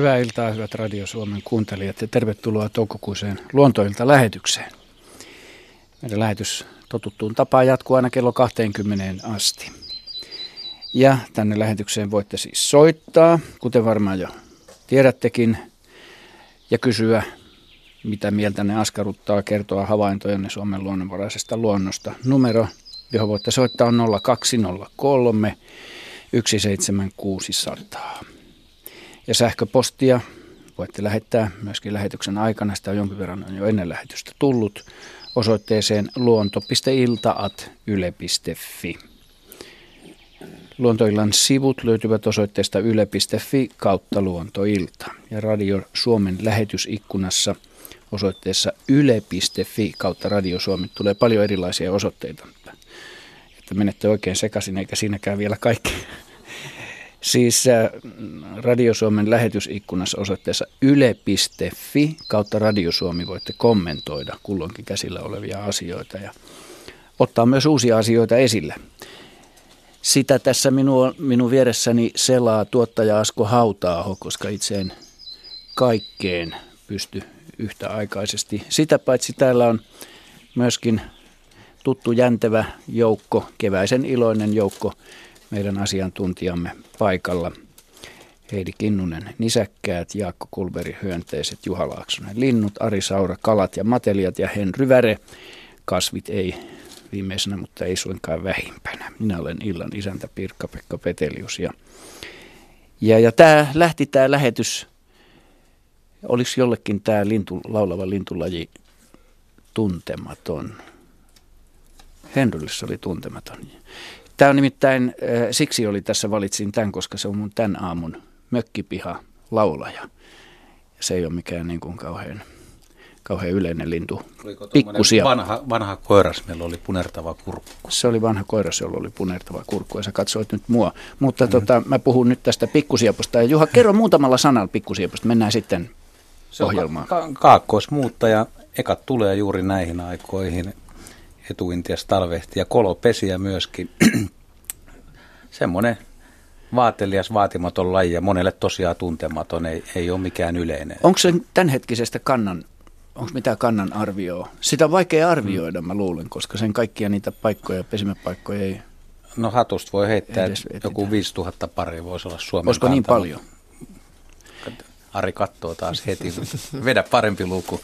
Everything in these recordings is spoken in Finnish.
Hyvää iltaa, hyvät Radio Suomen kuuntelijat ja tervetuloa toukokuiseen luontoilta lähetykseen. Meidän lähetys totuttuun tapaan jatkuu aina kello 20 asti. Ja tänne lähetykseen voitte siis soittaa, kuten varmaan jo tiedättekin, ja kysyä, mitä mieltä ne askarruttaa, kertoa havaintojanne Suomen luonnonvaraisesta luonnosta. Numero, johon voitte soittaa on 0203 17600. Ja sähköpostia voitte lähettää myöskin lähetyksen aikana. Sitä on jonkin verran on jo ennen lähetystä tullut osoitteeseen luonto.ilta.yle.fi. Luontoillan sivut löytyvät osoitteesta yle.fi kautta luontoilta. Ja Radio Suomen lähetysikkunassa osoitteessa yle.fi kautta Radio Suomi tulee paljon erilaisia osoitteita. Että menette oikein sekaisin eikä siinäkään vielä kaikki Siis äh, Radio Suomen lähetysikkunassa osoitteessa yle.fi kautta Radio Suomi voitte kommentoida kulloinkin käsillä olevia asioita ja ottaa myös uusia asioita esille. Sitä tässä minun, minun vieressäni selaa tuottaja Asko Hautaaho, koska itse en kaikkeen pysty yhtäaikaisesti. Sitä paitsi täällä on myöskin tuttu jäntevä joukko, keväisen iloinen joukko meidän asiantuntijamme paikalla. Heidi Kinnunen, nisäkkäät, Jaakko Kulberi, hyönteiset, Juha Laaksonen, linnut, Ari Saura, kalat ja mateliat ja Henry Väre, kasvit ei viimeisenä, mutta ei suinkaan vähimpänä. Minä olen illan isäntä Pirkka-Pekka Petelius ja, ja, ja tämä lähti tämä lähetys, oliko jollekin tämä lintu, laulava lintulaji tuntematon? Henrylle se oli tuntematon. Tämä on nimittäin, äh, siksi oli tässä valitsin tämän, koska se on mun tämän aamun mökkipiha laulaja. Se ei ole mikään niin kuin kauhean, kauhean yleinen lintu. Pikkusia. Vanha, vanha koiras, meillä oli punertava kurkku. Se oli vanha koiras, jolla oli punertava kurkku ja sä katsoit nyt mua. Mutta mm. tota, mä puhun nyt tästä pikkusieposta. Ja Juha, kerro muutamalla sanalla pikkusieposta. Mennään sitten se ohjelmaan. Ka- kaakkoismuuttaja. Ekat tulee juuri näihin aikoihin etuintias talvehti ja kolopesiä myöskin. Semmoinen vaatelias, vaatimaton laji ja monelle tosiaan tuntematon, ei, ei ole mikään yleinen. Onko se tämänhetkisestä kannan, onko mitään kannan arvioa? Sitä on vaikea arvioida, mm. mä luulen, koska sen kaikkia niitä paikkoja, pesimäpaikkoja ei No hatusta voi heittää, että joku 5000 pari voisi olla Suomen Olisiko niin kantama. niin paljon? Ari katsoo taas heti, vedä parempi luku.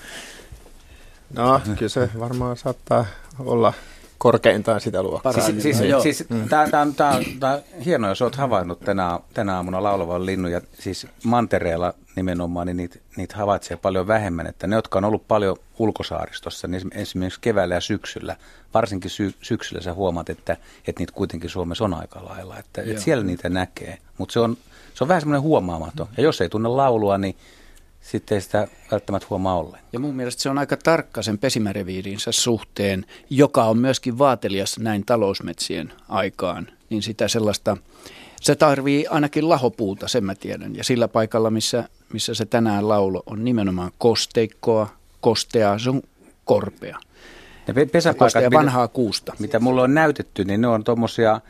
No, kyllä se varmaan saattaa olla korkeintaan sitä luokkaa. Siis, siis, no, siis mm. tämä on, tää, tää hienoa, jos olet havainnut tänä, tänä aamuna laulavan linnun. Ja siis mantereella nimenomaan niin niitä, niitä havaitsee paljon vähemmän. Että ne, jotka on ollut paljon ulkosaaristossa, niin esimerkiksi keväällä ja syksyllä, varsinkin sy- syksyllä sä huomaat, että, että niitä kuitenkin Suomessa on aika lailla. Että, että siellä niitä näkee. Mutta se on, se on vähän semmoinen huomaamaton. Ja jos ei tunne laulua, niin sitten ei sitä välttämättä huomaa ollen. Ja mun mielestä se on aika tarkka sen pesimäreviirinsä suhteen, joka on myöskin vaatelias näin talousmetsien aikaan. Niin sitä sellaista, se tarvii ainakin lahopuuta, sen mä tiedän. Ja sillä paikalla, missä, missä se tänään laulo, on nimenomaan kosteikkoa, kosteaa, se on korpea. Ja pesäpaikat, ja vanhaa kuusta. Mitä mulle on näytetty, niin ne on tuommoisia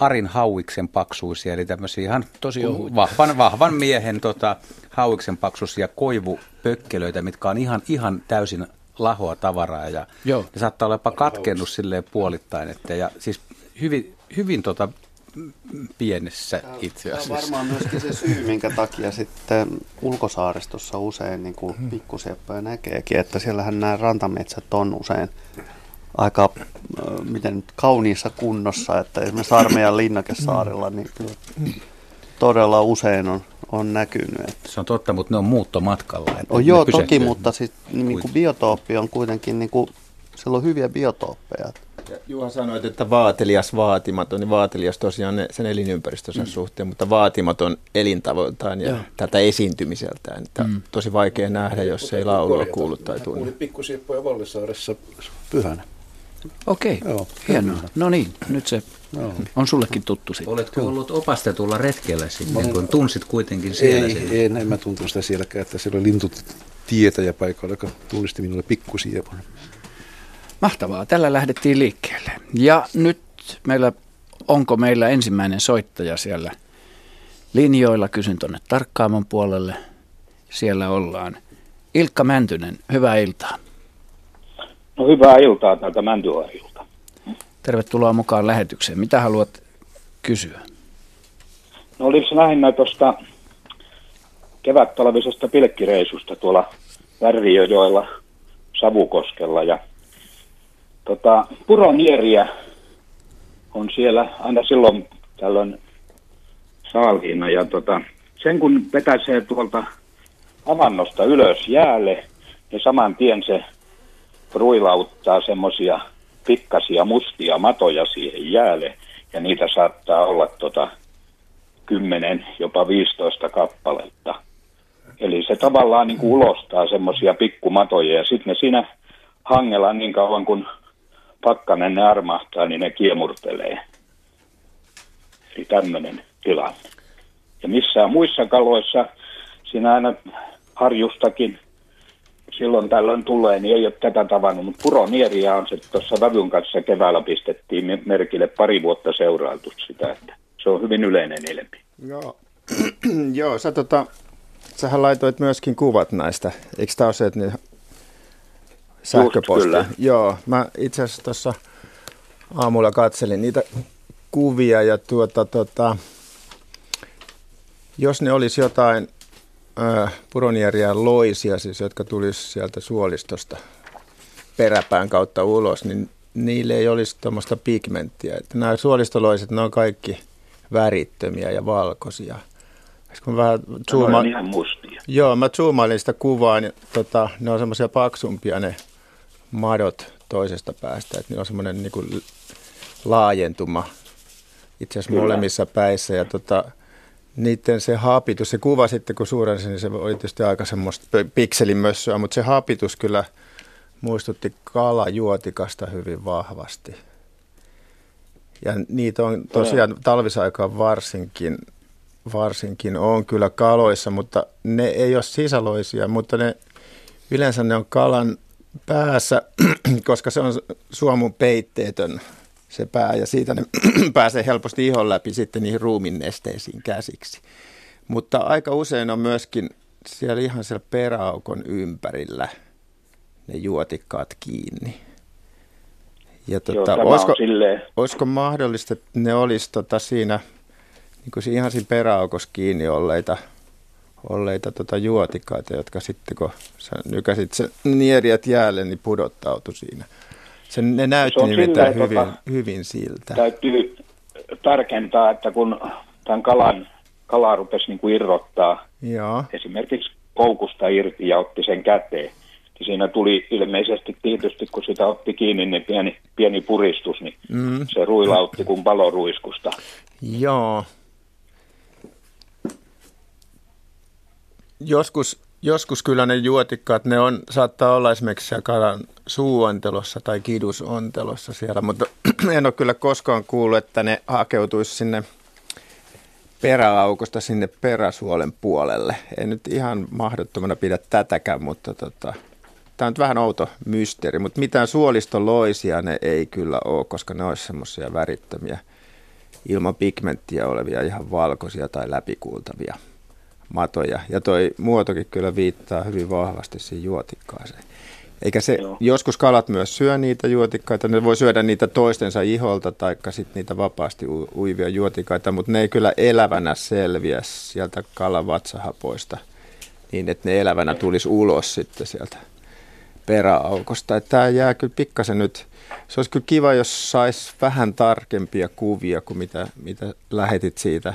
Arin hauiksen paksuisia, eli tämmöisiä ihan Tosi vahvan, vahvan miehen tota, hauiksen paksuisia koivupökkelöitä, mitkä on ihan, ihan täysin lahoa tavaraa ja Joo. ne saattaa olla jopa katkennut silleen puolittain. Että, ja siis hyvin, hyvin tota, pienessä itse asiassa. Tämä on varmaan myöskin se syy, minkä takia sitten ulkosaaristossa usein niin kuin hmm. pikkusieppoja näkeekin, että siellähän nämä rantametsät on usein aika miten nyt, kauniissa kunnossa, että esimerkiksi Armeijan Linnakesaarella niin kyllä todella usein on, on näkynyt. Että. Se on totta, mutta ne on muuttomatkalla. Että on, joo, toki, mutta sit, niin kuin biotooppi on kuitenkin, niin kuin, siellä on hyviä biotooppeja. Juha sanoi, että vaatelias vaatimaton, niin vaatelias tosiaan ne, sen elinympäristönsä mm. suhteen, mutta vaatimaton elintavoiltaan ja Joo. tätä esiintymiseltään. Että mm. Tosi vaikea nähdä, jos ei laulua kuulu tai tunne. Kuulin pikkusieppoja Vallisaaressa pyhänä. Okei, okay. hienoa. No niin, nyt se Joo. on sullekin tuttu sitten. Oletko ollut opastetulla retkellä sitten, kun tunsit kuitenkin siellä? Ei, sen? ei en mä tuntunut sitä sielläkään, että siellä oli lintutietäjä paikalla, joka tunnisti minulle pikkusiepon. Mahtavaa, tällä lähdettiin liikkeelle. Ja nyt meillä, onko meillä ensimmäinen soittaja siellä linjoilla? Kysyn tuonne tarkkaamon puolelle. siellä ollaan. Ilkka Mäntynen, hyvää iltaa. No hyvää iltaa täältä Mäntyohjelta. Tervetuloa mukaan lähetykseen. Mitä haluat kysyä? No olisi lähinnä tuosta kevättalvisesta pilkkireisusta tuolla Värriöjoella Savukoskella. Ja tota, puronieriä on siellä aina silloin tällöin saalhiina. Ja tota, sen kun vetäisee tuolta avannosta ylös jäälle, niin saman tien se ruilauttaa semmoisia pikkasia mustia matoja siihen jäälle. Ja niitä saattaa olla tota 10, jopa 15 kappaletta. Eli se tavallaan niin kuin ulostaa semmoisia pikkumatoja ja sitten ne siinä hangella niin kauan kun pakkanen ne armahtaa, niin ne kiemurtelee. Eli tämmöinen tilanne. Ja missään muissa kaloissa siinä aina harjustakin silloin tällöin tulee, niin ei ole tätä tavannut, mutta puronieria on se tuossa vävyn kanssa keväällä pistettiin merkille pari vuotta seurailtu sitä, että se on hyvin yleinen ilmi. Joo, Joo sä tota, sähän laitoit myöskin kuvat näistä, eikö tämä ole se, että ne sähköposti? kyllä. Joo, mä itse asiassa tuossa aamulla katselin niitä kuvia ja tuota, tota, jos ne olisi jotain äh, puronieria loisia, siis jotka tulisi sieltä suolistosta peräpään kautta ulos, niin niille ei olisi tuommoista pigmenttiä. Että nämä suolistoloiset, ne on kaikki värittömiä ja valkoisia. Kun vähän zooma... ihan mustia. Joo, mä zoomailin sitä kuvaa, niin tota, ne on semmoisia paksumpia ne madot toisesta päästä. Että ne on semmoinen niin laajentuma itse asiassa molemmissa päissä. Ja tota, niiden se hapitus, se kuva sitten kun suurensin, niin se oli tietysti aika semmoista pikselimössöä, mutta se hapitus kyllä muistutti kalajuotikasta hyvin vahvasti. Ja niitä on tosiaan talvisaikaan varsinkin, varsinkin on kyllä kaloissa, mutta ne ei ole sisäloisia, mutta ne, yleensä ne on kalan päässä, koska se on suomun peitteetön se pää ja siitä ne pääsee helposti ihon läpi sitten niihin ruumin nesteisiin käsiksi. Mutta aika usein on myöskin siellä ihan siellä peräaukon ympärillä ne juotikkaat kiinni. Ja tuota, Joo, olisiko, olisiko mahdollista, että ne olisi tota siinä, niin kuin ihan siinä peräaukossa kiinni olleita, olleita tota juotikaita, jotka sitten kun sä nykäsit sen nieriät jäälle, niin pudottautui siinä. Se, ne näytti se nimittäin hyvin, tota, hyvin siltä. Täytyy tarkentaa, että kun tämän kalan, kala rupesi niin kuin irrottaa Joo. esimerkiksi koukusta irti ja otti sen käteen, niin siinä tuli ilmeisesti tietysti, kun sitä otti kiinni, niin pieni, pieni puristus, niin mm. se ruilautti kuin paloruiskusta. Joo. Joskus Joskus kyllä ne juotikkaat, ne on, saattaa olla esimerkiksi kalan suuontelossa tai kidusontelossa siellä, mutta en ole kyllä koskaan kuullut, että ne hakeutuisi sinne peräaukosta sinne peräsuolen puolelle. En nyt ihan mahdottomana pidä tätäkään, mutta tota, tämä on nyt vähän outo mysteeri, mutta mitään suolistoloisia ne ei kyllä ole, koska ne olisi semmoisia värittömiä ilman pigmenttiä olevia ihan valkoisia tai läpikuultavia matoja. Ja toi muotokin kyllä viittaa hyvin vahvasti siihen juotikkaaseen. Eikä se, Joo. joskus kalat myös syö niitä juotikkaita, ne voi syödä niitä toistensa iholta tai sitten niitä vapaasti uivia juotikaita, mutta ne ei kyllä elävänä selviä sieltä kalan vatsahapoista niin, että ne elävänä tulisi ulos sitten sieltä peräaukosta. Tämä jää kyllä pikkasen nyt, se olisi kyllä kiva, jos saisi vähän tarkempia kuvia kuin mitä, mitä lähetit siitä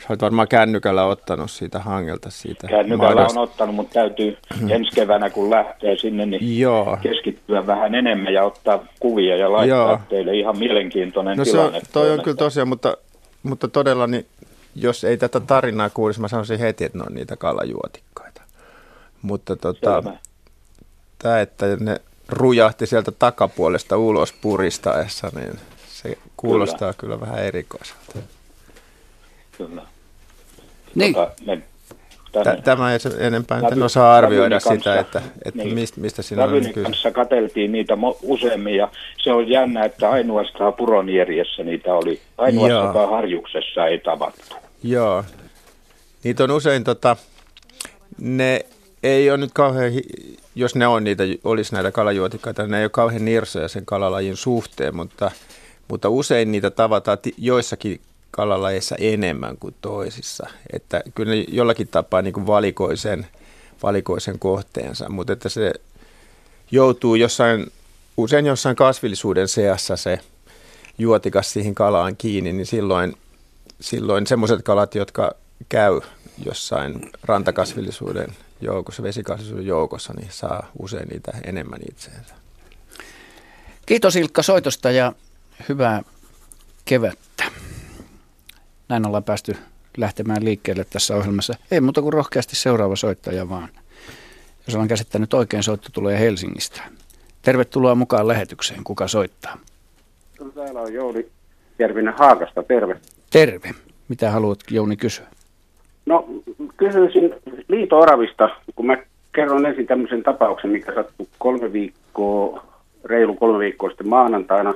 Sä olet varmaan kännykällä ottanut siitä hangelta siitä. Kännykällä madosta. on ottanut, mutta täytyy ensi keväänä kun lähtee sinne, niin Joo. keskittyä vähän enemmän ja ottaa kuvia ja laittaa Joo. teille ihan mielenkiintoinen no tilanne. Se on, toi on kyllä tosiaan, mutta, mutta todella niin, jos ei tätä tarinaa kuulisi, mä sanoisin heti, että ne on niitä kalajuotikkaita. Mutta tota, tämä, että ne rujahti sieltä takapuolesta ulos puristaessa, niin se kuulostaa kyllä, kyllä vähän erikoiselta. Kyllä. Niin. Tota, me, tänne, Tämä ei enempää en osaa arvioida sitä, kanssa, että, että niin, mistä, mistä siinä on kyse. kanssa katseltiin niitä useammin ja se on jännä, että ainoastaan Puronierjessä niitä oli. Ainoastaan harjuksessa ei tavattu. Joo. Niitä on usein tota, Ne ei ole nyt kauhean, jos ne on niitä, olisi näitä kalajuotikaita, ne ei ole kauhean nirsoja sen kalalajin suhteen, mutta, mutta usein niitä tavataan joissakin kalalajeissa enemmän kuin toisissa. Että kyllä ne jollakin tapaa niin kuin valikoi, sen, valikoi sen kohteensa, mutta että se joutuu jossain, usein jossain kasvillisuuden seassa se juotikas siihen kalaan kiinni, niin silloin, silloin semmoiset kalat, jotka käy jossain rantakasvillisuuden joukossa, vesikasvillisuuden joukossa, niin saa usein niitä enemmän itseensä. Kiitos Ilkka soitosta ja hyvää kevättä. Näin ollaan päästy lähtemään liikkeelle tässä ohjelmassa. Ei muuta kuin rohkeasti seuraava soittaja vaan. Jos olen käsittänyt oikein, soitto tulee Helsingistä. Tervetuloa mukaan lähetykseen. Kuka soittaa? Täällä on Jouni Järvinen Haakasta. Terve. Terve. Mitä haluat Jouni kysyä? No kysyisin liito-oravista, kun mä kerron ensin tämmöisen tapauksen, mikä sattui kolme viikkoa, reilu kolme viikkoa sitten maanantaina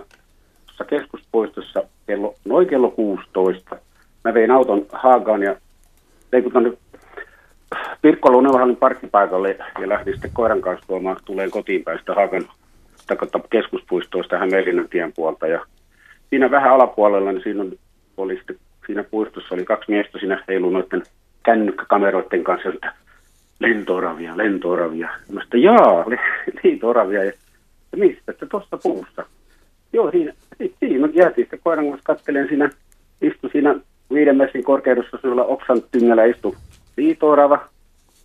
tuossa keskuspuistossa kello, noin kello 16. Mä vein auton Haagaan ja vein tuonne Pirkko Lunnevahallin parkkipaikalle ja lähdin sitten koiran kanssa tuomaan tuleen kotiin päin sitä Haagan keskuspuistoista Hämeenlinnan tien puolta. Ja siinä vähän alapuolella, niin siinä oli sitten, siinä puistossa oli kaksi miestä siinä heilu noiden kännykkäkameroiden kanssa, että lentooravia, lentooravia. Mä sitten, jaa, lentooravia. Ja, ja mistä, että tuosta puusta. Joo, siinä, siinä jäätiin sitten koiran kanssa katselen siinä, istu siinä viiden messin korkeudessa sulla oksan tyngällä istu liitoorava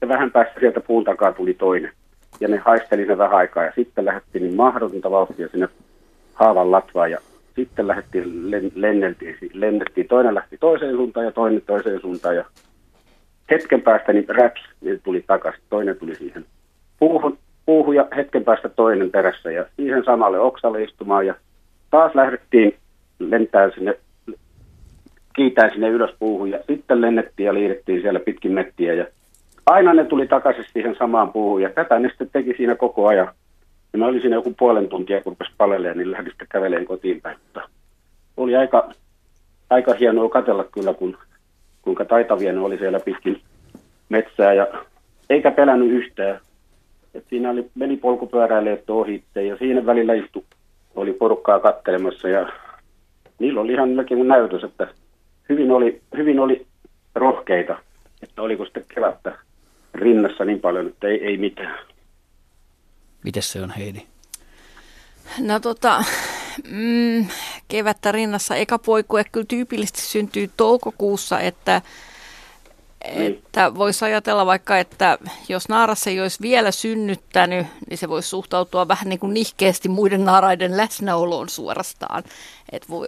ja vähän päästä sieltä puun takaa tuli toinen. Ja ne haisteli sen vähän aikaa. Ja sitten lähdettiin niin mahdotonta vauhtia sinne haavan latvaan. Ja sitten lähdettiin, lenneltiin, lennettiin, toinen lähti toiseen suuntaan ja toinen toiseen suuntaan. Ja hetken päästä niin raps niin tuli takaisin, toinen tuli siihen puuhun, puuhun ja hetken päästä toinen perässä. Ja siihen samalle oksalle istumaan. Ja taas lähdettiin lentää sinne, kiitään sinne ylös puuhun ja sitten lennettiin ja liirettiin siellä pitkin mettiä ja aina ne tuli takaisin siihen samaan puuhun ja tätä ne sitten teki siinä koko ajan. Ja mä olin siinä joku puolen tuntia, kun rupesi palelemaan, niin lähdin sitten käveleen kotiin päin. Mutta oli aika, aika hienoa katella kyllä, kun, kuinka taitavia ne oli siellä pitkin metsää ja eikä pelännyt yhtään. Et siinä oli, meni polkupyöräilijät ohitte ja siinä välillä istu, oli porukkaa kattelemassa ja niillä oli ihan näytös, että hyvin oli, hyvin oli rohkeita, että oliko sitten kevättä rinnassa niin paljon, että ei, ei mitään. Miten se on Heidi? No tota, mm, kevättä rinnassa eka poikue kyllä tyypillisesti syntyy toukokuussa, että niin. Että voisi ajatella vaikka, että jos naaras ei olisi vielä synnyttänyt, niin se voisi suhtautua vähän niin kuin nihkeästi muiden naaraiden läsnäoloon suorastaan. Et voi,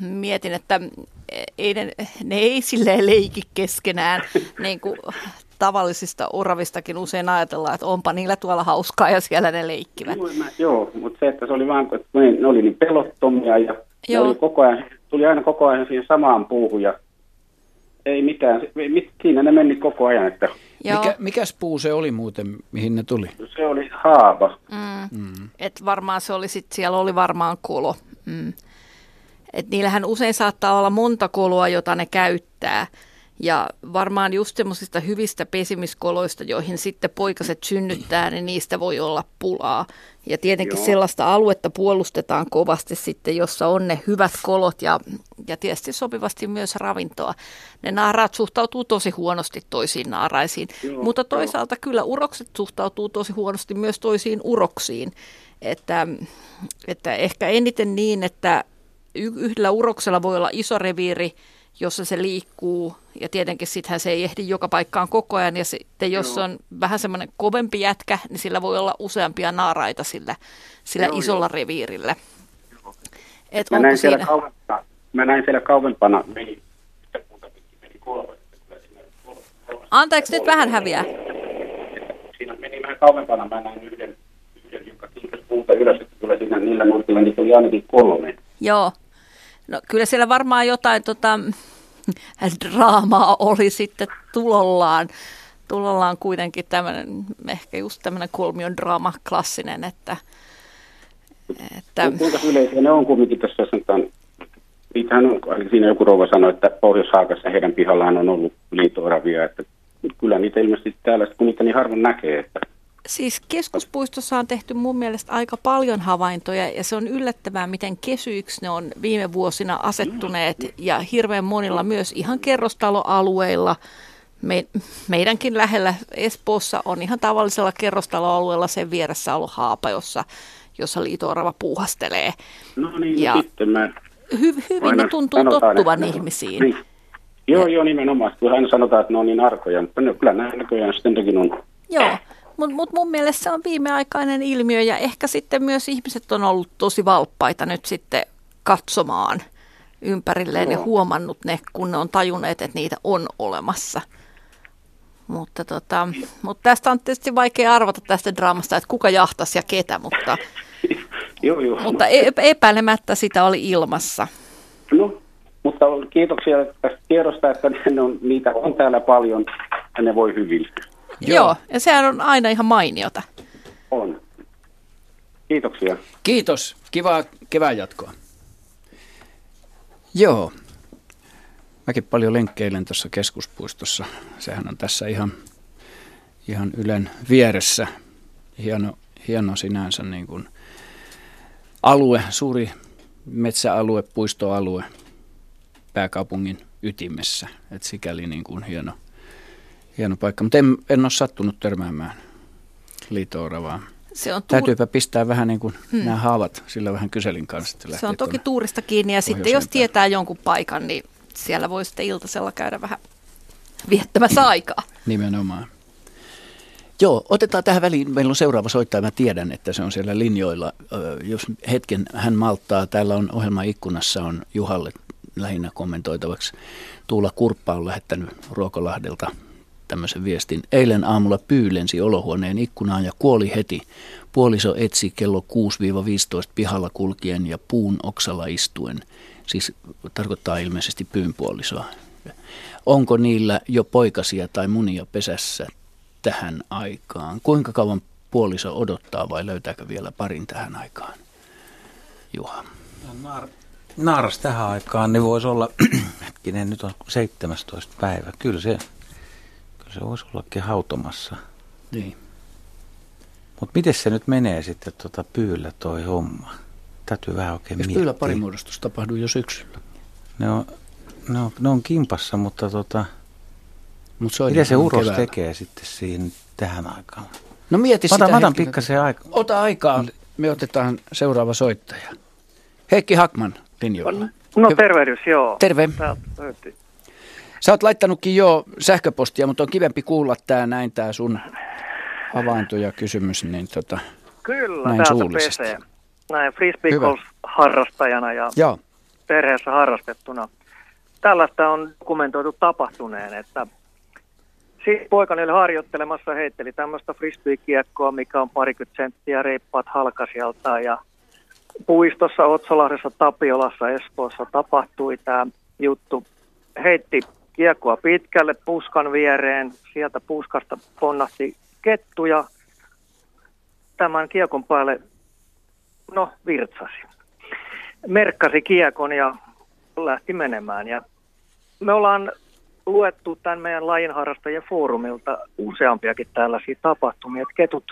mietin, että ei ne, ne ei silleen leiki keskenään, niin kuin tavallisista oravistakin usein ajatellaan, että onpa niillä tuolla hauskaa ja siellä ne leikkivät. Joo, mä, joo mutta se, että se oli vaan, että ne oli niin pelottomia ja joo. oli koko ajan, tuli aina koko ajan siihen samaan puuhun ja ei mitään. Siinä ne meni koko ajan. Että... Mikä, mikäs puu se oli muuten, mihin ne tuli? Se oli haava. Mm. Mm. Et varmaan se oli sit, siellä oli varmaan kolo. Mm. Et niillähän usein saattaa olla monta koloa, jota ne käyttää. Ja varmaan just semmoisista hyvistä pesimiskoloista, joihin sitten poikaset synnyttää, niin niistä voi olla pulaa. Ja tietenkin Joo. sellaista aluetta puolustetaan kovasti sitten, jossa on ne hyvät kolot ja, ja tietysti sopivasti myös ravintoa. Ne naaraat suhtautuu tosi huonosti toisiin naaraisiin, Joo. mutta toisaalta kyllä urokset suhtautuu tosi huonosti myös toisiin uroksiin. Että, että ehkä eniten niin, että yhdellä uroksella voi olla iso reviiri, jossa se liikkuu ja tietenkin sittenhän se ei ehdi joka paikkaan koko ajan ja sitten jos Joo. on vähän semmoinen kovempi jätkä, niin sillä voi olla useampia naaraita sillä, sillä Joo, isolla jo. reviirillä. Et mä, näin siinä... siellä kauempana, mä näin siellä kauempana meni, Anteeksi, nyt vähän häviää. Siinä meni vähän kauempana, mä näin yhden, yhden joka kiinteästi puuta ylös, että kyllä siinä niillä nurkilla niitä oli ainakin kolme. Joo. No kyllä siellä varmaan jotain tota, draamaa oli sitten tulollaan. Tulollaan kuitenkin tämmöinen, ehkä just tämmöinen kolmion draama klassinen, että... että... Kuinka yleisiä ne on kumminkin tässä sanotaan, niitähän on, siinä joku rouva sanoi, että Pohjois-Haakassa heidän pihallaan on ollut liito että kyllä niitä ilmeisesti täällä, kun niitä niin harvoin näkee, että Siis keskuspuistossa on tehty mun mielestä aika paljon havaintoja ja se on yllättävää, miten kesyiksi ne on viime vuosina asettuneet ja hirveän monilla myös ihan kerrostaloalueilla. Me, meidänkin lähellä Espoossa on ihan tavallisella kerrostaloalueella sen vieressä ollut haapa, jossa, jossa liitoorava puuhastelee. No niin, ja sitten mä... Hy, hyvin ne tuntuu tottuvan ihmisiin. Niin. Joo, joo, nimenomaan. Kyllä aina sanotaan, että ne on niin arkoja, mutta kyllä nämä näköjään sitten on. Joo, mutta mut mun mielestä se on viimeaikainen ilmiö ja ehkä sitten myös ihmiset on ollut tosi valppaita nyt sitten katsomaan ympärilleen no. ja huomannut ne, kun ne on tajunneet, että niitä on olemassa. Mutta, tota, mutta tästä on tietysti vaikea arvata tästä draamasta, että kuka jahtasi ja ketä, mutta, joo, joo. mutta e-, epäilemättä sitä oli ilmassa. No, mutta kiitoksia tästä tiedosta, että ne on, niitä on täällä paljon ja ne voi hyvin. Joo. Joo, ja sehän on aina ihan mainiota. On. Kiitoksia. Kiitos. Kivaa kevään jatkoa. Joo. Mäkin paljon lenkkeilen tuossa keskuspuistossa. Sehän on tässä ihan, ihan Ylen vieressä. Hieno, hieno sinänsä niin kuin alue, suuri metsäalue, puistoalue pääkaupungin ytimessä. Et sikäli niin kuin hieno, hieno paikka, mutta en, en ole sattunut törmäämään liitooravaa. Se on tuur... Täytyypä pistää vähän niin kuin hmm. nämä haavat, sillä vähän kyselin kanssa. Se on toki tuurista kiinni ja sitten jos tietää jonkun paikan, niin siellä voi sitten iltasella käydä vähän viettämässä aikaa. Nimenomaan. Joo, otetaan tähän väliin. Meillä on seuraava soittaja. Mä tiedän, että se on siellä linjoilla. Jos hetken hän malttaa, täällä on ohjelma ikkunassa on Juhalle lähinnä kommentoitavaksi. Tuula Kurppa on lähettänyt Ruokolahdelta tämmöisen viestin. Eilen aamulla pyylensi olohuoneen ikkunaan ja kuoli heti. Puoliso etsi kello 6-15 pihalla kulkien ja puun oksalla istuen. Siis tarkoittaa ilmeisesti pyynpuolisoa. Onko niillä jo poikasia tai munia pesässä tähän aikaan? Kuinka kauan puoliso odottaa vai löytääkö vielä parin tähän aikaan? Juha. Naar, naaras tähän aikaan, niin voisi olla, hetkinen, nyt on 17 päivä. Kyllä se se voisi ollakin hautomassa. Niin. Mutta miten se nyt menee sitten tuota pyyllä toi homma? Täytyy vähän oikein Jos miettiä. parimuodostus tapahtuu jo syksyllä? Ne on, ne on, ne on kimpassa, mutta tota, Mut se mitä se uros keväällä. tekee sitten siinä tähän aikaan? No mieti mä sitä. Otan pikkasen aikaa. Ota aikaa. Me otetaan seuraava soittaja. Heikki Hakman linjoilla. No tervehdys, joo. Terve. Sä oot laittanutkin jo sähköpostia, mutta on kivempi kuulla tämä näin, tämä sun havainto ja kysymys, niin tota, Kyllä, näin suullisesti. pesee. Näin frisbee harrastajana ja Joo. perheessä harrastettuna. Tällaista on dokumentoitu tapahtuneen, että siis poikani oli harjoittelemassa, heitteli tämmöistä frisbee-kiekkoa, mikä on parikymmentä senttiä reippaat halkasijalta ja puistossa Otsolahdessa, Tapiolassa, Espoossa tapahtui tämä juttu. Heitti kiekkoa pitkälle puskan viereen. Sieltä puskasta ponnahti kettu ja tämän kiekon päälle, no virtsasi. Merkkasi kiekon ja lähti menemään. Ja me ollaan luettu tämän meidän lajinharrastajien foorumilta useampiakin tällaisia tapahtumia, että ketut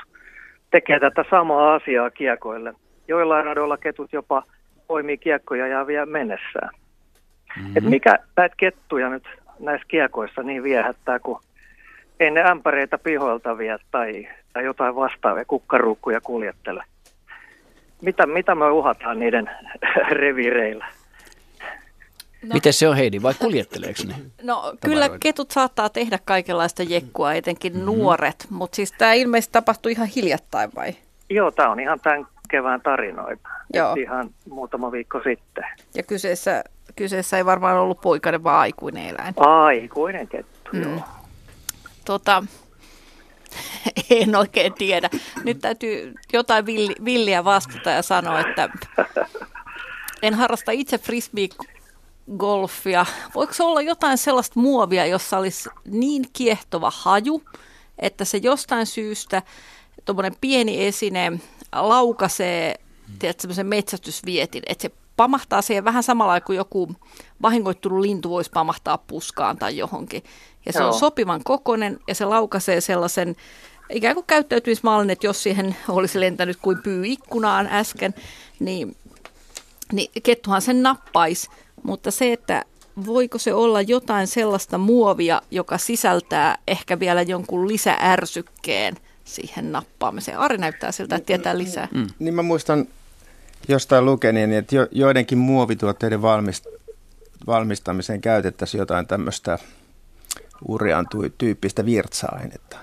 tekee tätä samaa asiaa kiekoille. Joillain radoilla ketut jopa poimii kiekkoja ja vie mennessään. Mm-hmm. Et mikä näitä kettuja nyt näissä kiekoissa niin viehättää, kun ei ne ämpäreitä pihoilta vie tai, tai jotain vastaavia kukkaruukkuja kuljettele. Mitä, mitä me uhataan niiden revireillä? No. Miten se on Heidi, vai kuljetteleeko ne? No tavaroita? kyllä ketut saattaa tehdä kaikenlaista jekkua, etenkin mm-hmm. nuoret, mutta siis tämä ilmeisesti tapahtui ihan hiljattain vai? Joo, tämä on ihan tämän kevään tarinoita. Joo. Ihan muutama viikko sitten. Ja kyseessä kyseessä ei varmaan ollut poikainen, vaan aikuinen eläin. Aikuinen kettu, mm. joo. Tota, en oikein tiedä. Nyt täytyy jotain villi, villiä vastata ja sanoa, että en harrasta itse frisbee-golfia. Voiko se olla jotain sellaista muovia, jossa olisi niin kiehtova haju, että se jostain syystä, tuommoinen pieni esine laukaisee tiedät, metsästysvietin, että se pamahtaa siihen vähän samalla kuin joku vahingoittunut lintu voisi pamahtaa puskaan tai johonkin. Ja se Joo. on sopivan kokonen ja se laukaisee sellaisen ikään kuin käyttäytymismallin, että jos siihen olisi lentänyt kuin pyy ikkunaan äsken, niin, niin kettuhan sen nappaisi. Mutta se, että voiko se olla jotain sellaista muovia, joka sisältää ehkä vielä jonkun lisäärsykkeen siihen nappaamiseen. Ari näyttää siltä, että tietää lisää. Mm. Niin mä muistan jostain lukeneen, että jo, joidenkin muovituotteiden valmist, valmistamiseen käytettäisiin jotain tämmöistä urean tyyppistä virtsa-ainetta.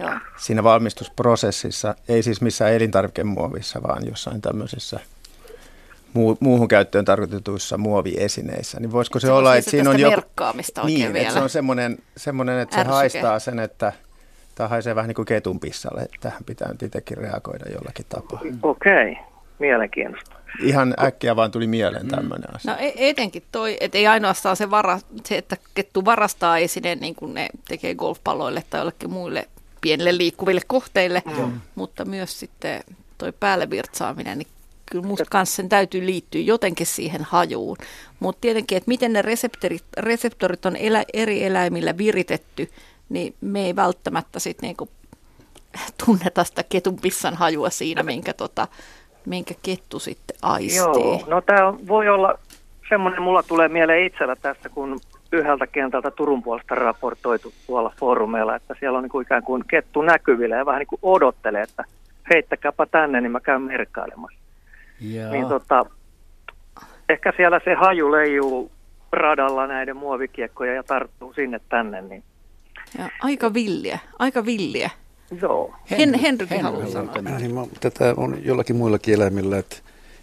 Joo. Siinä valmistusprosessissa, ei siis missään elintarvikemuovissa, vaan jossain tämmöisessä muu, muuhun käyttöön tarkoitetuissa muoviesineissä. Niin voisiko se, se olla, että siinä on joku... merkkaamista niin, vielä. Että se on semmoinen, semmoinen että Ärsyke. se haistaa sen, että tämä haisee vähän niin kuin ketun pissalle, että tähän pitää nyt itsekin reagoida jollakin tapaa. Okei, okay. Mielenkiintoista. Ihan äkkiä vaan tuli mieleen tämmöinen mm. asia. No e- etenkin toi, että ei ainoastaan se, vara, se että kettu varastaa esineen niin kuin ne tekee golfpalloille tai jollekin muille pienille liikkuville kohteille, mm. mutta myös sitten toi päälle virtsaaminen, niin kyllä musta kanssa sen täytyy liittyä jotenkin siihen hajuun. Mutta tietenkin, että miten ne reseptorit, reseptorit on elä, eri eläimillä viritetty, niin me ei välttämättä sitten niinku tunneta sitä ketun pissan hajua siinä, minkä, tota, minkä kettu sitten aistii. Joo, no tämä voi olla semmoinen, mulla tulee mieleen itsellä tässä, kun yhdeltä kentältä Turun puolesta raportoitu tuolla foorumeilla, että siellä on niin kuin ikään kuin kettu näkyvillä ja vähän niin kuin odottelee, että heittäkääpä tänne, niin mä käyn merkkailemassa. Joo. Niin tota, ehkä siellä se haju leijuu radalla näiden muovikiekkoja ja tarttuu sinne tänne. Niin. Ja, aika villiä, aika villiä. Joo. Hen, Henrykin haluaa sanoa. Niin, mä, tätä on jollakin muillakin eläimillä, että,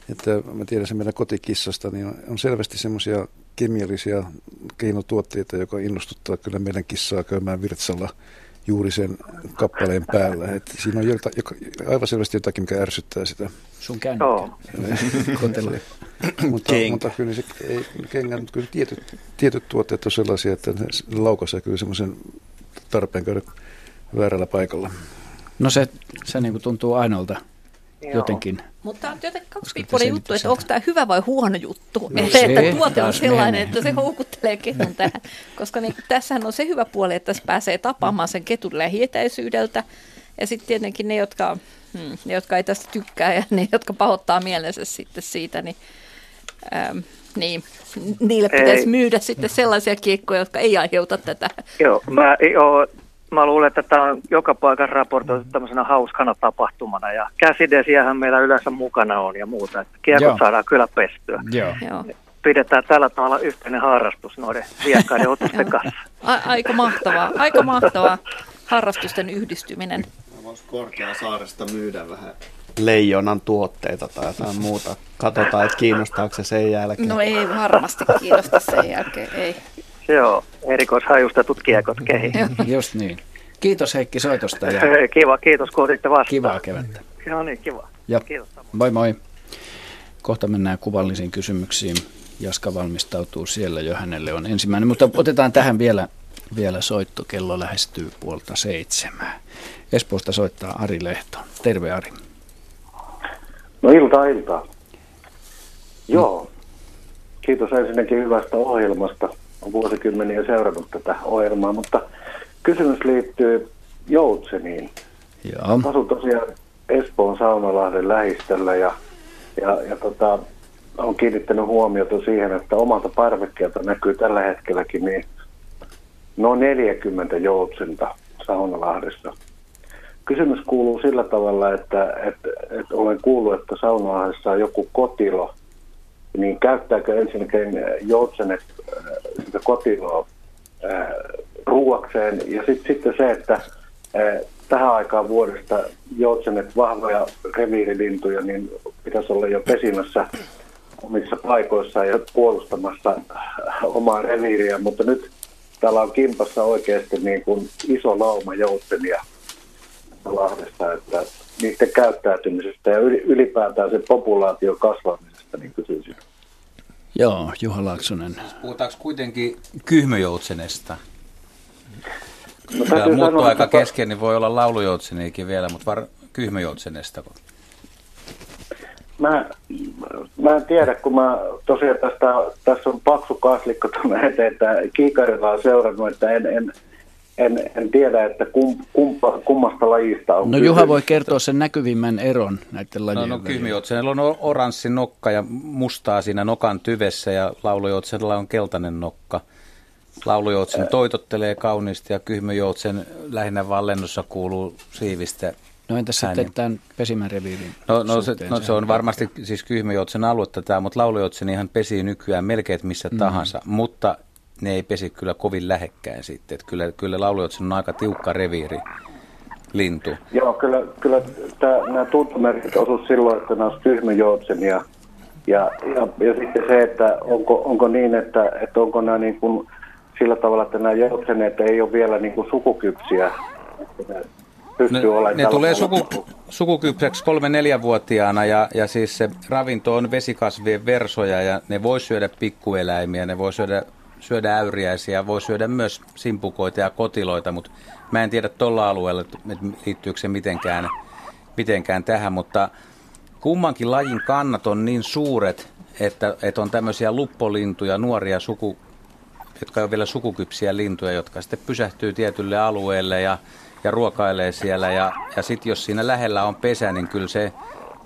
että mä tiedän sen meidän kotikissasta, niin on, selvästi semmoisia kemiallisia keinotuotteita, joka innostuttaa kyllä meidän kissaa käymään virtsalla juuri sen kappaleen päällä. Et siinä on jota, joka, aivan selvästi jotakin, mikä ärsyttää sitä. Sun kännykkä. mutta, mutta kyllä se ei, kengän, mutta kyllä tietyt, tietyt tuotteet on sellaisia, että ne laukaisee kyllä semmoisen tarpeen käydä väärällä paikalla. No se, se niin kuin tuntuu ainoalta Joo. jotenkin. Mutta on jotenkin kaksipiippunen juttu, että onko tämä hyvä vai huono juttu. No että, että tuote on sellainen, menee. että se houkuttelee ketun tähän. Koska niin, tässähän on se hyvä puoli, että se pääsee tapaamaan sen ketun lähietäisyydeltä. Ja sitten tietenkin ne jotka, hmm, ne, jotka ei tästä tykkää ja ne, jotka pahoittaa mielensä sitten siitä, niin, ähm, niin niille pitäisi ei. myydä sitten sellaisia kiekkoja, jotka ei aiheuta tätä. Joo, mä, joo mä luulen, että tämä on joka paikan raportoitu tämmöisenä hauskana tapahtumana ja käsidesiähän meillä yleensä mukana on ja muuta. Että kiekot Joo. saadaan kyllä pestyä. Joo. Joo. Pidetään tällä tavalla yhteinen harrastus noiden viekkaiden otusten kanssa. A- aika mahtavaa, aika mahtavaa harrastusten yhdistyminen. Voisi korkea saaresta myydä vähän leijonan tuotteita tai jotain muuta. Katsotaan, että kiinnostaako se sen jälkeen. No ei varmasti kiinnosta sen jälkeen, ei. Joo, erikoishajustetut kiekot kehi. Just niin. Kiitos Heikki soitosta. Ja... Kiva, kiitos kun otitte vastaan. Kivaa kevättä. Joo niin, kiva. Ja kiitos. Moi moi. Kohta mennään kuvallisiin kysymyksiin. Jaska valmistautuu siellä jo, hänelle on ensimmäinen. Mutta otetaan tähän vielä, vielä soitto. Kello lähestyy puolta seitsemää. Espoosta soittaa Ari Lehto. Terve Ari. No iltaa iltaa. Joo. Kiitos ensinnäkin hyvästä ohjelmasta on vuosikymmeniä seurannut tätä ohjelmaa, mutta kysymys liittyy Joutseniin. Joo. Asun tosiaan Espoon Saunalahden lähistöllä ja, ja, ja tota, on kiinnittänyt huomiota siihen, että omalta parvekkeelta näkyy tällä hetkelläkin niin noin 40 joutsenta Saunalahdessa. Kysymys kuuluu sillä tavalla, että, että, että olen kuullut, että Saunalahdessa on joku kotilo, niin käyttääkö ensinnäkin joutsenet äh, sitä kotiloa äh, ruuakseen. Ja sit, sitten se, että äh, tähän aikaan vuodesta joutsenet vahvoja reviirilintuja, niin pitäisi olla jo pesimässä omissa paikoissaan ja puolustamassa omaa reviiriä, mutta nyt täällä on kimpassa oikeasti niin kuin iso lauma joutsenia Lahdesta, että niiden käyttäytymisestä ja ylipäätään se populaatio kasvamisesta, niin kysyisin. Joo, Juha Laaksonen. Puhutaanko kuitenkin kyhmöjoutsenesta? No, Tämä muuttuu aika että... kesken, niin voi olla laulujoutseniikin vielä, mutta var... kyhmöjoutsenesta. mä, mä en tiedä, kun mä tosiaan tästä, tässä on paksu kaslikko tuonne eteen, että kiikarilla on seurannut, että en, en, en, en tiedä, että kum, kumpa, kummasta lajista on No kysymys. Juha voi kertoa sen näkyvimmän eron näiden lajien No, no kyhmijoutsenella on oranssi nokka ja mustaa siinä nokan tyvessä ja laulujoutsenella on keltainen nokka. Laulujoutsen toitottelee kauniisti ja kyhmyjoutsen lähinnä vaan lennossa kuuluu siivistä No entäs sitten tämän pesimäreviirin No, no, se, no se on varmasti siis kyhmyjoutsen aluetta tämä, mutta laulujoutsen ihan pesii nykyään melkein missä mm. tahansa, mutta ne ei pesi kyllä kovin lähekkäin sitten. Että kyllä, kyllä laulujoutsen on aika tiukka reviiri lintu. Joo, kyllä, kyllä tämä, nämä tuntomerkit osuisivat silloin, että nämä olisi tyhmyjoutsen ja, ja, ja, ja, sitten se, että onko, onko niin, että, että onko nämä niin kuin sillä tavalla, että nämä joutseneet ei ole vielä niin kuin sukukypsiä. Ne, ne tulee suku, sukukypseksi kolme-neljävuotiaana ja, ja siis se ravinto on vesikasvien versoja ja ne voi syödä pikkueläimiä, ne voi syödä, syödä äyriäisiä, voi syödä myös simpukoita ja kotiloita, mutta mä en tiedä tuolla alueella, että liittyykö se mitenkään, mitenkään tähän, mutta kummankin lajin kannat on niin suuret, että, että on tämmöisiä luppolintuja, nuoria suku, jotka on vielä sukukypsiä lintuja, jotka sitten pysähtyy tietylle alueelle ja, ja ruokailee siellä. Ja, ja sitten jos siinä lähellä on pesä, niin kyllä se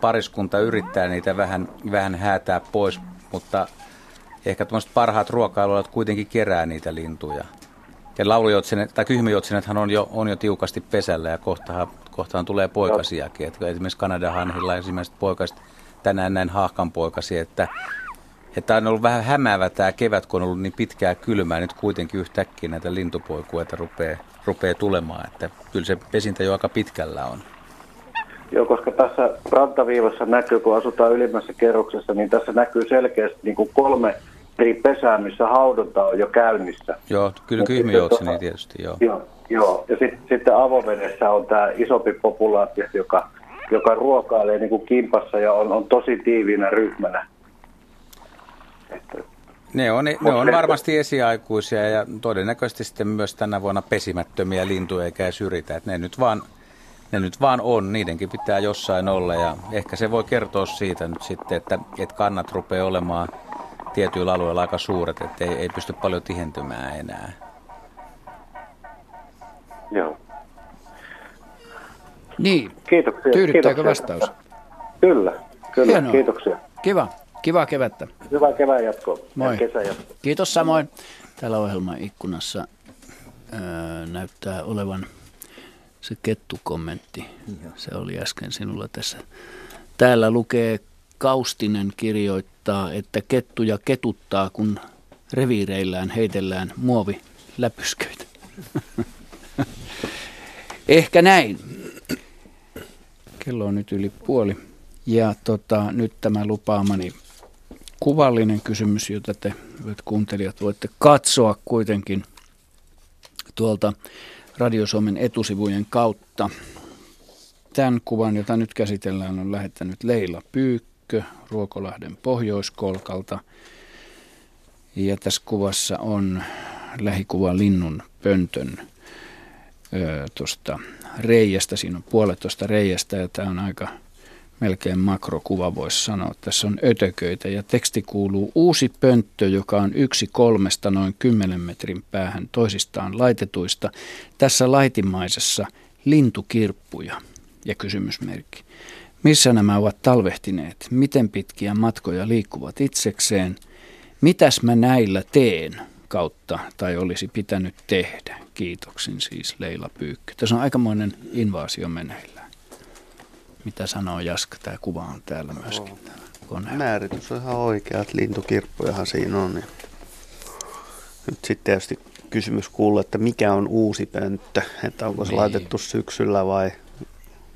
pariskunta yrittää niitä vähän, vähän häätää pois, mutta ehkä tämmöiset parhaat ruokailualat kuitenkin kerää niitä lintuja. Ja laulujoutsenet, tai kyhmijoutsenethan on jo, on jo tiukasti pesällä ja kohtahan, kohtahan tulee poikasiakin. Että esimerkiksi Kanadahanhilla ensimmäiset poikaset tänään näin haahkanpoikasi, että että on ollut vähän hämäävä tämä kevät, kun on ollut niin pitkää kylmää. Nyt kuitenkin yhtäkkiä näitä lintupoikueita rupeaa, rupeaa tulemaan. Että kyllä se pesintä jo aika pitkällä on. Joo, koska tässä rantaviivassa näkyy, kun asutaan ylimmässä kerroksessa, niin tässä näkyy selkeästi niin kuin kolme eri pesää, missä haudonta on jo käynnissä. Joo, kyllä kyhmijoutseni tietysti, joo. Joo, joo. ja sit, sitten avovedessä on tämä isompi populaatio, joka, joka ruokailee niin kuin kimpassa ja on, on tosi tiiviinä ryhmänä. Ne on, ne on varmasti esiaikuisia ja todennäköisesti sitten myös tänä vuonna pesimättömiä lintuja eikä syritä. Että ne nyt vaan ne nyt vaan on, niidenkin pitää jossain olla ja ehkä se voi kertoa siitä nyt sitten, että, että kannat rupeaa olemaan tietyillä alueilla aika suuret, että ei, ei pysty paljon tihentymään enää. Joo. Niin, kiitoksia. tyydyttääkö kiitoksia. vastaus? Kyllä, kyllä, Hienoa. kiitoksia. Kiva. Kiva kevättä. Hyvää kevään jatkoa. Moi. Kiitos samoin. Täällä ohjelman ikkunassa ää, näyttää olevan se kettukommentti. Se oli äsken sinulla tässä. Täällä lukee Kaustinen kirjoittaa, että kettuja ketuttaa, kun reviireillään heitellään muovi läpysköitä. Ehkä näin. Kello on nyt yli puoli. Ja tota, nyt tämä lupaamani kuvallinen kysymys, jota te hyvät kuuntelijat voitte katsoa kuitenkin tuolta Radio Suomen etusivujen kautta. Tämän kuvan, jota nyt käsitellään, on lähettänyt Leila Pyykkö Ruokolahden pohjoiskolkalta. Ja tässä kuvassa on lähikuva linnun pöntön tuosta reiästä. Siinä on puolet tuosta reiästä ja tämä on aika melkein makrokuva voisi sanoa. Tässä on ötököitä ja teksti kuuluu uusi pönttö, joka on yksi kolmesta noin 10 metrin päähän toisistaan laitetuista. Tässä laitimaisessa lintukirppuja ja kysymysmerkki. Missä nämä ovat talvehtineet? Miten pitkiä matkoja liikkuvat itsekseen? Mitäs mä näillä teen kautta tai olisi pitänyt tehdä? Kiitoksin siis Leila Pyykkö. Tässä on aikamoinen invaasio meneillä. Mitä sanoo Jaska? Tämä kuva on täällä myöskin. Täällä Määritys on ihan oikea, että lintukirppujahan siinä on. Niin. Nyt sitten tietysti kysymys kuuluu, että mikä on uusi pönttö, että onko se niin. laitettu syksyllä vai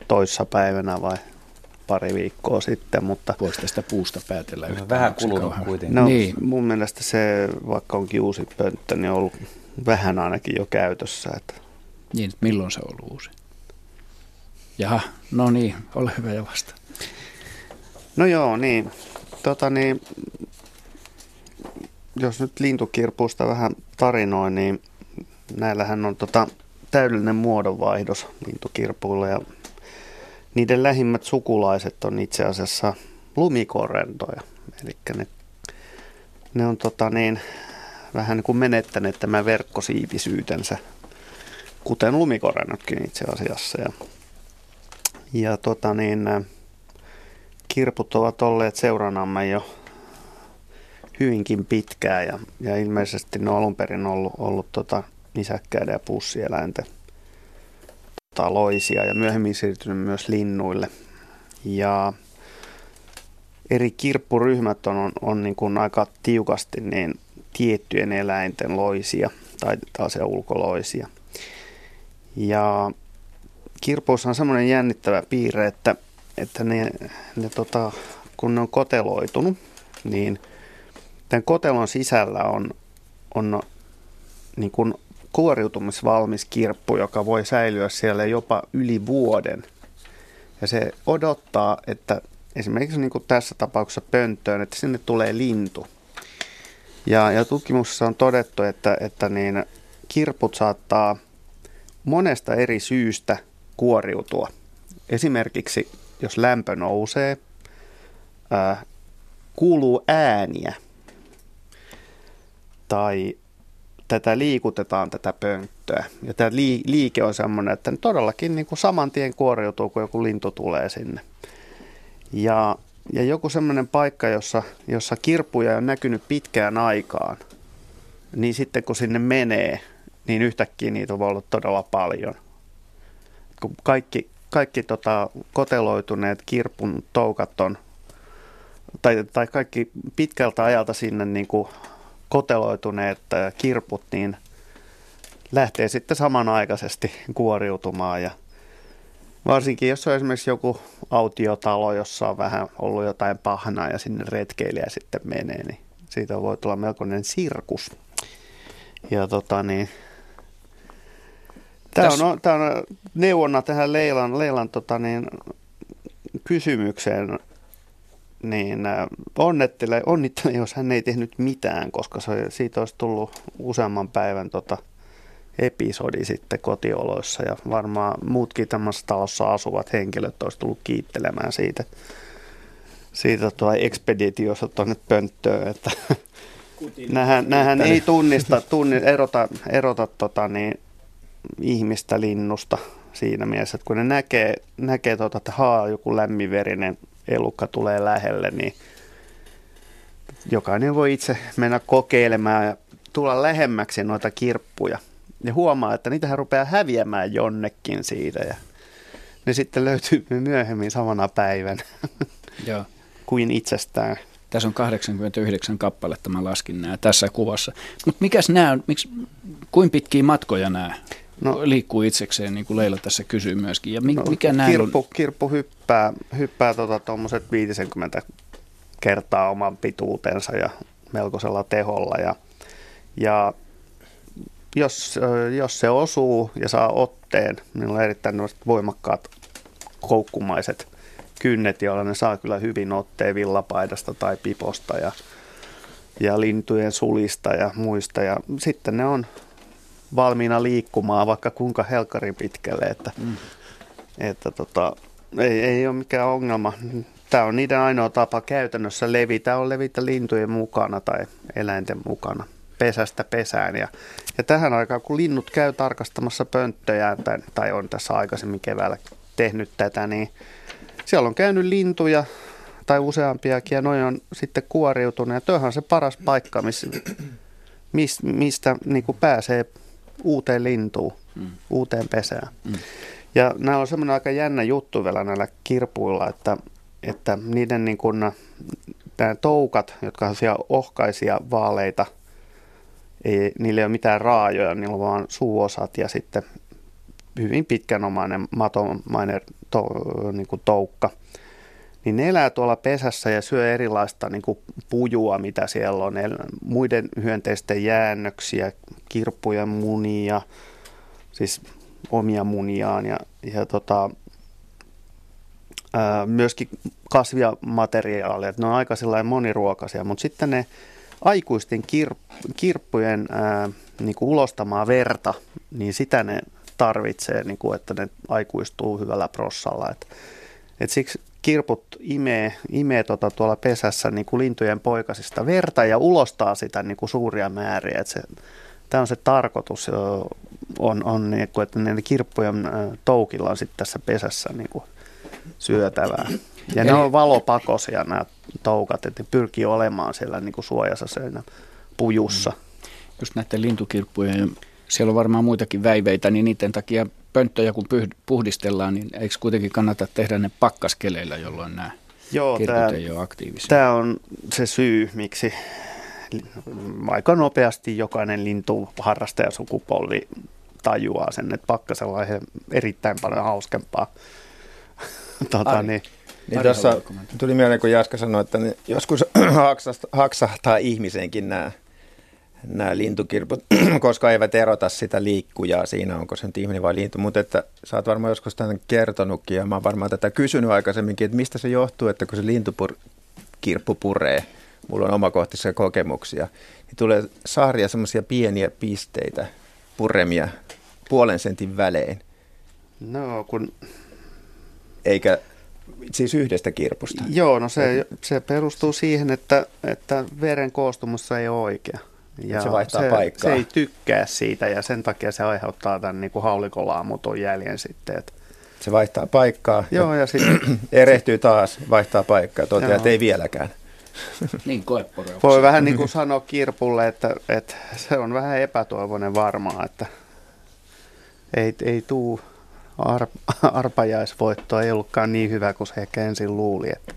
toissa päivänä vai pari viikkoa sitten, mutta... Voisi tästä puusta päätellä yhtään. Vähän kulunut kuitenkin. No, niin. mun mielestä se, vaikka onkin uusi pönttö, niin on ollut vähän ainakin jo käytössä. Että... Niin, milloin se on ollut uusi? Jaha, no niin, ole hyvä ja vasta. No joo, niin. Tota niin, jos nyt lintukirpusta vähän tarinoin, niin näillähän on tota täydellinen muodonvaihdos lintukirpuilla ja niiden lähimmät sukulaiset on itse asiassa lumikorentoja. Eli ne, ne on tota niin, vähän niin kuin menettäneet tämän verkkosiivisyytensä, kuten lumikorennotkin itse asiassa. Ja, ja tota niin, kirput ovat olleet seuranamme jo hyvinkin pitkään ja, ja ilmeisesti ne on alun perin ollut, ollut tota, nisäkkäiden ja pussieläinten tota, loisia ja myöhemmin siirtynyt myös linnuille. Ja eri kirppuryhmät on, on, on niin kuin aika tiukasti niin tiettyjen eläinten loisia tai taas ulkoloisia. Ja kirpuissa on semmoinen jännittävä piirre, että, että ne, ne tota, kun ne on koteloitunut, niin tämän kotelon sisällä on, on niin kuin kuoriutumisvalmis kirppu, joka voi säilyä siellä jopa yli vuoden. Ja se odottaa, että esimerkiksi niin kuin tässä tapauksessa pönttöön, että sinne tulee lintu. Ja, ja tutkimuksessa on todettu, että, että niin kirput saattaa monesta eri syystä kuoriutua. Esimerkiksi jos lämpö nousee, ää, kuuluu ääniä tai tätä liikutetaan tätä pönttöä. Ja tämä liike on sellainen, että todellakin niin kuin saman tien kuoriutuu, kun joku lintu tulee sinne. Ja, ja joku semmoinen paikka, jossa, jossa kirpuja on näkynyt pitkään aikaan, niin sitten kun sinne menee, niin yhtäkkiä niitä voi olla todella paljon. Kun kaikki, kaikki tota, koteloituneet kirpun toukat on, tai, tai kaikki pitkältä ajalta sinne niin kuin koteloituneet äh, kirput, niin lähtee sitten samanaikaisesti kuoriutumaan ja Varsinkin jos on esimerkiksi joku autiotalo, jossa on vähän ollut jotain pahnaa ja sinne retkeilijä sitten menee, niin siitä voi tulla melkoinen sirkus. Ja tota niin, Tämä on, tämä on neuvonna tähän Leilan, Leilan tota niin, kysymykseen, niin äh, onnettele, onnittele, jos hän ei tehnyt mitään, koska se, siitä olisi tullut useamman päivän tota, episodi sitten kotioloissa. Ja varmaan muutkin tämmöisessä talossa asuvat henkilöt olisi tullut kiittelemään siitä, siitä tuo ekspeditiossa tuonne pönttöön, että nähän, nähän ei tunnista, tunnista erota, erota tota niin, ihmistä linnusta siinä mielessä, että kun ne näkee, näkee tota, että haa, joku lämminverinen elukka tulee lähelle, niin jokainen voi itse mennä kokeilemaan ja tulla lähemmäksi noita kirppuja ja huomaa, että niitähän rupeaa häviämään jonnekin siitä ja ne sitten löytyy myöhemmin samana päivänä Joo. kuin itsestään. Tässä on 89 kappaletta, mä laskin nämä tässä kuvassa. Mutta mikäs nämä on, miksi, kuin pitkiä matkoja nämä no, liikkuu itsekseen, niin kuin Leila tässä kysyy myöskin. Ja mi, no, mikä kirppu, on? kirppu hyppää, hyppää tuommoiset tota, 50 kertaa oman pituutensa ja melkoisella teholla. Ja, ja jos, jos se osuu ja saa otteen, niin on erittäin voimakkaat koukkumaiset kynnet, joilla ne saa kyllä hyvin otteen villapaidasta tai piposta ja, ja lintujen sulista ja muista. Ja sitten ne on valmiina liikkumaan vaikka kuinka helkarin pitkälle, että, mm. että tota, ei, ei ole mikään ongelma. Tämä on niiden ainoa tapa käytännössä levitä, on levitä lintujen mukana tai eläinten mukana pesästä pesään. Ja, ja tähän aikaan, kun linnut käy tarkastamassa pönttöjä, tai, tai on tässä aikaisemmin keväällä tehnyt tätä, niin siellä on käynyt lintuja tai useampiakin, ja noin on sitten kuoriutunut. Ja on se paras paikka, miss, mis, mistä niin kuin pääsee uuteen lintuun, mm. uuteen pesään. Mm. Ja nämä on semmoinen aika jännä juttu vielä näillä kirpuilla, että, että niiden niin kuin, nämä toukat, jotka on siellä ohkaisia vaaleita – ei, niillä ei ole mitään raajoja, niillä on vaan suuosat ja sitten hyvin pitkänomainen matomainen to, niin kuin toukka. Niin ne elää tuolla pesässä ja syö erilaista niin kuin pujua, mitä siellä on. Muiden hyönteisten jäännöksiä, kirppuja, munia, siis omia muniaan ja, ja tota, ää, myöskin kasvia materiaaleja. Ne on aika moniruokaisia, mutta sitten ne aikuisten kir, kirppujen ää, niin kuin ulostamaa verta, niin sitä ne tarvitsee, niin kuin, että ne aikuistuu hyvällä prossalla. Et, et siksi kirput imee, imee tota tuolla pesässä niin kuin lintujen poikasista verta ja ulostaa sitä niin kuin suuria määriä. Että se, tämä on se tarkoitus, on, on niin kuin, että ne kirppujen toukilla on sitten tässä pesässä niin kuin syötävää. Ja Eli... ne on valopakosia nämä toukat, että ne pyrkii olemaan siellä niin kuin suojassa siinä pujussa. Just näiden lintukirppujen, siellä on varmaan muitakin väiveitä, niin niiden takia pönttöjä kun puhdistellaan, niin eikö kuitenkin kannata tehdä ne pakkaskeleillä, jolloin nämä Joo, tämä, ei ole aktiivisia? Tämä on se syy, miksi aika nopeasti jokainen lintu harrastajasukupolvi tajuaa sen, että pakkasella on erittäin paljon hauskempaa. tuota, niin, niin tuossa tuli mieleen, kun Jaska sanoi, että joskus haksahtaa ihmisenkin nämä nämä lintukirput, koska eivät erota sitä liikkujaa siinä, onko se nyt ihminen vai lintu. Mutta että sä oot varmaan joskus tämän kertonutkin ja mä oon varmaan tätä kysynyt aikaisemminkin, että mistä se johtuu, että kun se lintukirppu puree, mulla on omakohtaisia kokemuksia, niin tulee saaria semmoisia pieniä pisteitä, puremia puolen sentin välein. No kun... Eikä siis yhdestä kirpusta. Joo, no se, se perustuu siihen, että, että veren koostumus ei ole oikea. Ja se vaihtaa se, paikkaa. Se ei tykkää siitä ja sen takia se aiheuttaa tämän niin kuin haulikolaamuton jäljen sitten. Että se vaihtaa paikkaa Joo, ja, ja sitten erehtyy taas, vaihtaa paikkaa, toteaa, että ei vieläkään. Niin, Voi vähän niin kuin sanoa kirpulle, että, että se on vähän epätoivoinen varmaan, että ei, ei tuu arp, arpajaisvoitto, ei ollutkaan niin hyvä kuin se ehkä ensin luuli. Että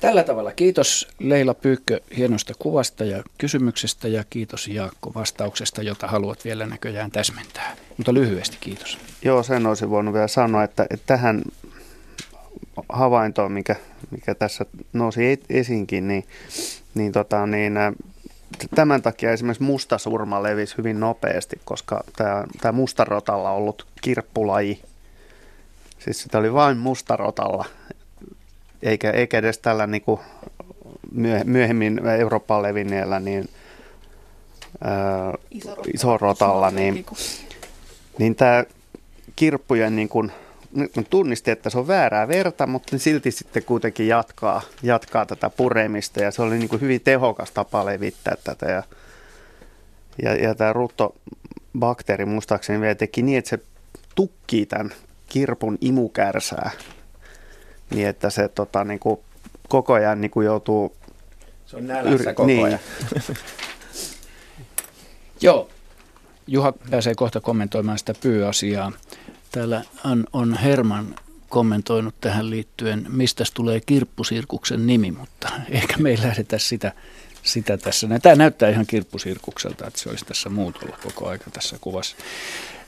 Tällä tavalla kiitos Leila Pyykkö hienosta kuvasta ja kysymyksestä ja kiitos Jaakko vastauksesta, jota haluat vielä näköjään täsmentää. Mutta lyhyesti kiitos. Joo, sen olisin voinut vielä sanoa, että, että tähän havaintoon, mikä, mikä tässä nousi esiinkin, niin, niin, tota, niin tämän takia esimerkiksi mustasurma levisi hyvin nopeasti, koska tämä, tämä mustarotalla ollut kirppulaji, siis sitä oli vain mustarotalla eikä, eikä edes tällä niin kuin myöhemmin Eurooppaan levinneellä niin, ää, isorotalla, niin, niin tämä kirppujen niin kuin, tunnisti, että se on väärää verta, mutta silti sitten kuitenkin jatkaa, jatkaa tätä puremista. Ja se oli niin kuin hyvin tehokas tapa levittää tätä. Ja, ja, ja tämä ruttobakteeri muistaakseni vielä teki niin, että se tukkii tämän kirpun imukärsää niin että se tota, niin kuin, koko ajan niin kuin joutuu... Se on nälässä yri- koko niin. ajan. Joo, Juha pääsee kohta kommentoimaan sitä pyöasiaa. Täällä on, on Herman kommentoinut tähän liittyen, mistä tulee kirppusirkuksen nimi, mutta ehkä me ei lähdetä sitä, sitä tässä. Tämä näyttää ihan kirppusirkukselta, että se olisi tässä muutolla koko aika tässä kuvassa.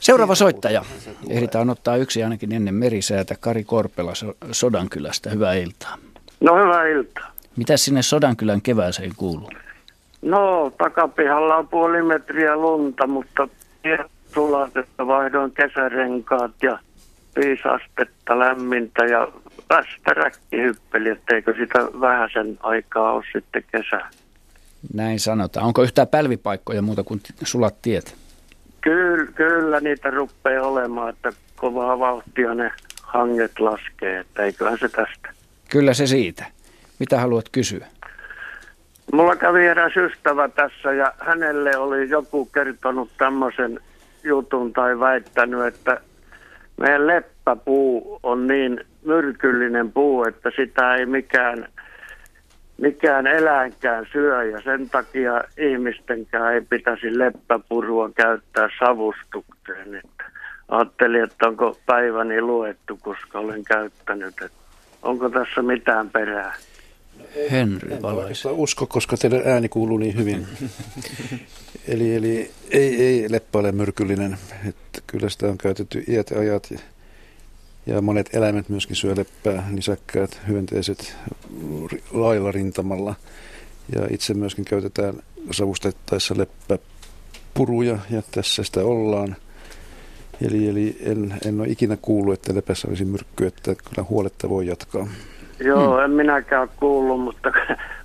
Seuraava soittaja. Ehditään ottaa yksi ainakin ennen merisäätä. Kari Korpela Sodankylästä. Hyvää iltaa. No hyvää iltaa. Mitä sinne Sodankylän kevääseen kuuluu? No takapihalla on puoli metriä lunta, mutta sulatetta vaihdoin kesärenkaat ja viisi astetta lämmintä ja västäräkki hyppeli, etteikö sitä vähäisen aikaa ole sitten kesä. Näin sanotaan. Onko yhtään pälvipaikkoja muuta kuin sulat tiet? Kyllä, kyllä niitä rupeaa olemaan, että kovaa vauhtia ne hanget laskee, että eiköhän se tästä. Kyllä se siitä. Mitä haluat kysyä? Mulla kävi eräs ystävä tässä ja hänelle oli joku kertonut tämmöisen jutun tai väittänyt, että meidän leppäpuu on niin myrkyllinen puu, että sitä ei mikään mikään eläinkään syö ja sen takia ihmistenkään ei pitäisi leppäpurua käyttää savustukseen. Että ajattelin, että onko päiväni luettu, koska olen käyttänyt. Että onko tässä mitään perää? Henry valaisi. usko, koska teidän ääni kuuluu niin hyvin. eli, eli ei, ei leppä ole myrkyllinen. Että kyllä sitä on käytetty iät ja ajat. Ja monet eläimet myöskin syö leppää, nisäkkäät, hyönteiset lailla rintamalla. Ja itse myöskin käytetään savustettaessa leppäpuruja ja tässä sitä ollaan. Eli, eli en, en ole ikinä kuullut, että lepässä olisi myrkky, että kyllä huoletta voi jatkaa. Joo, hmm. en minäkään kuullut, mutta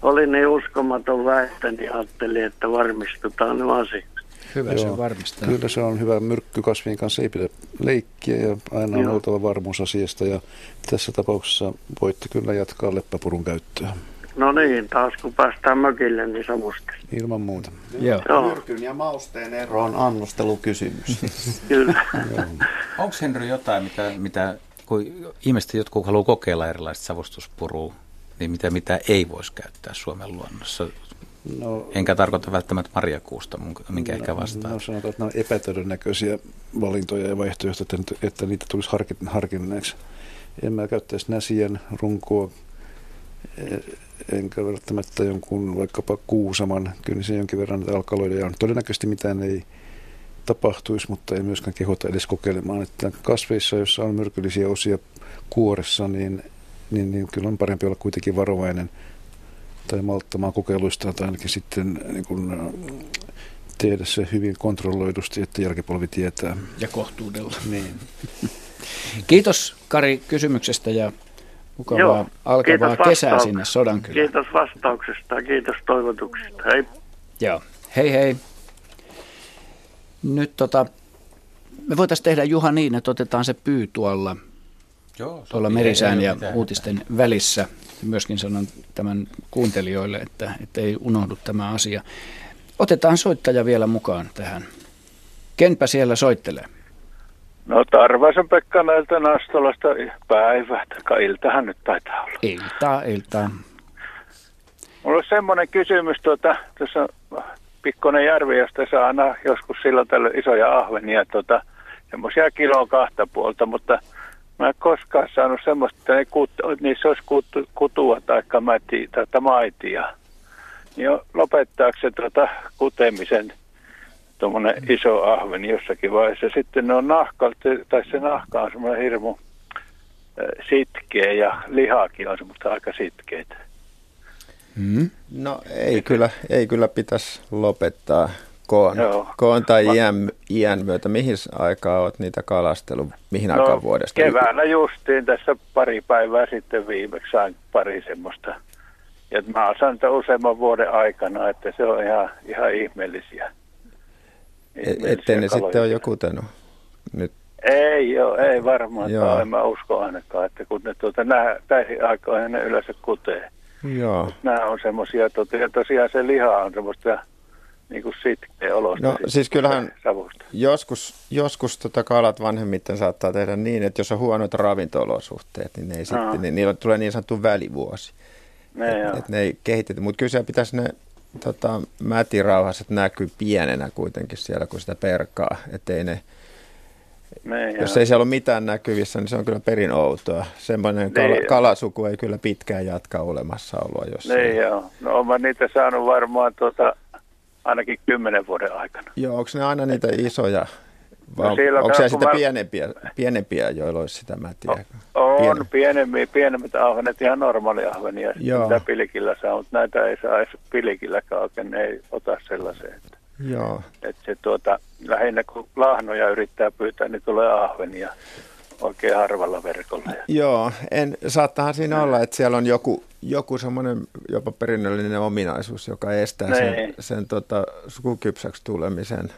oli niin uskomaton väite, niin ajattelin, että varmistutaan ne asiat. Hyvä Joo, se varmistaa. Kyllä se on hyvä myrkky kasvien kanssa, ei pidä leikkiä ja aina on oltava varmuus asiasta ja tässä tapauksessa voitte kyllä jatkaa leppäpurun käyttöä. No niin, taas kun päästään mökille, niin savusti. Ilman muuta. Joo. Joo. Myrkyn ja mausteen ero on annostelukysymys. Kyllä. Onko Henry jotain, mitä, mitä kun ihmiset jotkut haluaa kokeilla erilaista savustuspurua, niin mitä, mitä ei voisi käyttää Suomen luonnossa? No, Enkä tarkoita välttämättä marjakuusta, minkä no, ehkä vastaa. No sanotaan, että nämä on epätodennäköisiä valintoja ja vaihtoehtoja, että, että niitä tulisi harkinneeksi. En mä käyttäisi näsien runkoa, enkä välttämättä jonkun vaikkapa kuusaman. Kyllä se jonkin verran näitä alkaloida on. Todennäköisesti mitään ei tapahtuisi, mutta ei myöskään kehota edes kokeilemaan. Että kasveissa, joissa on myrkyllisiä osia kuoressa, niin, niin, niin kyllä on parempi olla kuitenkin varovainen tai malttamaan kokeiluista tai ainakin sitten niin kuin, tehdä se hyvin kontrolloidusti, että jälkipolvi tietää. Ja kohtuudella. Niin. Kiitos Kari kysymyksestä ja Mukavaa Joo, alkavaa kesää sinne kyllä. Kiitos vastauksesta ja kiitos toivotuksista. Hei. Joo, hei hei. Nyt tota, me voitaisiin tehdä Juha niin, että otetaan se pyy tuolla, Joo, tuolla merisään ja uutisten mitään. välissä. Myöskin sanon tämän kuuntelijoille, että, että ei unohdu tämä asia. Otetaan soittaja vielä mukaan tähän. Kenpä siellä soittelee? No Tarvasen Pekka näiltä Nastolasta päivä, tai iltahan nyt taitaa olla. Iltaa, iltaa. Mulla on semmoinen kysymys, tuota, tuossa pikkonen järvi, josta saa aina joskus silloin tällöin isoja ahvenia, tuota, semmoisia kiloa kahta puolta, mutta mä en koskaan saanut semmoista, että ne kut, niissä olisi kutu, kutua tai mäti, tai maitia. Niin lopettaako se tuota kutemisen tuommoinen iso ahven jossakin vaiheessa. Sitten ne on nahka, tai se nahka on semmoinen hirmu sitkeä ja lihakin on semmoista aika sitkeitä. Mm. No ei kyllä, ei kyllä pitäisi lopettaa koon, koon tai iän, iän myötä. Mihin aikaa olet niitä kalastellut? Mihin no, aikaan vuodesta? Keväällä justiin tässä pari päivää sitten viimeksi sain pari semmoista. Ja mä oon useamman vuoden aikana, että se on ihan, ihan ihmeellisiä. Et, ettei ne sitten ole jo kutenut nyt? Ei joo, ei varmaan. Joo. En mä usko ainakaan, että kun ne tuota, nää, näihin aikoihin ne yleensä kutee. Joo. Nämä on semmoisia, tota, tosiaan se liha on semmoista niin kuin sitkeä olosta. No siis kyllähän savusta. joskus, joskus tota kalat vanhemmiten saattaa tehdä niin, että jos on huonot ravinto-olosuhteet, niin, ne ei sitten, niin niillä tulee niin sanottu välivuosi. Ne, et, et ne ei kehitetä, mutta kyllä siellä pitäisi ne tota, mätirauhaset näkyy pienenä kuitenkin siellä, kun sitä perkaa, ettei ne, ne jos ei siellä ole mitään näkyvissä, niin se on kyllä perin outoa. Semmoinen kala, kalasuku ei kyllä pitkään jatka olemassaoloa. Jos niin ei. joo. No olen niitä saanut varmaan tuota, ainakin kymmenen vuoden aikana. Joo, onko ne aina niitä isoja vai no onko siellä sitten mä... pienempiä, pienempiä, joilla olisi sitä mätiä? On Piene. pienempiä, pienemmät ahvenet, ihan normaali ahvenia, mitä pilikillä saa, mutta näitä ei saa edes pilikilläkään oikein, ne ei ota sellaiseen. Että, Joo. Että se tuota, lähinnä kun lahnoja yrittää pyytää, niin tulee ahvenia oikein harvalla verkolla. Joo, en, saattahan siinä olla, että siellä on joku, joku semmoinen jopa perinnöllinen ominaisuus, joka estää sen, niin. sen tota, sukukypsäksi tulemisen.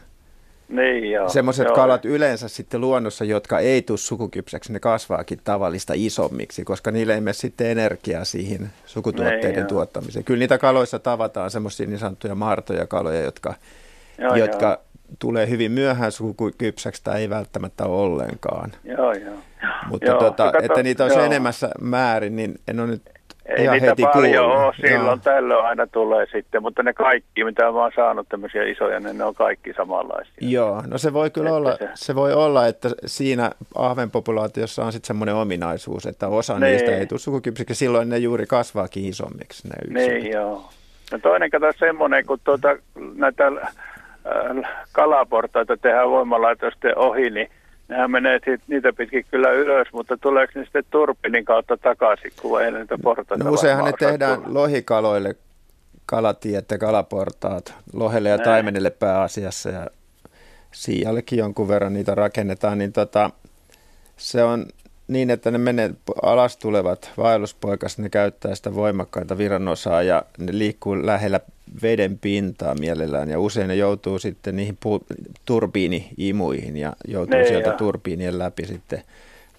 Niin joo. Semmoiset kalat yleensä sitten luonnossa, jotka ei tule sukukypsäksi, ne kasvaakin tavallista isommiksi, koska niille ei mene sitten energiaa siihen sukutuotteiden niin, tuottamiseen. Kyllä niitä kaloissa tavataan semmoisia niin sanottuja martoja kaloja, jotka, joo, jotka joo. Tulee hyvin myöhään sukukypsäksi tai ei välttämättä ole ollenkaan. Joo, joo. Mutta joo, tota, että niitä olisi enemmässä määrin, niin en ole nyt ei Ihan niitä heti paljon kuullut. ole, silloin Joo. tällöin aina tulee sitten, mutta ne kaikki, mitä mä oon saanut tämmöisiä isoja, niin ne on kaikki samanlaisia. Joo, no se voi kyllä olla, se... se voi olla, että siinä ahvenpopulaatiossa on sitten semmoinen ominaisuus, että osa niin. niistä ei tule sukukypsiksi, silloin ne juuri kasvaakin isommiksi ne yksilöt. Niin joo. No toinen kato semmoinen, kun tuota, näitä kalaportaita tehdään voimalaitosten ohi, niin Nehän menee niitä pitkin kyllä ylös, mutta tuleeko ne sitten turpinin kautta takaisin, kun ei niitä portaita No useinhan ne tehdään tulla. lohikaloille kalatiet ja kalaportaat, lohelle ja Näin. taimenille pääasiassa ja siiallekin jonkun verran niitä rakennetaan, niin tota, se on niin, että ne menee alas tulevat vaelluspoikas, ne käyttää sitä voimakkaita viranosaa ja ne liikkuu lähellä veden pintaa mielellään ja usein ne joutuu sitten niihin pu- turbiini-imuihin ja joutuu ne, sieltä ja. turbiinien läpi sitten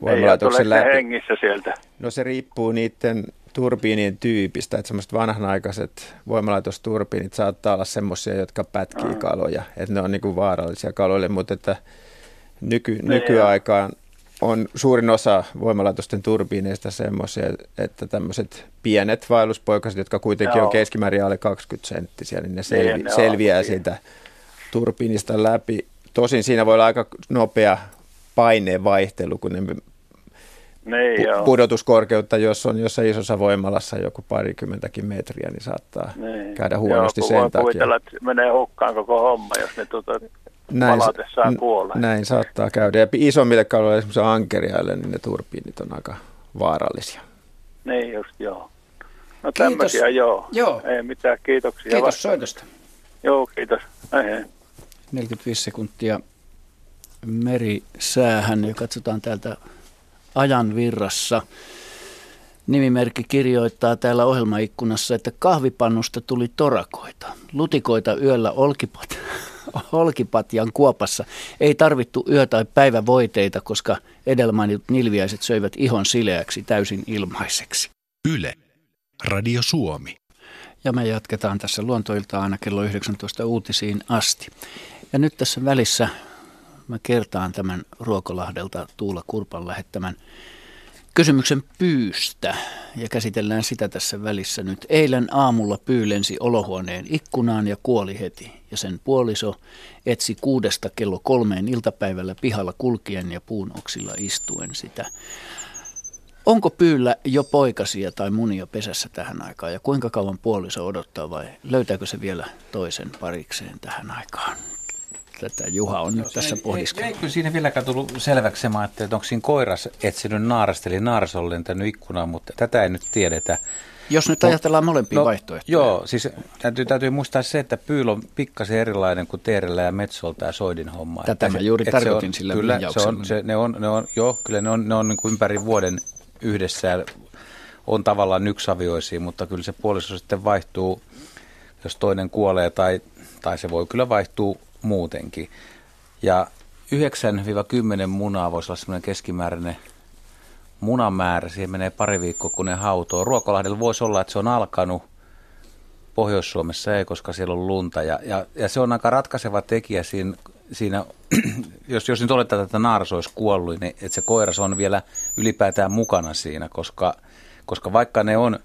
voimalaitoksen läpi. hengissä sieltä? No se riippuu niiden turbiinien tyypistä, että semmoiset vanhanaikaiset voimalaitosturbiinit saattaa olla semmoisia, jotka pätkii kaloja, että ne on niin kuin vaarallisia kaloille, mutta että nyky, niin nykyaikaan on suurin osa voimalaitosten turbiineista semmoisia, että tämmöiset pienet vaelluspoikaset, jotka kuitenkin Joo. on keskimäärin alle 20 senttisiä, niin ne, selvi, niin, ne selviää on. siitä turbiinista läpi. Tosin siinä voi olla aika nopea paineen vaihtelu, kun ne niin, pu- pudotuskorkeutta, jos on jossain isossa voimalassa joku parikymmentäkin metriä, niin saattaa niin. käydä huonosti joo, sen takia. kuvitella, että menee hukkaan koko homma, jos ne tuota, näin, palatessaan kuolee. Näin saattaa käydä. Ja isommille kaloille, esimerkiksi ankeriaille, niin ne turbiinit on aika vaarallisia. Niin just, joo. No tämmöisiä joo. joo. Ei mitään, kiitoksia. Kiitos vasta. soitosta. Joo, kiitos. Ei, ei. 45 sekuntia merisäähän ja katsotaan täältä ajan virrassa. Nimimerkki kirjoittaa täällä ohjelmaikkunassa, että kahvipannusta tuli torakoita. Lutikoita yöllä olkipat, olkipatjan kuopassa. Ei tarvittu yö- tai päivävoiteita, koska edellä mainitut nilviäiset söivät ihon sileäksi täysin ilmaiseksi. Yle. Radio Suomi. Ja me jatketaan tässä luontoilta aina kello 19 uutisiin asti. Ja nyt tässä välissä mä kertaan tämän Ruokolahdelta Tuula Kurpan lähettämän kysymyksen pyystä ja käsitellään sitä tässä välissä nyt. Eilen aamulla pyy lensi olohuoneen ikkunaan ja kuoli heti ja sen puoliso etsi kuudesta kello kolmeen iltapäivällä pihalla kulkien ja puun oksilla istuen sitä. Onko pyyllä jo poikasia tai munia pesässä tähän aikaan ja kuinka kauan puoliso odottaa vai löytääkö se vielä toisen parikseen tähän aikaan? Tätä Juha on nyt tässä pohdiskellut. Eikö siinä vieläkään tullut selväksi se, että onko siinä koiras etsinyt naarasta, eli naaras on lentänyt ikkunaan, mutta tätä ei nyt tiedetä. Jos nyt ajatellaan molempia no, vaihtoehtoja. Joo, siis täytyy, täytyy muistaa se, että pyyl on pikkasen erilainen kuin Teerellä ja Metsolta ja Soidin homma. Tätä että mä juuri että tarkoitin on, sillä Kyllä, se on, se, ne on, ne on, joo, kyllä ne on, ne on niin kuin ympäri vuoden yhdessä ja on tavallaan yksavioisia, mutta kyllä se puoliso sitten vaihtuu, jos toinen kuolee tai, tai se voi kyllä vaihtua muutenkin. Ja 9-10 munaa voisi olla semmoinen keskimääräinen munamäärä. Siihen menee pari viikkoa, kun ne hautoo. Ruokolahdella voisi olla, että se on alkanut. Pohjois-Suomessa ei, koska siellä on lunta. Ja, ja, ja se on aika ratkaiseva tekijä siinä, siinä jos, jos nyt oletetaan, että naaras olisi kuollut, niin että se koiras on vielä ylipäätään mukana siinä, koska, koska vaikka ne on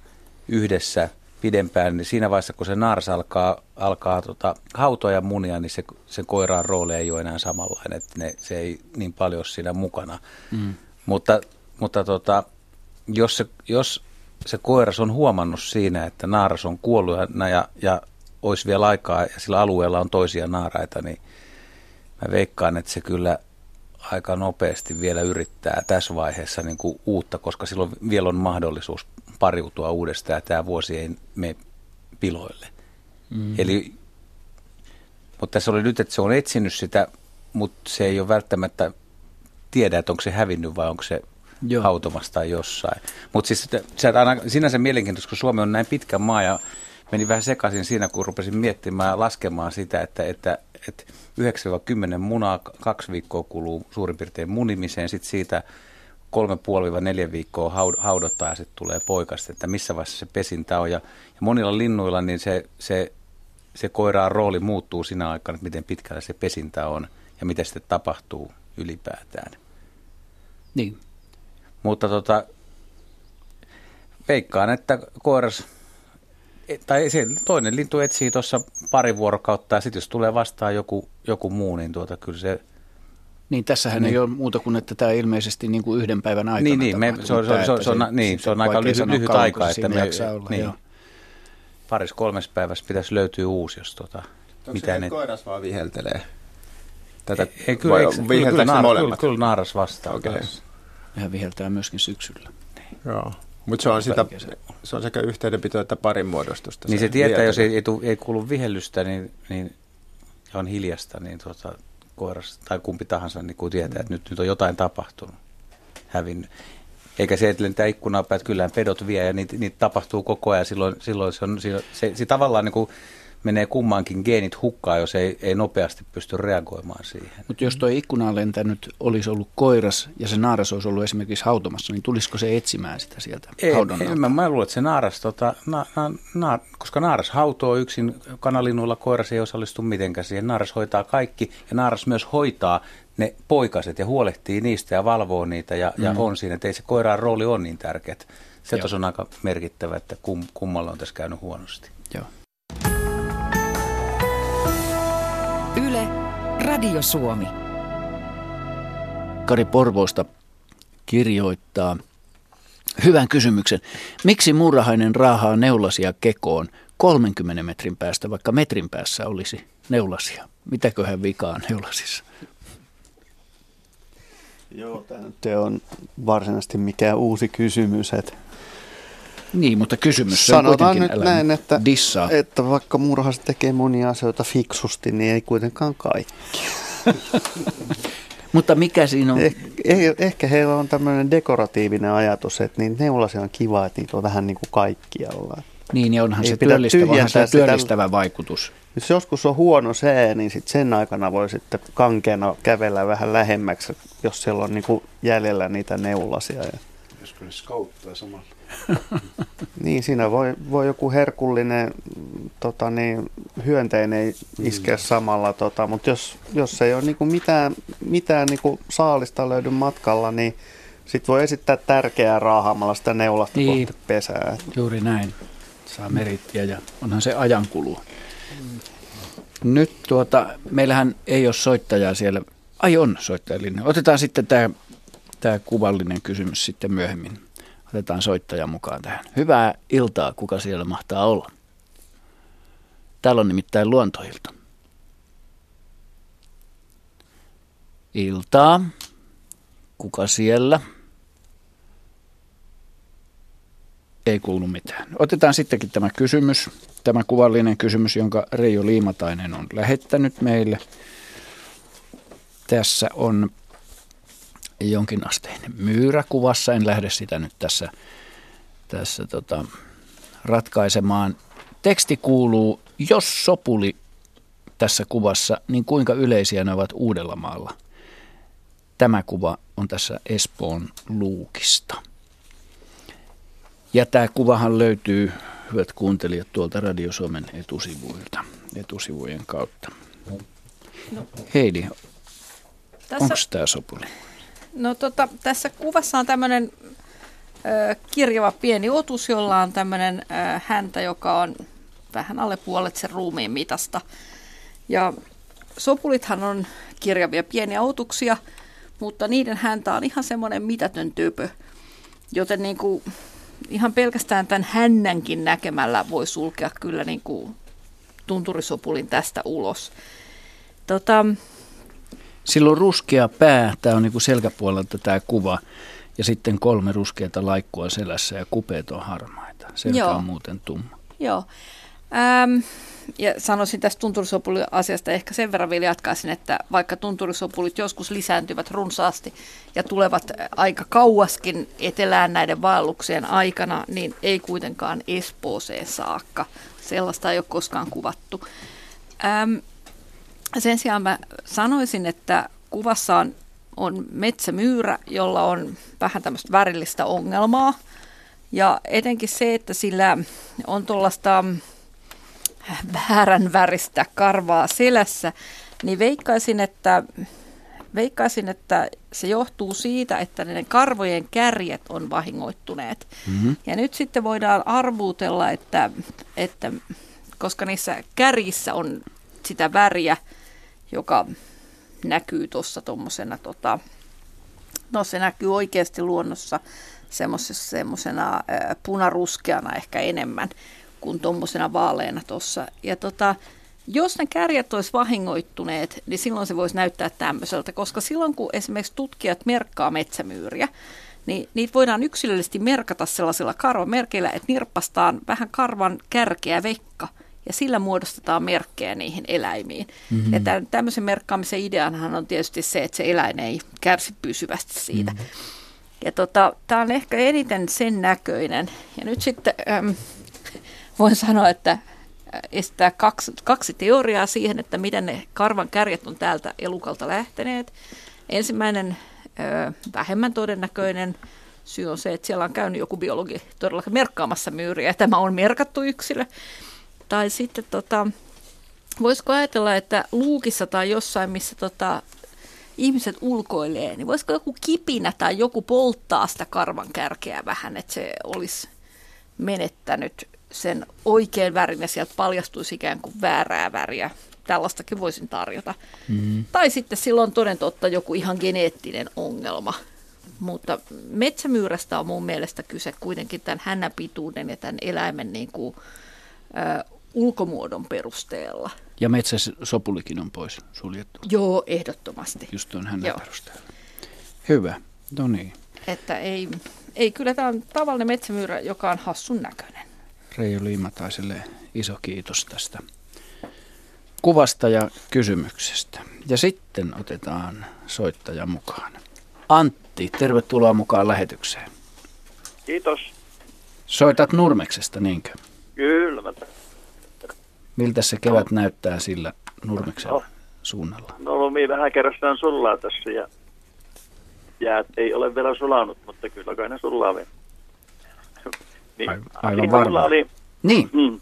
yhdessä – pidempään, niin siinä vaiheessa, kun se naaras alkaa, alkaa tota, hautoa ja munia, niin se, se koiraan rooli ei ole enää samanlainen, että ne, se ei niin paljon ole siinä mukana. Mm. Mutta, mutta tota, jos, se, jos se koiras on huomannut siinä, että naaras on kuollut ja, ja, ja olisi vielä aikaa ja sillä alueella on toisia naaraita, niin mä veikkaan, että se kyllä aika nopeasti vielä yrittää tässä vaiheessa niin kuin uutta, koska silloin vielä on mahdollisuus pariutua uudestaan ja tämä vuosi ei mene piloille. Mm. Eli, mutta tässä oli nyt, että se on etsinyt sitä, mutta se ei ole välttämättä tiedä, että onko se hävinnyt vai onko se Joo. hautomassa tai jossain. Mutta siis se on aina sinänsä mielenkiintoista, kun Suomi on näin pitkä maa ja meni vähän sekaisin siinä, kun rupesin miettimään laskemaan sitä, että, että, että 9-10 munaa, kaksi viikkoa kuluu suurin piirtein munimiseen, sitten siitä kolme puoli neljä viikkoa haudottaa ja sitten tulee poikasta, että missä vaiheessa se pesintä on. Ja, ja monilla linnuilla niin se, se, se koiraan rooli muuttuu siinä aikana, että miten pitkällä se pesintä on ja miten sitten tapahtuu ylipäätään. Niin. Mutta tota, veikkaan, että koiras, tai se toinen lintu etsii tuossa pari vuorokautta ja sitten jos tulee vastaan joku, joku muu, niin tuota, kyllä se niin, tässähän niin. ei ole muuta kuin, että tämä ilmeisesti niin kuin yhden päivän aikana Niin, niin, me, se, on, se, on, se, on, se, on, niin, se on aika lyhyt, lyhyt aika, että me, olla, niin, paris kolmes päivässä pitäisi löytyä uusi, jos tota, Onko mitä ne... koiras vaan viheltelee? Tätä, ei, kyllä, eikö, kyllä, kyllä, kyllä, kyllä, kyllä naaras vastaa. Okay. Hän viheltää myöskin syksyllä. Niin. Joo. Mutta se on, sitä, se on sekä yhteydenpito että parin muodostusta. Niin se, se tietää, jos ei, ei, ei kuulu vihellystä niin, niin, ja on hiljasta, niin tuota, koiras tai kumpi tahansa niin kun tietää, että nyt, nyt on jotain tapahtunut, hävinnyt. Eikä se, että lentää ikkunaa päin, että kyllähän pedot vie ja niitä, niitä tapahtuu koko ajan. Silloin, silloin se, on, se, se, se tavallaan niin kuin menee kummankin geenit hukkaan, jos ei, ei nopeasti pysty reagoimaan siihen. Mutta jos tuo ikkunaan lentänyt olisi ollut koiras ja se naaras olisi ollut esimerkiksi hautomassa, niin tulisiko se etsimään sitä sieltä ei, ei, mä, mä luulen, että se naaras, tota, na, na, na, koska naaras hautoo yksin kanalinnuilla, koiras ei osallistu mitenkään siihen. Naaras hoitaa kaikki ja naaras myös hoitaa ne poikaset ja huolehtii niistä ja valvoo niitä ja, mm. ja on siinä. Että ei se koiraan rooli on niin tärkeä. Se on aika merkittävä, että kum, kummalla on tässä käynyt huonosti. Joo. Radio Suomi. Kari Porvoosta kirjoittaa hyvän kysymyksen. Miksi murrahainen raahaa neulasia kekoon 30 metrin päästä, vaikka metrin päässä olisi neulasia? Mitäköhän vikaa neulasissa? Joo, tämä on varsinaisesti mikään uusi kysymys. Että niin, mutta kysymys Sanotaan nyt näin, että, dissaa. että vaikka murhas tekee monia asioita fiksusti, niin ei kuitenkaan kaikki. mutta mikä siinä on? Eh, eh, ehkä heillä on tämmöinen dekoratiivinen ajatus, että niin neulasia on kiva, että niitä on vähän niin kuin kaikkialla. Niin, ja onhan ei se työllistävä, onhan se työllistävä sitä, vaikutus. Jos joskus on huono se, niin sit sen aikana voi sitten kankeena kävellä vähän lähemmäksi, jos siellä on niin kuin jäljellä niitä neulasia. Josko ne skauttaa samalla? niin, siinä voi, voi joku herkullinen tota niin, hyönteinen iskeä mm. samalla, tota, mutta jos, jos ei ole niinku mitään, mitään niinku saalista löydy matkalla, niin sitten voi esittää tärkeää raahaamalla sitä neulasta niin, kohti pesää. Juuri näin. Saa merittiä ja onhan se ajankulu. Nyt tuota, meillähän ei ole soittajaa siellä. Ai on soittajallinen. Otetaan sitten tämä tämä kuvallinen kysymys sitten myöhemmin. Otetaan soittaja mukaan tähän. Hyvää iltaa, kuka siellä mahtaa olla? Täällä on nimittäin luontoilta. Iltaa. Kuka siellä? Ei kuulu mitään. Otetaan sittenkin tämä kysymys, tämä kuvallinen kysymys, jonka Reijo Liimatainen on lähettänyt meille. Tässä on jonkinasteinen myyrä kuvassa. En lähde sitä nyt tässä, tässä tota, ratkaisemaan. Teksti kuuluu, jos sopuli tässä kuvassa, niin kuinka yleisiä ne ovat Uudellamaalla? Tämä kuva on tässä Espoon luukista. Ja tämä kuvahan löytyy, hyvät kuuntelijat, tuolta Radio Suomen etusivuilta, etusivujen kautta. No. Heidi, onko tämä sopuli? No tota, tässä kuvassa on tämmöinen kirjava pieni otus, jolla on tämmöinen häntä, joka on vähän alle puolet sen ruumiin mitasta. Ja sopulithan on kirjavia pieniä otuksia, mutta niiden häntä on ihan semmoinen mitätön typö. Joten niin kuin, ihan pelkästään tämän hännänkin näkemällä voi sulkea kyllä niin kuin tunturisopulin tästä ulos. Tota, sillä on ruskea pää, tämä on niin kuin selkäpuolelta tämä kuva, ja sitten kolme ruskeata laikkua selässä ja kupeet on harmaita. Selkä Joo. on muuten tumma. Joo. Ähm, ja sanoisin tästä tunturisopuliasiasta ehkä sen verran vielä jatkaisin, että vaikka tunturisopulit joskus lisääntyvät runsaasti ja tulevat aika kauaskin etelään näiden vaelluksien aikana, niin ei kuitenkaan Espooseen saakka. Sellaista ei ole koskaan kuvattu. Ähm, sen sijaan mä sanoisin, että kuvassa on, on metsämyyrä, jolla on vähän tämmöistä värillistä ongelmaa. Ja etenkin se, että sillä on tuollaista väärän väristä karvaa selässä, niin veikkaisin, että, veikkaisin, että se johtuu siitä, että ne karvojen kärjet on vahingoittuneet. Mm-hmm. Ja nyt sitten voidaan arvuutella, että, että koska niissä kärjissä on sitä väriä, joka näkyy tuossa tuommoisena, tota, no se näkyy oikeasti luonnossa semmoisena punaruskeana ehkä enemmän kuin tuommoisena vaaleena tuossa. Ja tota, jos ne kärjet olisi vahingoittuneet, niin silloin se voisi näyttää tämmöiseltä, koska silloin kun esimerkiksi tutkijat merkkaa metsämyyriä, niin niitä voidaan yksilöllisesti merkata sellaisilla karvamerkeillä, että nirppastaan vähän karvan kärkeä vekka – ja sillä muodostetaan merkkejä niihin eläimiin. Mm-hmm. Ja tämän, tämmöisen merkkaamisen ideanahan on tietysti se, että se eläin ei kärsi pysyvästi siitä. Mm-hmm. Ja tota, tämä on ehkä eniten sen näköinen. Ja nyt sitten äm, voin sanoa, että estää kaksi, kaksi teoriaa siihen, että miten ne karvan kärjet on täältä elukalta lähteneet. Ensimmäinen vähemmän todennäköinen syy on se, että siellä on käynyt joku biologi todella merkkaamassa myyriä ja tämä on merkattu yksilö. Tai sitten tota, voisiko ajatella, että luukissa tai jossain, missä tota, ihmiset ulkoilee, niin voisiko joku kipinä tai joku polttaa sitä karvan kärkeä vähän, että se olisi menettänyt sen oikein värin ja sieltä paljastuisi ikään kuin väärää väriä. Tällaistakin voisin tarjota. Mm-hmm. Tai sitten silloin toden totta joku ihan geneettinen ongelma. Mutta metsämyyrästä on mun mielestä kyse kuitenkin tämän hännäpituuden ja tämän eläimen niin kuin, ö, ulkomuodon perusteella. Ja metsäsopulikin on pois suljettu? Joo, ehdottomasti. Just on hänen perusteella. Hyvä, no niin. Että ei, ei kyllä tämä on tavallinen metsämyyrä, joka on hassun näköinen. Reijo Liimataiselle iso kiitos tästä kuvasta ja kysymyksestä. Ja sitten otetaan soittaja mukaan. Antti, tervetuloa mukaan lähetykseen. Kiitos. Soitat Nurmeksesta, niinkö? Kyllä. Miltä se kevät no. näyttää sillä Nurmeksen no. suunnalla? No lumi vähän kerrassaan sullaa tässä ja jäät ei ole vielä sulanut, mutta kyllä kai ne sullaa vielä. niin, Aivan varmaan. Oli, niin. Mm,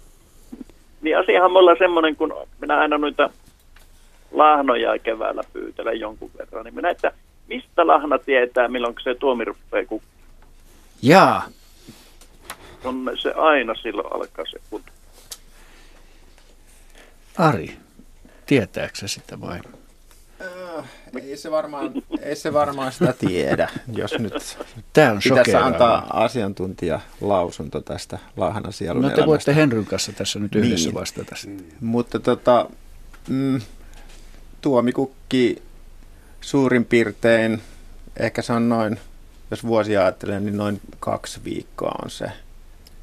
niin asiahan mulla on semmoinen, kun minä aina noita lahnoja keväällä pyytelen jonkun verran, niin minä, että mistä lahna tietää, milloin se tuomi rupeaa kukkimaan? Jaa. On se aina silloin alkaa se kun. Ari, tietääkö se sitä vai? Äh, ei se, varmaan, ei se varmaan sitä tiedä, jos nyt Tämä on pitäisi antaa asiantuntijalausunto tästä lahnasielun No te elämästä. voitte Henryn kanssa tässä nyt yhdessä niin. vastata. Mm. Mutta tota, mm, tuomikukki suurin piirtein, ehkä se on noin, jos vuosia ajattelee, niin noin kaksi viikkoa on se.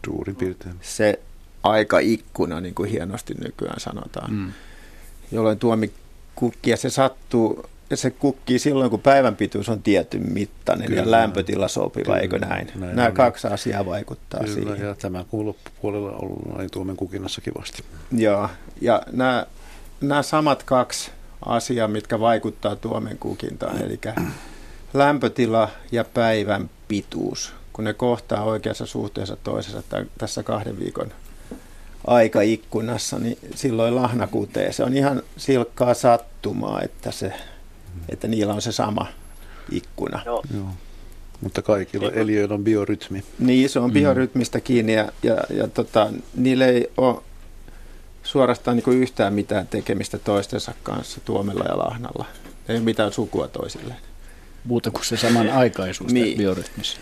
Suurin piirtein. Se aikaikkuna, niin kuin hienosti nykyään sanotaan. Mm. Jolloin tuomikukki, ja se sattuu, se kukkii silloin, kun päivän pituus on tietyn mittainen Kyllä. ja lämpötila sopiva, Kyllä. eikö näin? näin Nämä on. kaksi asiaa vaikuttaa Kyllä, siihen. ja tämä kuuluu loppupuolella ollut näin tuomen kukinnassa kivasti. Joo, ja nämä, nämä samat kaksi asia, mitkä vaikuttaa tuomen kukintaan, eli lämpötila ja päivän pituus, kun ne kohtaa oikeassa suhteessa toisessa tässä kahden viikon aikaikkunassa, niin silloin lahna kutee. Se on ihan silkkaa sattumaa, että, se, että niillä on se sama ikkuna. Joo. Joo. Mutta kaikilla eliöillä on biorytmi. Niin, se on mm. biorytmistä kiinni ja, ja, ja tota, niillä ei ole suorastaan niin kuin yhtään mitään tekemistä toistensa kanssa tuomella ja lahnalla. Ei ole mitään sukua toisilleen. Muuta kuin se samanaikaisuus niin. biorytmissä.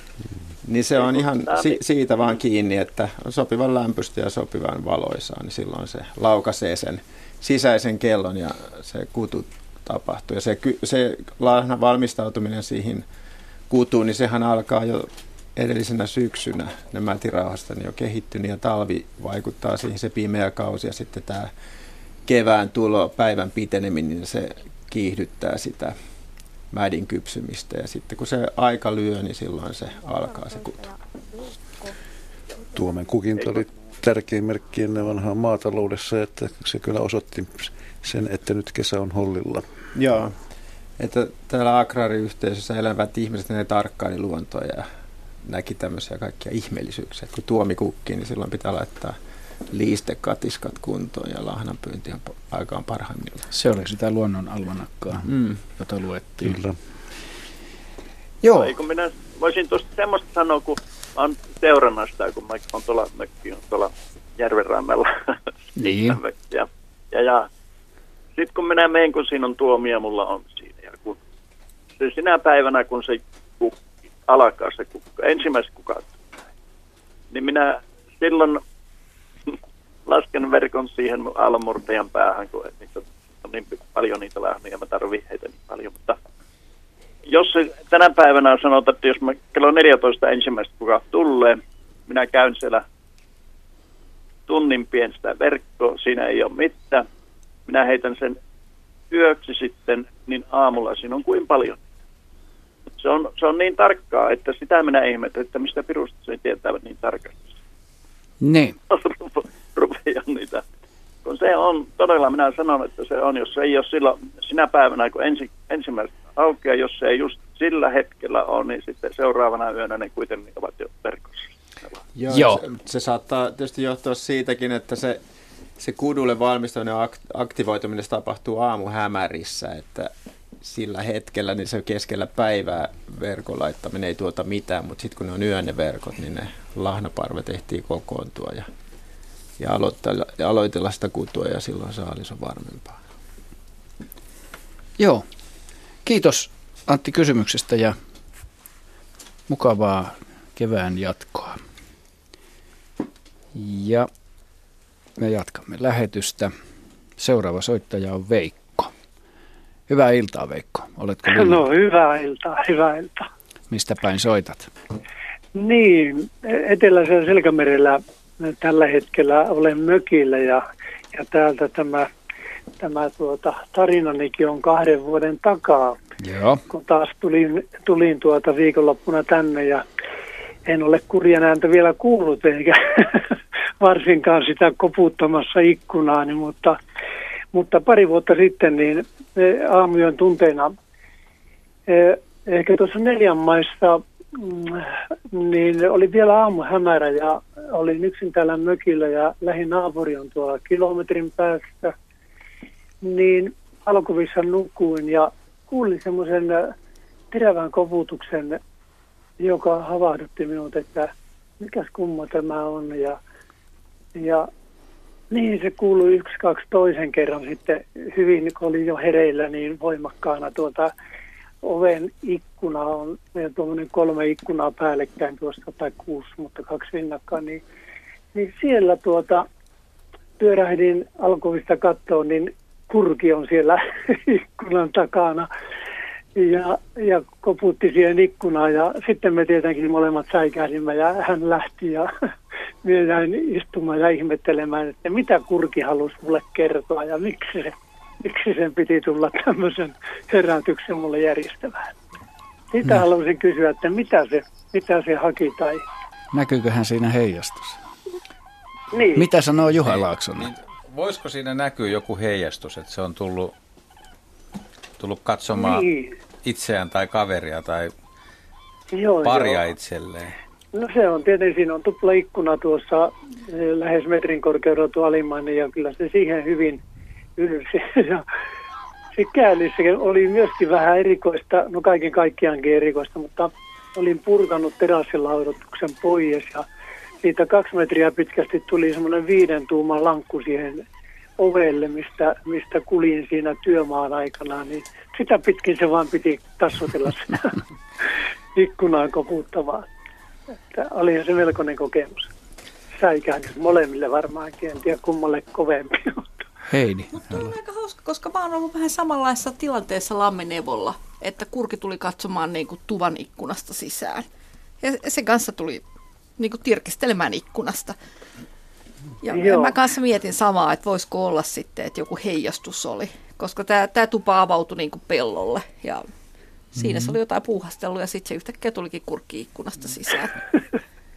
Niin se on ihan si- siitä vaan kiinni, että on sopivan lämpöistä ja sopivan valoisaa, niin silloin se laukaisee sen sisäisen kellon ja se kutu tapahtuu. Ja se, se lahna valmistautuminen siihen kutuun, niin sehän alkaa jo edellisenä syksynä ne mätirauhasta niin jo kehittynyt ja talvi vaikuttaa siihen se pimeä kausi ja sitten tämä kevään tulo, päivän piteneminen, niin se kiihdyttää sitä mädin kypsymistä ja sitten kun se aika lyö, niin silloin se alkaa se kutu. Tuomen kukinta oli tärkein merkki ennen vanhaa maataloudessa, että se kyllä osoitti sen, että nyt kesä on hollilla. Joo, että täällä agraariyhteisössä elävät ihmiset, ne tarkkaili luontoa ja näki tämmöisiä kaikkia ihmeellisyyksiä. Kun tuomi kukkii, niin silloin pitää laittaa liistekatiskat kuntoon ja lahnanpyynti on aikaan parhaimmillaan. Se oli sitä luonnon almanakkaa, mm. jota luettiin. Kyllä. Joo. Eikö minä voisin tuosta semmoista sanoa, kun on seurannasta, kun mä on tuolla mökki on tuolla järvenrannalla. Niin. ja, ja, ja sitten kun minä menen, kun siinä on tuomia, mulla on siinä. Ja kun se sinä päivänä, kun se alkaa se kukka, ensimmäiset kukat. Niin minä silloin lasken verkon siihen aallonmurtajan päähän, kun niitä on niin paljon niitä lähmiä, mä tarvitsen heitä niin paljon. Mutta jos tänä päivänä sanotaan, että jos mä kello 14 ensimmäistä kuka tulee, minä käyn siellä tunnin pien sitä verkkoa, siinä ei ole mitään. Minä heitän sen yöksi sitten, niin aamulla siinä on kuin paljon se on, se on niin tarkkaa, että sitä minä ihmetän, että mistä pirusta se tietävät niin tarkasti. Niin. Rupeaa niitä kun se on, todella minä sanon, että se on, jos se ei ole silloin, sinä päivänä, kun ensi, ensimmäistä aukeaa, jos se ei just sillä hetkellä ole, niin sitten seuraavana yönä ne kuitenkin ovat jo verkossa. Joo, Joo. Se, se saattaa tietysti johtua siitäkin, että se, se kudulle valmistuminen ja aktivoituminen tapahtuu aamuhämärissä, että sillä hetkellä niin se keskellä päivää verkon laittaminen ei tuota mitään, mutta sitten kun ne on yönne verkot, niin ne lahnaparvet ehtii kokoontua ja, ja, aloitella, ja aloitella sitä kutua ja silloin saalis on varmempaa. Joo. Kiitos Antti kysymyksestä ja mukavaa kevään jatkoa. Ja me jatkamme lähetystä. Seuraava soittaja on Veikko. Hyvää iltaa Veikko. Oletko No hyvää iltaa, hyvää iltaa. Mistä päin soitat? Niin, Eteläisellä Selkämerellä tällä hetkellä olen mökillä ja, ja täältä tämä, tämä tuota, tarinanikin on kahden vuoden takaa. Joo. Kun taas tulin, tulin tuota viikonloppuna tänne ja en ole kurjan ääntä vielä kuullut eikä varsinkaan sitä koputtamassa ikkunaani, mutta, mutta pari vuotta sitten niin aamujen tunteina eh, ehkä tuossa neljän maissa niin oli vielä aamu hämärä ja olin yksin täällä mökillä ja naapuri on tuolla kilometrin päästä. Niin alkuvissa nukuin ja kuulin semmoisen terävän koputuksen joka havahdutti minut, että mikäs kumma tämä on. Ja, ja niin se kuului yksi, kaksi toisen kerran sitten hyvin, kun oli jo hereillä niin voimakkaana tuota oven ikkuna on, meillä tuommoinen kolme ikkunaa päällekkäin tuosta tai kuusi, mutta kaksi rinnakkain, niin, niin siellä tuota pyörähdin alkuvista kattoon, niin kurki on siellä ikkunan takana ja, ja koputti siihen ikkunaan ja sitten me tietenkin molemmat säikähdimme ja hän lähti ja minä jäin istumaan ja ihmettelemään, että mitä kurki halusi mulle kertoa ja miksi, se, miksi sen piti tulla tämmöisen herätyksen mulle järjestämään. Sitä no. haluaisin kysyä, että mitä se, mitä se haki tai... Näkyyköhän siinä heijastus? Niin. Mitä sanoo Juha Laaksonen? Niin, voisiko siinä näkyä joku heijastus, että se on tullut tullut katsomaan niin. itseään tai kaveria tai joo, paria joo. itselleen? No se on tietenkin, siinä on tupla ikkuna tuossa eh, lähes metrin korkeudella tuo alimmainen ja kyllä se siihen hyvin ylsi. Ja se käännissä oli myöskin vähän erikoista, no kaiken kaikkiaankin erikoista, mutta olin purkanut terassilaudotuksen pois ja siitä kaksi metriä pitkästi tuli semmoinen viiden tuuman lankku siihen ovelle, mistä, mistä kuljin siinä työmaan aikana, niin sitä pitkin se vaan piti tassutella sitä ikkunaan koputtavaa. Että oli se melkoinen kokemus. Säikähdys molemmille varmaankin, en tiedä kummalle kovempi. Heidi. Mutta on aika hauska, koska mä oon ollut vähän samanlaisessa tilanteessa lammenevolla, että kurki tuli katsomaan niin kuin tuvan ikkunasta sisään. Ja se kanssa tuli niin kuin tirkistelemään ikkunasta. Ja Joo. mä kanssa mietin samaa, että voisiko olla sitten, että joku heijastus oli, koska tämä, tämä tupa avautui niin kuin pellolle ja siinä mm-hmm. se oli jotain puuhastellut ja sitten se yhtäkkiä tulikin kurkki ikkunasta sisään.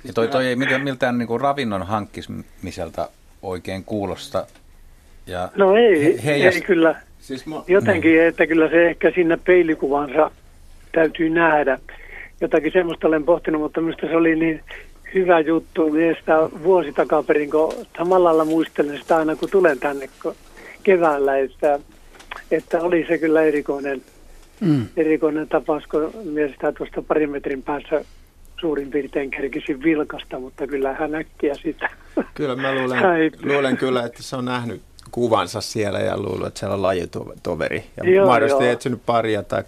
Ja toi, toi ei miltään niin kuin ravinnon hankkimiselta oikein kuulosta. Ja no ei, heijast... ei kyllä. Siis mä... Jotenkin, niin. että kyllä se ehkä siinä peilikuvansa täytyy nähdä. Jotakin semmoista olen pohtinut, mutta minusta se oli niin hyvä juttu. Minä sitä vuosi takaperin, kun samalla lailla muistelen sitä aina, kun tulen tänne keväällä, että, että oli se kyllä erikoinen, mm. erikoinen tapaus, kun minä sitä tuosta parin metrin päässä suurin piirtein kerkisin vilkasta, mutta kyllä hän äkkiä sitä. Kyllä mä luulen, luulen kyllä, että se on nähnyt kuvansa siellä ja luulen, että siellä on lajitoveri. Ja joo, mahdollisesti joo. etsinyt paria tai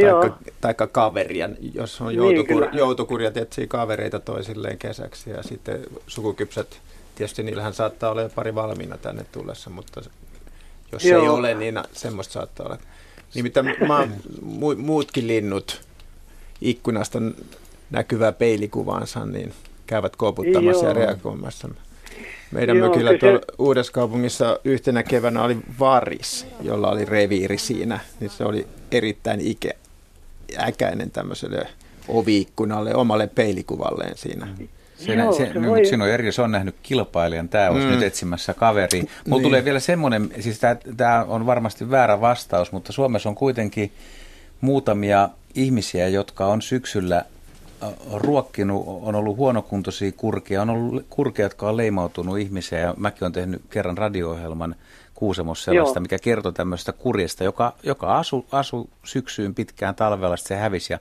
taikka, taikka kaveria, jos on joutokur, niin, joutokurjat etsii kavereita toisilleen kesäksi ja sitten sukukypset, tietysti niillähän saattaa olla jo pari valmiina tänne tullessa, mutta jos Joo. ei ole, niin semmoista saattaa olla. Nimittäin mä, muutkin linnut ikkunasta näkyvää peilikuvaansa, niin käyvät koputtamassa Joo. ja reagoimassa. Meidän Joo, mökillä tuolla se... Uudessa kaupungissa yhtenä keväänä oli varis, jolla oli reviiri siinä. Niin se oli erittäin ikä, äkäinen tämmöiselle oviikkunalle, omalle peilikuvalleen siinä. Se, Joo, se, se voi... Sinun eri, se on nähnyt kilpailijan, tämä olisi mm. nyt etsimässä kaveri. Mulla niin. tulee vielä semmoinen, siis tämä on varmasti väärä vastaus, mutta Suomessa on kuitenkin muutamia ihmisiä, jotka on syksyllä ruokkinut, on ollut huonokuntoisia kurkia, on ollut kurkia, jotka on leimautunut ihmisiä ja mäkin olen tehnyt kerran radio-ohjelman Kuusemossa sellaista, Joo. mikä kertoo tämmöistä kurjesta, joka, joka asui asu syksyyn pitkään talvella, se hävisi ja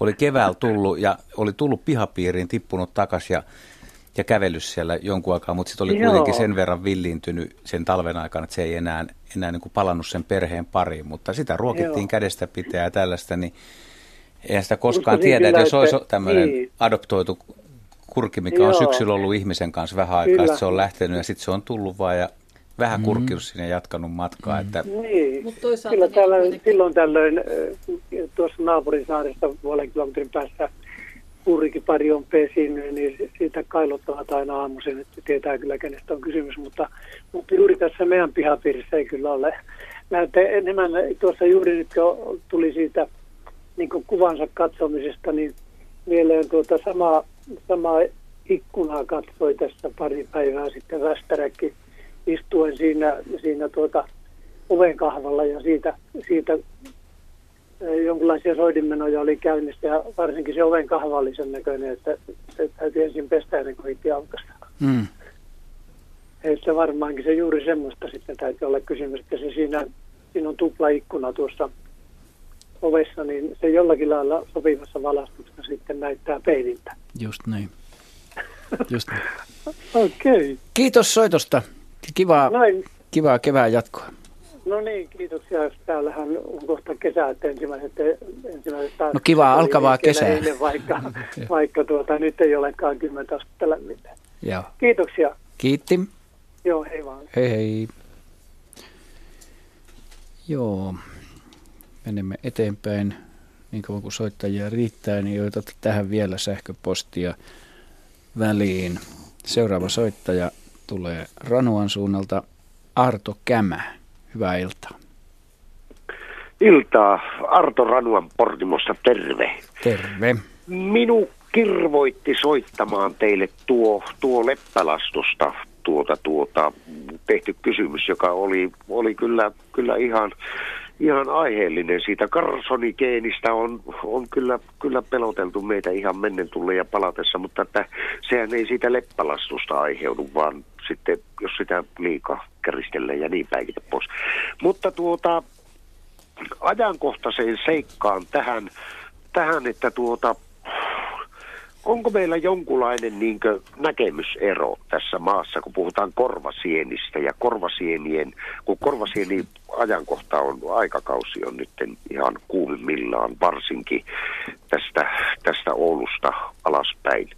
oli keväällä tullut ja oli tullut pihapiiriin, tippunut takaisin ja, ja kävellyt siellä jonkun aikaa, mutta sitten oli Joo. kuitenkin sen verran villiintynyt sen talven aikana, että se ei enää, enää niin kuin palannut sen perheen pariin, mutta sitä ruokittiin Joo. kädestä pitää ja tällaista, niin eihän sitä koskaan tiedä, että jos olisi tämmöinen niin. adoptoitu kurki, mikä Joo. on syksyllä ollut ihmisen kanssa vähän aikaa, se on lähtenyt ja sitten se on tullut vaan ja vähän mm. kurkkinut sinne ja jatkanut matkaa. Mm. Että... Niin, Mut kyllä niin täällä, silloin tällöin tuossa naapurin saaresta puolen kilometrin päässä pari on pesinyt, niin siitä kailottavat aina aamuisin, että tietää kyllä kenestä on kysymys, mutta, mutta juuri tässä meidän pihapiirissä ei kyllä ole. Näette enemmän, tuossa juuri nyt tuli siitä niin kuvansa katsomisesta, niin mieleen tuota sama, sama ikkunaa katsoi tässä pari päivää sitten Västäräkki istuen siinä, siinä tuota oven kahvalla ja siitä, siitä jonkinlaisia soidinmenoja oli käynnissä ja varsinkin se oven kahva oli sen näköinen, että se täytyy ensin pestä ennen kuin itti aukaista. Mm. Että varmaankin se juuri semmoista sitten täytyy olla kysymys, että se siinä, siinä on tupla ikkuna tuossa ovessa, niin se jollakin lailla sopivassa valastuksessa sitten näyttää peililtä. Just niin. Just niin. Okei. Okay. Kiitos soitosta. Kivaa, Näin. kivaa kevään jatkoa. No niin, kiitoksia. Täällähän on kohta kesä, että ensimmäiset, ensimmäiset taas No kivaa alkavaa kesää. Eilen, vaikka, vaikka tuota, nyt ei olekaan kymmentä astetta lämmintä. Joo. Kiitoksia. Kiitti. Joo, hei vaan. Hei hei. Joo menemme eteenpäin niin kauan kuin soittajia riittää, niin otat tähän vielä sähköpostia väliin. Seuraava soittaja tulee Ranuan suunnalta Arto Kämä. Hyvää iltaa. Iltaa. Arto Ranuan Portimossa, terve. Terve. Minu kirvoitti soittamaan teille tuo, tuo leppälastusta tuota, tuota, tehty kysymys, joka oli, oli kyllä, kyllä ihan ihan aiheellinen siitä. Karsonikeenistä on, on kyllä, kyllä peloteltu meitä ihan mennen tulle ja palatessa, mutta että sehän ei siitä leppalastusta aiheudu, vaan sitten jos sitä liikaa käristelee ja niin päin pois. Mutta tuota, ajankohtaiseen seikkaan tähän, tähän että tuota, onko meillä jonkunlainen niin näkemysero tässä maassa, kun puhutaan korvasienistä ja korvasienien, kun korvasieni ajankohta on, aikakausi on nyt ihan kuumimmillaan, varsinkin tästä, tästä Oulusta alaspäin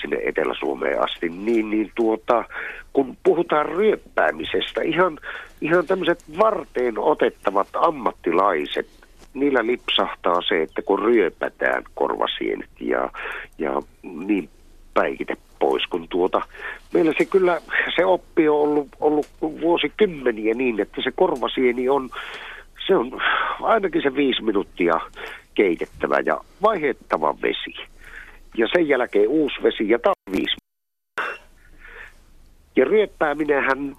sinne Etelä-Suomeen asti, niin, niin tuota, kun puhutaan ryöppäämisestä, ihan, ihan tämmöiset varteen otettavat ammattilaiset, niillä lipsahtaa se, että kun ryöpätään korvasienet ja, ja niin päikite pois, kun tuota, meillä se kyllä, se oppi on ollut, ollut vuosikymmeniä niin, että se korvasieni on, se on ainakin se viisi minuuttia keitettävä ja vaihettava vesi. Ja sen jälkeen uusi vesi ja taas viisi ja ryöppääminenhän,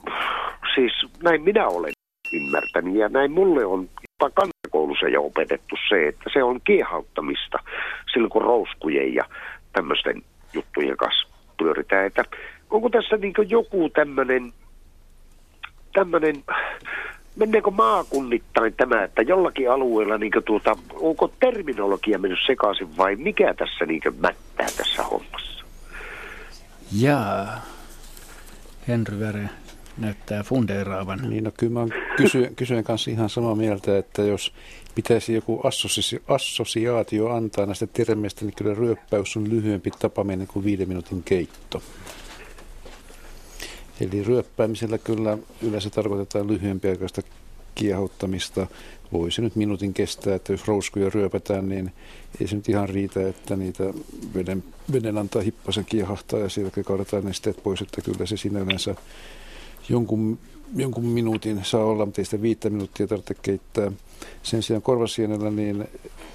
siis näin minä olen ymmärtänyt ja näin mulle on jopa kansakoulussa jo opetettu se, että se on kiehauttamista silloin kun rouskujen ja tämmöisten juttujen kanssa pyöritään. Että onko tässä niin joku tämmöinen, tämmöinen menneekö maakunnittain tämä, että jollakin alueella niin tuota, onko terminologia mennyt sekaisin vai mikä tässä niin mättää tässä hommassa? Jaa, Henry Väre näyttää fundeeraavan. Niin, no kyllä mä kysyen, kysyen kanssa ihan samaa mieltä, että jos pitäisi joku assosi, assosiaatio antaa näistä termeistä, niin kyllä ryöppäys on lyhyempi tapaaminen kuin viiden minuutin keitto. Eli ryöppäämisellä kyllä yleensä tarkoitetaan lyhyempiaikaista kiehottamista. Voisi nyt minuutin kestää, että jos rouskuja ryöpätään, niin ei se nyt ihan riitä, että niitä veden, veden antaa hippasen kiehahtaa ja sieltä kaadetaan nesteet pois, että kyllä se sinänsä jonkun, jonkun minuutin saa olla, mutta ei sitä viittä minuuttia tarvitse keittää. Sen sijaan korvasienellä niin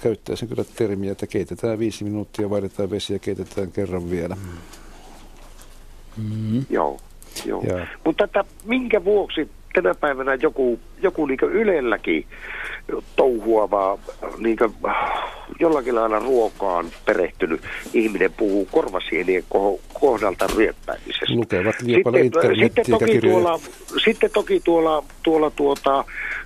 käyttää sen kyllä termiä, että keitetään viisi minuuttia, vaihdetaan vesi ja keitetään kerran vielä. Mm-hmm. Joo. Joo. Mutta että minkä vuoksi tänä päivänä joku, joku niin Ylelläkin touhuava, niin jollakin lailla ruokaan perehtynyt ihminen puhuu korvasienien kohdalta ryöppäämisestä. Lukevat sitten, sitten toki tuolla, sitten toki tuolla, tuolla tuota,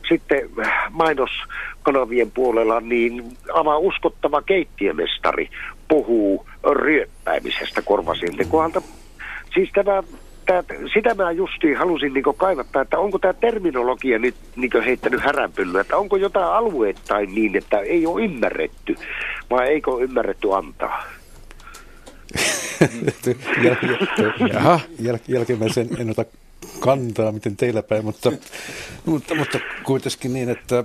sitten mainoskanavien puolella niin avaa uskottava keittiömestari puhuu ryöppäämisestä korvasienten kohdalta. Siis tämä tää, sitä mä justiin halusin niin kaivattaa, että onko tämä terminologia nyt niin heittänyt häränpyllyä, että onko jotain alueettain niin, että ei ole ymmärretty, vai eikö ole ymmärretty antaa? Jaha. Jäl, jälkimmäisen en ota kantaa, miten teillä päin, mutta, mutta, mutta kuitenkin niin, että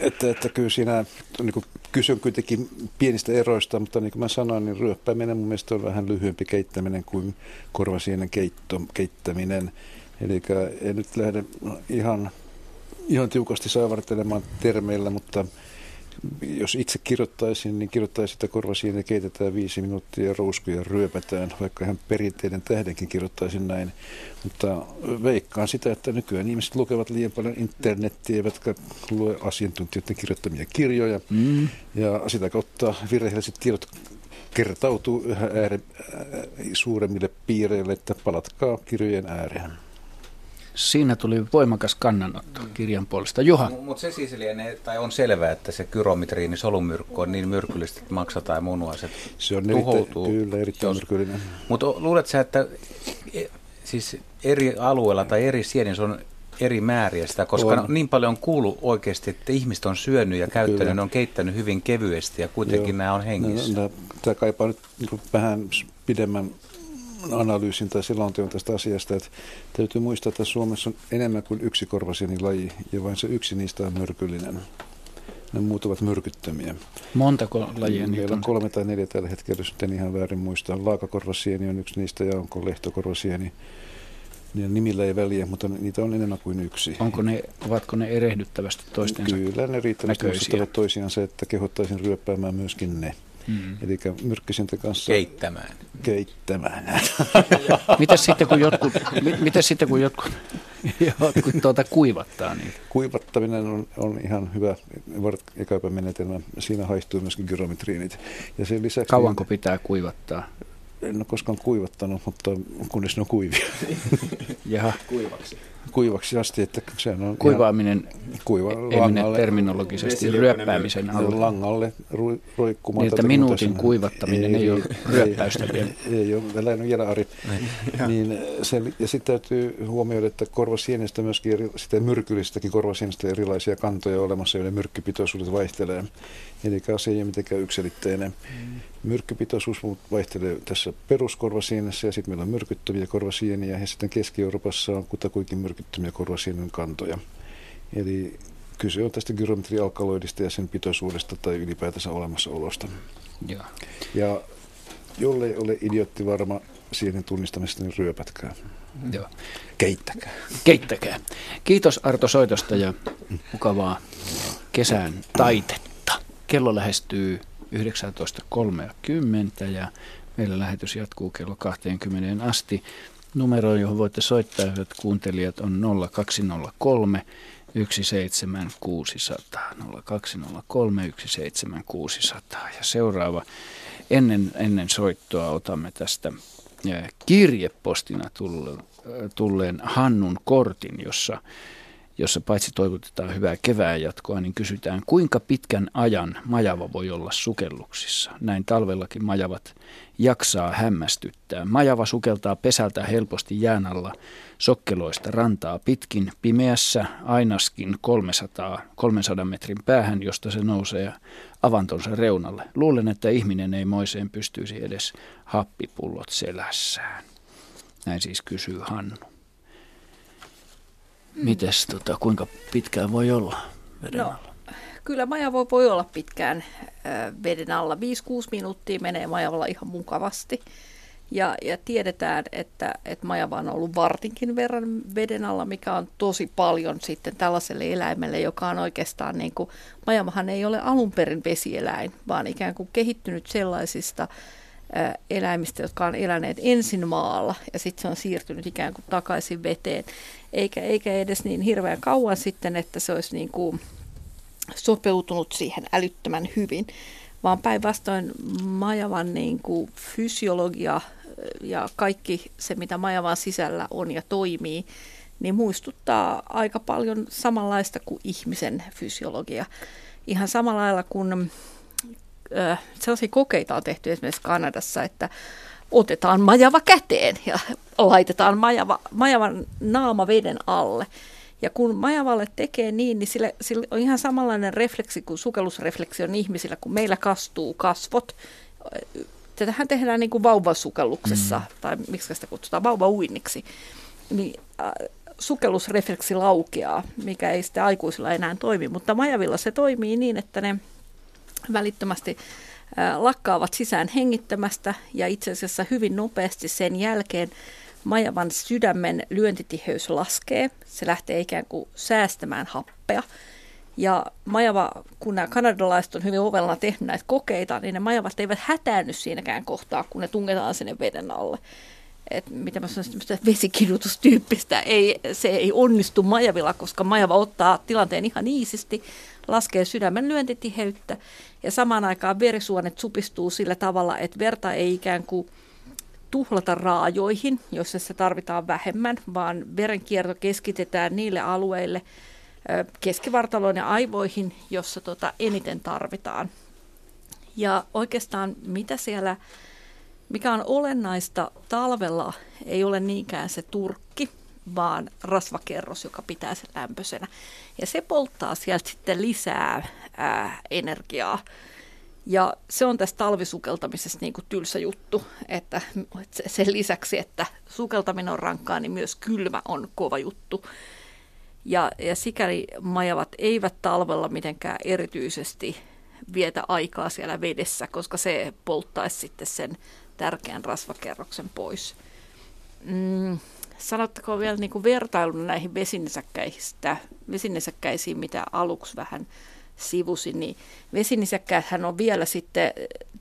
että, että kyllä siinä niin kuin kysyn kuitenkin pienistä eroista, mutta niin kuin mä sanoin, niin ryöppääminen mun mielestä on vähän lyhyempi keittäminen kuin korvasienen keitto, keittäminen. Eli en nyt lähde ihan, ihan tiukasti saavartelemaan termeillä, mutta jos itse kirjoittaisin, niin kirjoittaisin, että korvasieni keitetään viisi minuuttia ja rouskuja ryöpätään, vaikka ihan perinteinen tähdenkin kirjoittaisin näin. Mutta veikkaan sitä, että nykyään ihmiset lukevat liian paljon internettiä, eivätkä lue asiantuntijoiden kirjoittamia kirjoja. Mm. Ja sitä kautta virheelliset tiedot kertautuu yhä ääre, suuremmille piireille, että palatkaa kirjojen ääreen. Siinä tuli voimakas kannanotto kirjan puolesta. Juha. Mutta se siis lienee, tai on selvää, että se kyromitriini solumyrkky on niin myrkyllistä, että maksa tai munuaiset Se on tuhoutuu. Erittäin, kyllä, erittäin myrkyllinen. Mutta luuletko että e, siis eri alueella tai eri sienissä on eri määriä sitä, koska on. niin paljon on kuullut oikeasti, että ihmiset on syönyt ja käyttänyt, Kyllä. ne on keittänyt hyvin kevyesti ja kuitenkin Joo. nämä on hengissä. No, no, tämä kaipaa nyt niin vähän pidemmän analyysin tai selonteon tästä asiasta, että täytyy muistaa, että Suomessa on enemmän kuin yksi korvasienilaji ja vain se yksi niistä on myrkyllinen. Ne muut ovat myrkyttömiä. Montako lajia Meillä niitä on? kolme tai neljä tällä hetkellä, jos en ihan väärin muista. Laakakorvasieni on yksi niistä ja onko lehtokorvasieni. Niin nimillä ei väliä, mutta niitä on enemmän kuin yksi. Onko ne, ovatko ne erehdyttävästi toistensa Kyllä ne riittävästi se, että kehottaisin ryöppäämään myöskin ne. Mm. Eli myrkkysinten kanssa... Keittämään. Keittämään. Mitäs sitten kun jotkut, mit, sitten kun jotkut, jotkut tuota kuivattaa niitä? Kuivattaminen on, on ihan hyvä menetelmä. Siinä haihtuu myöskin gyrometriinit. Ja sen lisäksi... Kauanko pitää kuivattaa? En ole koskaan kuivattanut, mutta kunnes ne on kuivia. Jaha. Kuivaksi kuivaksi asti, että se on Kuivaaminen kuiva, ei langalle, terminologisesti ryöppäämisen alle. Langalle ru, roikkumaan. Niin, että minuutin kuivattaminen ei, ei ole ryöppäystä ei, vielä. Ei, ei ole, vielä en ole Ari. niin se, ja sitten täytyy huomioida, että korvasienestä myöskin, eri, sitä myrkyllistäkin korvasienestä erilaisia kantoja olemassa, joiden myrkkypitoisuudet vaihtelee. Eli se ei ole mitenkään yksilitteinen. Mm. Myrkkypitoisuus vaihtelee tässä peruskorvasienessä ja sitten meillä on myrkyttäviä korvasieniä ja sitten Keski-Euroopassa on kutakuinkin myrkyttömiä korvasienen kantoja. Eli kyse on tästä gyrometrialkaloidista ja sen pitoisuudesta tai ylipäätänsä olemassaolosta. Ja, ja jollei ole idiotti varma sienen tunnistamista, niin ryöpätkää. Joo. Keittäkää. Keittäkää. Kiitos Arto soitosta ja mukavaa kesän taitetta. Kello lähestyy 19.30 ja meillä lähetys jatkuu kello 20 asti. Numero, johon voitte soittaa, hyvät kuuntelijat, on 0203 17600. 0203 17600. Ja seuraava, ennen, ennen soittoa otamme tästä kirjepostina tulleen Hannun kortin, jossa jossa paitsi toivotetaan hyvää kevään jatkoa, niin kysytään, kuinka pitkän ajan majava voi olla sukelluksissa. Näin talvellakin majavat jaksaa hämmästyttää. Majava sukeltaa pesältä helposti jään alla sokkeloista rantaa pitkin pimeässä ainaskin 300, 300 metrin päähän, josta se nousee avantonsa reunalle. Luulen, että ihminen ei moiseen pystyisi edes happipullot selässään. Näin siis kysyy Hannu. Mites, tota, kuinka pitkään voi olla veden no, alla? Kyllä maja voi, voi olla pitkään veden alla. 5-6 minuuttia menee majalla ihan mukavasti. Ja, ja tiedetään, että, että majava on ollut vartinkin verran veden alla, mikä on tosi paljon sitten tällaiselle eläimelle, joka on oikeastaan niin kuin, majavahan ei ole alun perin vesieläin, vaan ikään kuin kehittynyt sellaisista eläimistä, jotka on eläneet ensin maalla ja sitten se on siirtynyt ikään kuin takaisin veteen. Eikä, eikä edes niin hirveän kauan sitten, että se olisi niin kuin sopeutunut siihen älyttömän hyvin, vaan päinvastoin majavan niin kuin fysiologia ja kaikki se, mitä majavan sisällä on ja toimii, niin muistuttaa aika paljon samanlaista kuin ihmisen fysiologia. Ihan samalla lailla kuin sellaisia kokeita on tehty esimerkiksi Kanadassa, että otetaan majava käteen ja laitetaan majava, majavan naama veden alle. Ja kun majavalle tekee niin, niin sillä, sillä on ihan samanlainen refleksi kuin sukellusrefleksi on ihmisillä, kun meillä kastuu kasvot. Tätähän tehdään niin kuin vauvasukelluksessa, mm. tai miksi sitä kutsutaan, vauvauinniksi. Niin, äh, sukellusrefleksi laukeaa, mikä ei sitten aikuisilla enää toimi, mutta majavilla se toimii niin, että ne välittömästi lakkaavat sisään hengittämästä ja itse asiassa hyvin nopeasti sen jälkeen majavan sydämen lyöntitiheys laskee. Se lähtee ikään kuin säästämään happea. Ja majava, kun nämä kanadalaiset on hyvin ovella tehnyt näitä kokeita, niin ne majavat eivät hätäänny siinäkään kohtaa, kun ne tungetaan sinne veden alle. Et mitä mä sanoisin, vesikidutustyyppistä, ei, se ei onnistu majavilla, koska majava ottaa tilanteen ihan iisisti, laskee sydämen lyöntitiheyttä ja samaan aikaan verisuonet supistuu sillä tavalla, että verta ei ikään kuin tuhlata raajoihin, joissa se tarvitaan vähemmän, vaan verenkierto keskitetään niille alueille keskivartaloon ja aivoihin, jossa tota eniten tarvitaan. Ja oikeastaan mitä siellä, mikä on olennaista talvella, ei ole niinkään se turkki, vaan rasvakerros, joka pitää sen lämpöisenä. Ja se polttaa sieltä sitten lisää ää, energiaa. Ja se on tässä talvisukeltamisessa niin kuin tylsä juttu, että sen lisäksi, että sukeltaminen on rankkaa, niin myös kylmä on kova juttu. Ja, ja sikäli majavat eivät talvella mitenkään erityisesti vietä aikaa siellä vedessä, koska se polttaisi sitten sen tärkeän rasvakerroksen pois. Mm, sanottako vielä niin kuin vertailun näihin vesinisäkkäisiin, mitä aluksi vähän sivusin, niin vesinisäkkäät on vielä sitten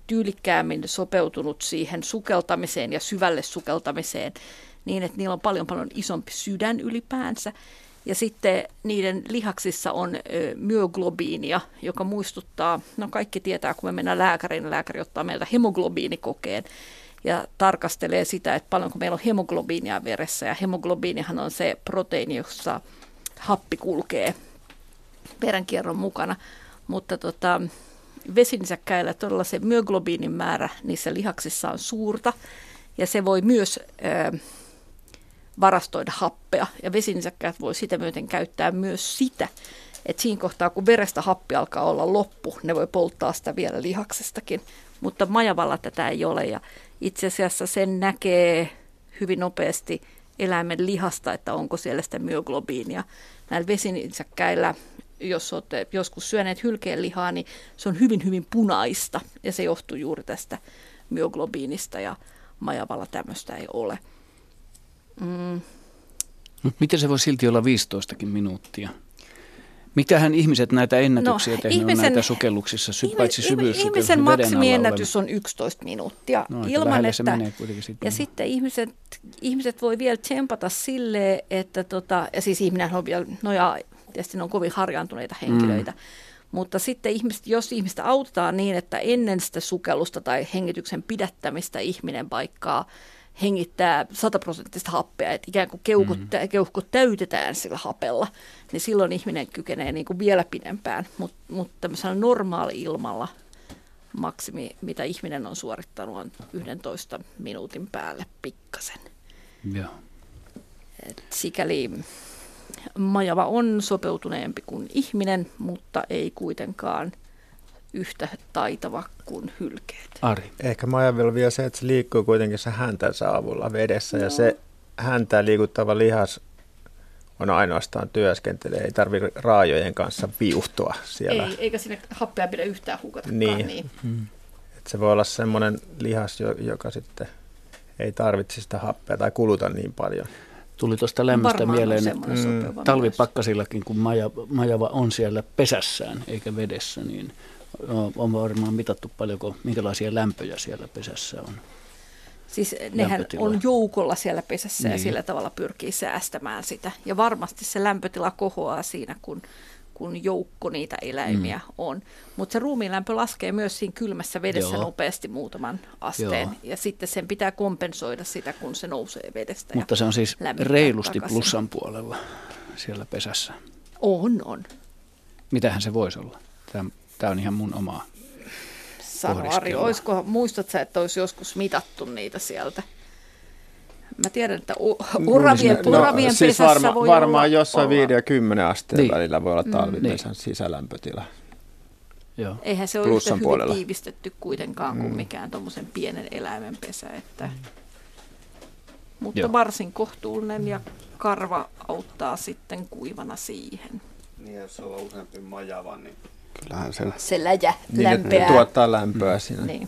tyylikkäämmin sopeutunut siihen sukeltamiseen ja syvälle sukeltamiseen niin, että niillä on paljon paljon isompi sydän ylipäänsä. Ja sitten niiden lihaksissa on ö, myoglobiinia, joka muistuttaa, no kaikki tietää, kun me mennään lääkäriin, niin lääkäri ottaa meiltä hemoglobiinikokeen ja tarkastelee sitä, että paljonko meillä on hemoglobiinia veressä. Ja hemoglobiinihan on se proteiini, jossa happi verenkierron mukana. Mutta tota, vesinisäkkäillä todella se myoglobiinin määrä niissä lihaksissa on suurta ja se voi myös ö, varastoida happea ja vesinisäkkäät voi sitä myöten käyttää myös sitä, että siinä kohtaa kun verestä happi alkaa olla loppu, ne voi polttaa sitä vielä lihaksestakin, mutta majavalla tätä ei ole ja itse asiassa sen näkee hyvin nopeasti eläimen lihasta, että onko siellä sitä myoglobiinia. Näillä vesinisäkkäillä jos olette joskus syöneet hylkeen lihaa, niin se on hyvin, hyvin punaista ja se johtuu juuri tästä myoglobiinista ja majavalla tämmöistä ei ole. Mm. Miten se voi silti olla 15 minuuttia? Mitähän ihmiset näitä ennätyksiä no, tehnyt ihmisen, näitä sukelluksissa, sy- paitsi syvyys Ihmisen maksimiennätys on 11 minuuttia. No, ilman, että, se menee sitten. Ja sitten ihmiset, ihmiset voi vielä tsempata silleen, että tota, ja siis ihminen on vielä nojaa tietysti ne on kovin harjaantuneita henkilöitä. Mm. Mutta sitten ihmiset, jos ihmistä autetaan niin, että ennen sitä sukellusta tai hengityksen pidättämistä ihminen vaikka hengittää sataprosenttista happea, että ikään kuin keuhkot, mm. keuhkot täytetään sillä hapella, niin silloin ihminen kykenee niin kuin vielä pidempään. Mutta mut tämmöisellä normaali-ilmalla maksimi, mitä ihminen on suorittanut, on 11 minuutin päälle pikkasen. Joo. Et sikäli majava on sopeutuneempi kuin ihminen, mutta ei kuitenkaan yhtä taitava kuin hylkeet. Ari. Ehkä majavilla vielä se, että se liikkuu kuitenkin se häntänsä avulla vedessä no. ja se häntää liikuttava lihas on ainoastaan työskentelee, ei tarvitse raajojen kanssa viuhtua siellä. Ei, eikä sinne happea pidä yhtään hukata. Niin. niin. Hmm. Et se voi olla semmoinen lihas, joka sitten ei tarvitse sitä happea tai kuluta niin paljon. Tuli tuosta lämmöstä mieleen, että mm, talvipakkasillakin, kun majava, majava on siellä pesässään eikä vedessä, niin no, on varmaan mitattu paljonko, minkälaisia lämpöjä siellä pesässä on. Siis nehän on joukolla siellä pesässä niin. ja sillä tavalla pyrkii säästämään sitä. Ja varmasti se lämpötila kohoaa siinä, kun, kun joukko niitä eläimiä mm. on. Mutta se ruumiinlämpö laskee myös siinä kylmässä vedessä Joo. nopeasti muutaman asteen. Joo. Ja sitten sen pitää kompensoida sitä, kun se nousee vedestä. Mutta se on siis reilusti takaisin. plussan puolella siellä pesässä. On, on. Mitähän se voisi olla? Tämä, tämä on ihan mun omaa sano Ari, olisiko, muistat sä, että olisi joskus mitattu niitä sieltä? Mä tiedän, että u- uravien, no, uravien siis pesässä varma, voi Varmaan olla, jossain 5 ja 10 asteen niin. välillä voi olla mm. talvipesän mm, sisälämpötila. Joo. Eihän se ole yhtä hyvin puolella. tiivistetty kuitenkaan kuin mm. mikään tuommoisen pienen eläimen pesä. Että... Mutta Joo. varsin kohtuullinen ja karva auttaa sitten kuivana siihen. Niin, jos on useampi majava, niin kyllähän se... Se läjä, niin, lämpeää. tuottaa lämpöä mm. siinä. Niin.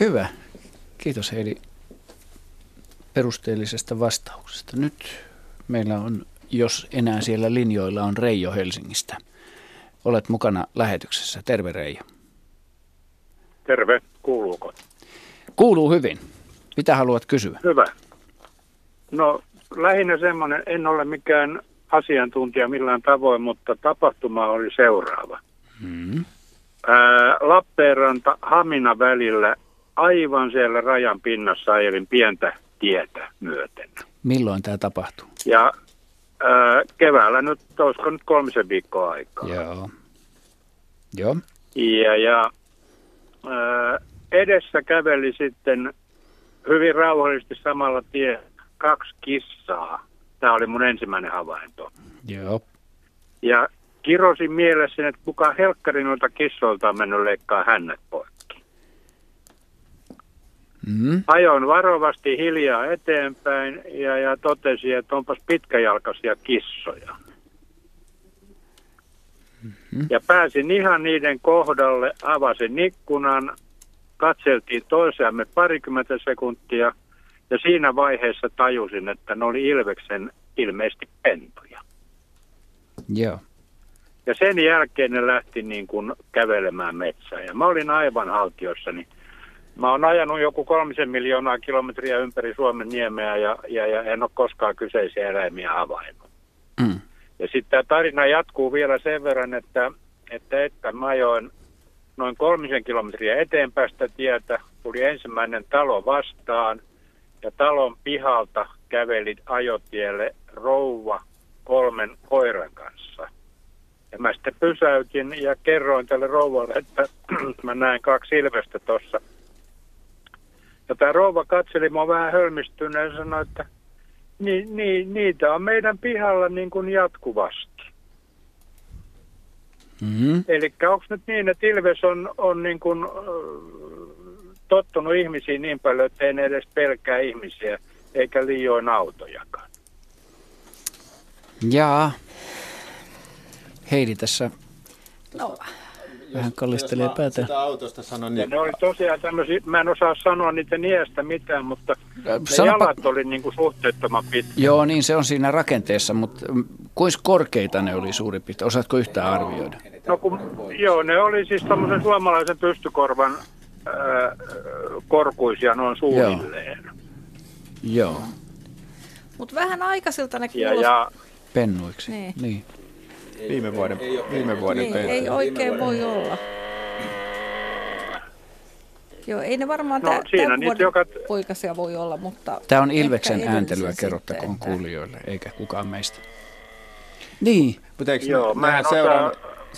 Hyvä. Kiitos Heidi perusteellisesta vastauksesta. Nyt meillä on, jos enää siellä linjoilla on Reijo Helsingistä. Olet mukana lähetyksessä. Terve Reijo. Terve. Kuuluuko? Kuuluu hyvin. Mitä haluat kysyä? Hyvä. No lähinnä semmoinen, en ole mikään asiantuntija millään tavoin, mutta tapahtuma oli seuraava. Mm. Ää, Lappeenranta Hamina välillä aivan siellä rajan pinnassa ajelin pientä tietä myöten. Milloin tämä tapahtuu? Ja ää, keväällä nyt, olisiko nyt kolmisen viikkoa aikaa. Joo. Joo. Ja, ja ää, edessä käveli sitten hyvin rauhallisesti samalla tie kaksi kissaa Tämä oli mun ensimmäinen havainto. Joo. Ja kirosin mielessäni, että kuka helkkari noilta kissoilta on mennyt leikkaa hännät poikki. Mm. Ajoin varovasti hiljaa eteenpäin ja, ja totesin, että onpas pitkäjalkaisia kissoja. Mm-hmm. Ja pääsin ihan niiden kohdalle, avasin ikkunan, katseltiin toisiamme parikymmentä sekuntia – ja siinä vaiheessa tajusin, että ne oli Ilveksen ilmeisesti pentuja. Joo. Ja sen jälkeen ne lähti niin kuin kävelemään metsään. Ja mä olin aivan haltioissani. Mä oon ajanut joku kolmisen miljoonaa kilometriä ympäri Suomen niemeä ja, ja, ja en ole koskaan kyseisiä eläimiä havainnut. Mm. Ja sitten tämä tarina jatkuu vielä sen verran, että, että, että mä ajoin noin kolmisen kilometriä eteenpäistä tietä. Tuli ensimmäinen talo vastaan ja talon pihalta käveli ajotielle rouva kolmen koiran kanssa. Ja mä sitten pysäytin ja kerroin tälle rouvalle, että mä näen kaksi ilvestä tuossa. Ja tämä rouva katseli mua vähän hölmistyneen ja sanoi, että ni, ni, niitä on meidän pihalla niin kuin jatkuvasti. Mm-hmm. Eli onko nyt niin, että Ilves on, on niin kuin, tottunut ihmisiin niin paljon, että ei edes pelkää ihmisiä, eikä liioin autojakaan. Jaa. Heidi tässä no. vähän kallistelee päätä. Sitä autosta sanon, niin... ne oli tosiaan tämmöisiä, mä en osaa sanoa niiden iästä mitään, mutta ne Sanpa... jalat oli niin kuin suhteettoman pitkä. Joo, niin se on siinä rakenteessa, mutta kuinka korkeita ne oli suurin piirtein? Osaatko yhtään arvioida? No kun, joo, ne oli siis tämmöisen suomalaisen pystykorvan korkuisia noin suunnilleen. Joo. Joo. Mutta vähän aikaisilta ne kuulosti. Ja, ja... Pennuiksi. Niin. niin. Viime vuoden, ei, viime vuoden niin, pennu. Ei oikein voi olla. Joo, ei ne varmaan no, tämän vuoden joka... poikasia voi olla, mutta... Tämä on Ilveksen ääntelyä, kerrottakoon kuulijoille, eikä kukaan meistä. Niin. Mutta eikö Joo, ne, mä en seuraa,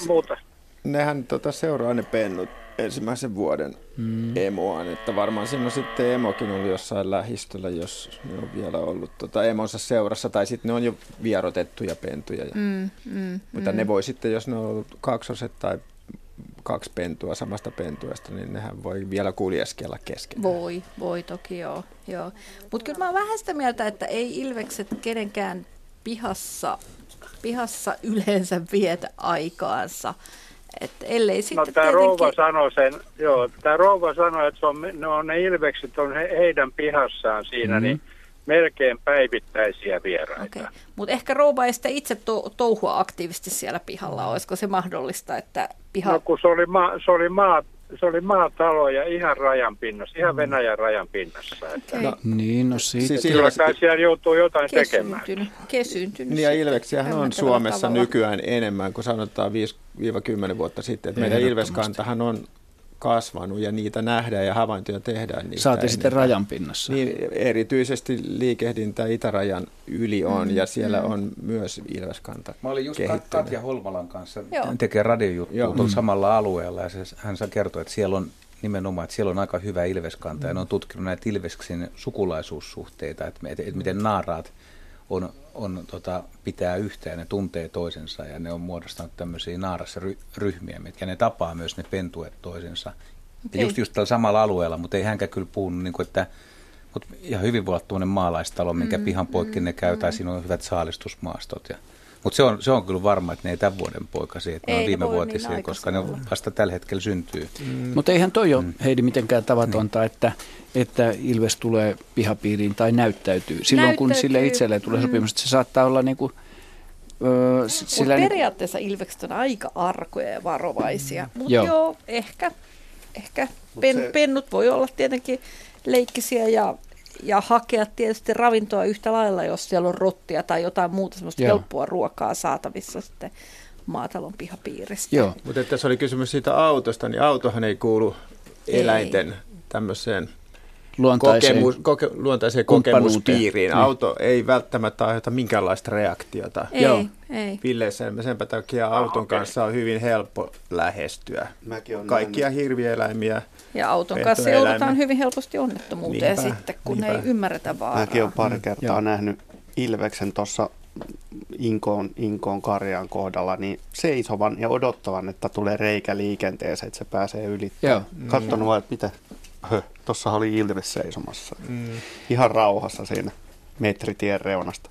muuta. Nehän tota, seuraa ne pennut ensimmäisen vuoden mm. emoaan, että varmaan siinä on sitten emokin ollut jossain lähistöllä, jos ne on vielä ollut tota emonsa seurassa, tai sitten ne on jo vierotettuja pentuja. Ja, mm, mm, mutta mm. ne voi sitten, jos ne on ollut kaksoset tai kaksi pentua samasta pentuesta, niin nehän voi vielä kuljeskella kesken. Voi, voi toki joo. joo. Mutta kyllä mä oon vähän sitä mieltä, että ei ilvekset kenenkään pihassa, pihassa yleensä vietä aikaansa. Et ellei no, sitten no, tämä tietenkin... rouva sanoi sen, joo, tämä rouva sanoi, että se on, ne, on ne ilvekset on he, heidän pihassaan siinä, mm-hmm. niin melkein päivittäisiä vieraita. Okay. Mutta ehkä rouva ei sitä itse to- touhua aktiivisesti siellä pihalla. Olisiko se mahdollista, että piha... No kun se oli, ma- se oli maa se oli maatalo ja ihan rajan pinnassa, ihan mm. Venäjän rajan pinnassa. Että okay. no, niin, no siitä. Siis Kyllä kai siellä joutuu jotain kesyyntynyt, tekemään. Kesyyntynyt. Niin ja ilveksiähän on Suomessa tavalla. nykyään enemmän kuin sanotaan 5-10 vuotta sitten. Että meidän ilveskantahan on kasvanut ja niitä nähdään ja havaintoja tehdään. Niistä Saatte sitten rajan pinnassa. Niin, erityisesti liikehdintä itärajan yli on mm, ja siellä mm. on myös ilveskanta Mä olin just. Katja Holmalan kanssa, hän tekee radiojuttua tuolla mm. samalla alueella ja se, hän kertoi, että siellä on nimenomaan, että siellä on aika hyvä ilveskanta mm. ja ne on tutkinut näitä ilveksin sukulaisuussuhteita, että, että, että miten naaraat on, on tota, pitää yhteen, ne tuntee toisensa ja ne on muodostanut tämmöisiä naarassa ryhmiä, mitkä ne tapaa myös ne pentuet toisensa. Okay. Ja just, just tällä samalla alueella, mutta ei hänkään kyllä puhunut, niin kuin, että mutta ihan hyvin voi olla tuonne maalaistalo, minkä mm, pihan poikki mm, ne käy, mm. tai siinä on hyvät saalistusmaastot. Ja, mutta se on, se on kyllä varma, että ne ei tämän vuoden poikasi, että ei, ne on viime vuotisia, niin koska ne vasta tällä hetkellä syntyy. Mm. Mutta eihän toi ole, mm. Heidi, mitenkään tavatonta, niin. että että Ilves tulee pihapiiriin tai näyttäytyy. Silloin näyttäytyy. kun sille itselleen tulee mm. sopimus, että se saattaa olla niin kuin, öö, sillä niin... periaatteessa Ilvekset on aika arkoja ja varovaisia, mm. mutta joo. joo, ehkä, ehkä pen, se... pennut voi olla tietenkin leikkisiä ja, ja hakea tietysti ravintoa yhtä lailla, jos siellä on rottia tai jotain muuta semmoista joo. helppoa ruokaa saatavissa sitten maatalon pihapiiristä. Joo, mutta tässä oli kysymys siitä autosta, niin autohan ei kuulu eläinten ei. tämmöiseen luontaiseen, kokemus, koke, luontaiseen kokemuspiiriin. Niin. Auto ei välttämättä aiheuta minkäänlaista reaktiota. Ei, Joo. ei. Ville, sen, senpä takia ah, auton okay. kanssa on hyvin helppo lähestyä. Kaikkia nähnyt. hirvieläimiä. Ja auton kanssa joudutaan hyvin helposti onnettomuuteen niinpä, sitten, kun niinpä. ei ymmärretä vaaraa. Mäkin olen pari kertaa Joo. nähnyt Ilveksen tuossa Inkoon, Inkoon karjan kohdalla, niin seisovan ja odottavan, että tulee reikä liikenteeseen, että se pääsee ylittämään. Katsonut vaan, että mitä Tuossa oli Ilves seisomassa. Mm. Ihan rauhassa siinä metritien reunasta.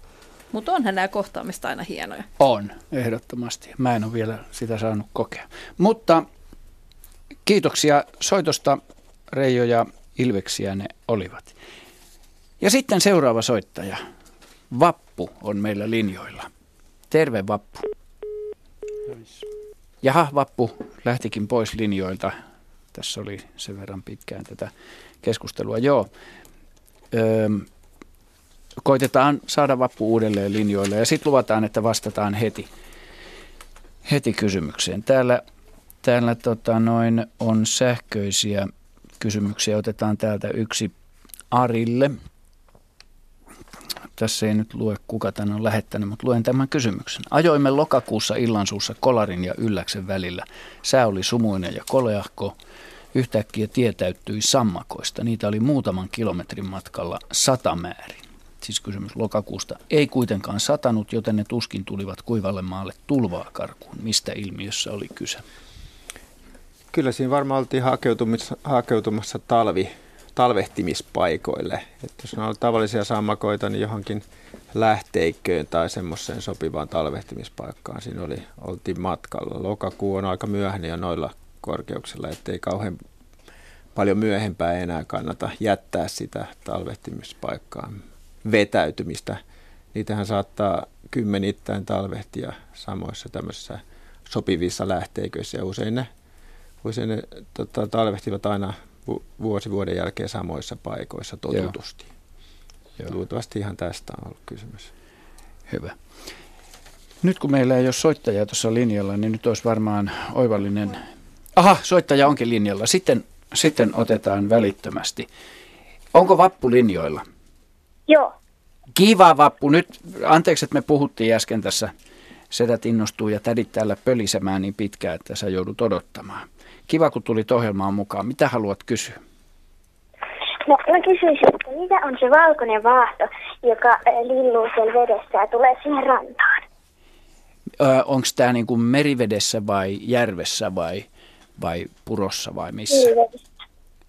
Mutta onhan nämä kohtaamista aina hienoja. On, ehdottomasti. Mä en ole vielä sitä saanut kokea. Mutta kiitoksia soitosta. Reijo ja Ilveksiä ne olivat. Ja sitten seuraava soittaja. Vappu on meillä linjoilla. Terve Vappu. Jaha, Vappu lähtikin pois linjoilta. Tässä oli sen verran pitkään tätä keskustelua. Joo. Öö, koitetaan saada vappu uudelleen linjoille ja sitten luvataan, että vastataan heti, heti kysymykseen. Täällä, täällä tota noin on sähköisiä kysymyksiä. Otetaan täältä yksi Arille. Tässä ei nyt lue, kuka tämän on lähettänyt, mutta luen tämän kysymyksen. Ajoimme lokakuussa illansuussa Kolarin ja Ylläksen välillä. Sää oli sumuinen ja koleahko. Yhtäkkiä tie täyttyi sammakoista. Niitä oli muutaman kilometrin matkalla satamäärin. Siis kysymys lokakuusta ei kuitenkaan satanut, joten ne tuskin tulivat kuivalle maalle tulvaa karkuun. Mistä ilmiössä oli kyse? Kyllä siinä varmaan oltiin hakeutumassa, hakeutumassa talvi, talvehtimispaikoille. Että jos on ollut tavallisia sammakoita, niin johonkin lähteikköön tai semmoiseen sopivaan talvehtimispaikkaan siinä oli, oltiin matkalla. Lokakuu on aika myöhäinen jo noilla korkeuksella, ettei kauhean paljon myöhempää enää kannata jättää sitä talvehtimispaikkaa vetäytymistä. Niitähän saattaa kymmenittäin talvehtia samoissa tämmöisissä sopivissa lähteiköissä ja usein ne, usein ne tota, talvehtivat aina vuosi vuoden jälkeen samoissa paikoissa totutusti. Joo. Luultavasti ihan tästä on ollut kysymys. Hyvä. Nyt kun meillä ei ole soittajaa tuossa linjalla, niin nyt olisi varmaan oivallinen Aha, soittaja onkin linjalla. Sitten, sitten otetaan välittömästi. Onko Vappu linjoilla? Joo. Kiva Vappu. Nyt, anteeksi, että me puhuttiin äsken tässä. Sedät innostuu ja tädit täällä pölisemään niin pitkään, että sä joudut odottamaan. Kiva, kun tulit ohjelmaan mukaan. Mitä haluat kysyä? No, mä kysyisin, että mitä on se valkoinen vaahto, joka lilluu siellä vedessä ja tulee siihen rantaan? Onko tämä niinku merivedessä vai järvessä vai vai purossa vai missä? Merivedessä.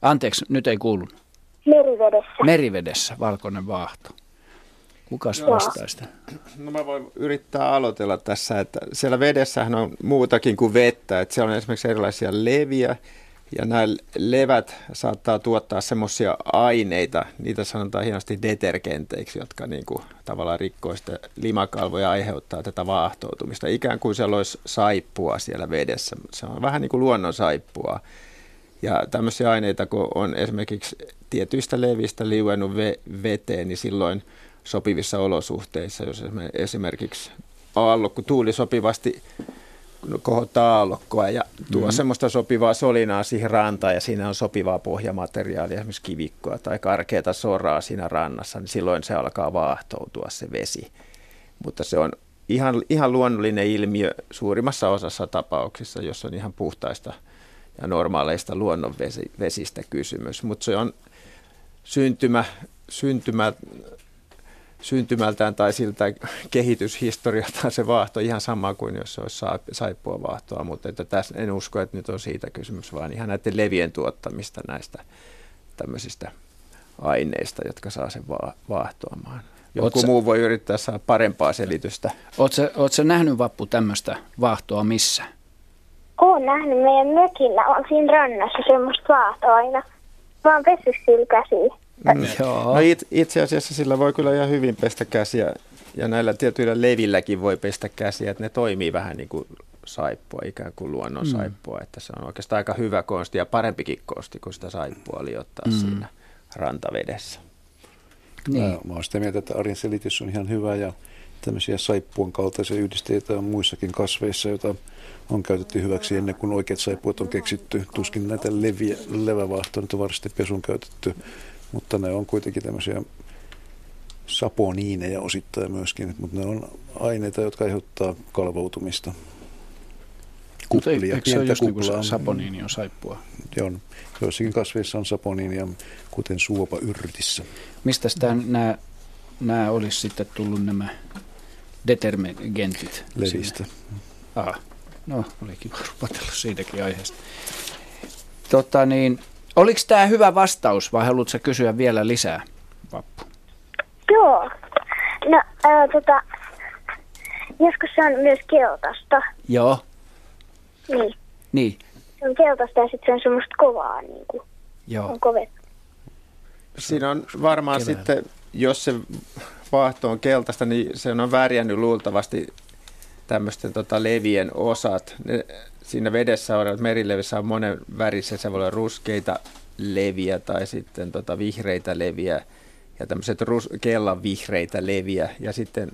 Anteeksi, nyt ei kuulunut. Merivedessä. Merivedessä, valkoinen vaahto. Kukas vastaa sitä? No mä voin yrittää aloitella tässä, että siellä vedessähän on muutakin kuin vettä. Että siellä on esimerkiksi erilaisia leviä Ja nämä levät saattaa tuottaa semmoisia aineita, niitä sanotaan hienosti detergenteiksi, jotka niin kuin tavallaan rikkoo sitä limakalvoja ja aiheuttaa tätä vaahtoutumista. Ikään kuin siellä olisi saippua siellä vedessä. Se on vähän niin kuin luonnon saippua. Ja tämmöisiä aineita, kun on esimerkiksi tietyistä levistä liuennut veteen, niin silloin sopivissa olosuhteissa, jos esimerkiksi aallokko tuuli sopivasti kohottaa aallokkoa ja tuo mm. semmoista sopivaa solinaa siihen rantaan ja siinä on sopivaa pohjamateriaalia, esimerkiksi kivikkoa tai karkeata soraa siinä rannassa, niin silloin se alkaa vaahtoutua se vesi. Mutta se on ihan, ihan luonnollinen ilmiö suurimmassa osassa tapauksissa, jos on ihan puhtaista ja normaaleista luonnonvesistä kysymys. Mutta se on syntymä, syntymä syntymältään tai siltä kehityshistorialtaan se vaahto ihan sama kuin jos se olisi saippua vaahtoa, mutta että tässä en usko, että nyt on siitä kysymys, vaan ihan näiden levien tuottamista näistä tämmöisistä aineista, jotka saa sen va- vaahtoamaan. Joku Oot muu voi yrittää saada parempaa selitystä. Oletko sä nähnyt Vappu tämmöistä vaahtoa missä? Olen nähnyt meidän mökillä, on siinä rannassa semmoista vaahtoa aina. Mä oon pessyt sillä käsiä. Mm. Joo. No it, itse asiassa sillä voi kyllä ihan hyvin pestä käsiä ja näillä tietyillä levilläkin voi pestä käsiä, että ne toimii vähän niin kuin saippua, ikään kuin luonnon mm. saippua, että se on oikeastaan aika hyvä konsti ja parempikin konsti kuin sitä saippua liottaa mm. siinä rantavedessä. Niin. Mä, mä olen sitä mieltä, että Arin selitys on ihan hyvä ja tämmöisiä saippuan kaltaisia yhdisteitä on muissakin kasveissa, joita on käytetty hyväksi ennen kuin oikeat saippuat on keksitty. Tuskin näitä leviä, levävaahtoja on varsinaisesti pesun käytetty mutta ne on kuitenkin tämmöisiä saponiineja osittain myöskin, mutta ne on aineita, jotka aiheuttaa kalvoutumista. Kuplia, eikö se ole just niin kuin saponiini on saippua? Joo, joissakin kasveissa on saponiinia, kuten yrtissä. Mistä nämä, nämä olisi sitten tullut nämä detergentit? Levistä. Ah, no, oli kiva siitäkin aiheesta. Tota niin, Oliko tämä hyvä vastaus vai haluatko kysyä vielä lisää, Vappu? Joo. No, ää, tota, joskus se on myös keltaista. Joo. Niin. Niin. Se on keltaista ja sitten se on semmoista kovaa, niin kuin. Joo. On kovet. Siinä on varmaan Keväällä. sitten, jos se vaahto on keltaista, niin se on värjännyt luultavasti tämmöisten tota, levien osat. Ne, siinä vedessä on, merilevissä on monen värissä, se voi olla ruskeita leviä tai sitten tota vihreitä leviä ja tämmöiset rus- kellan vihreitä leviä ja sitten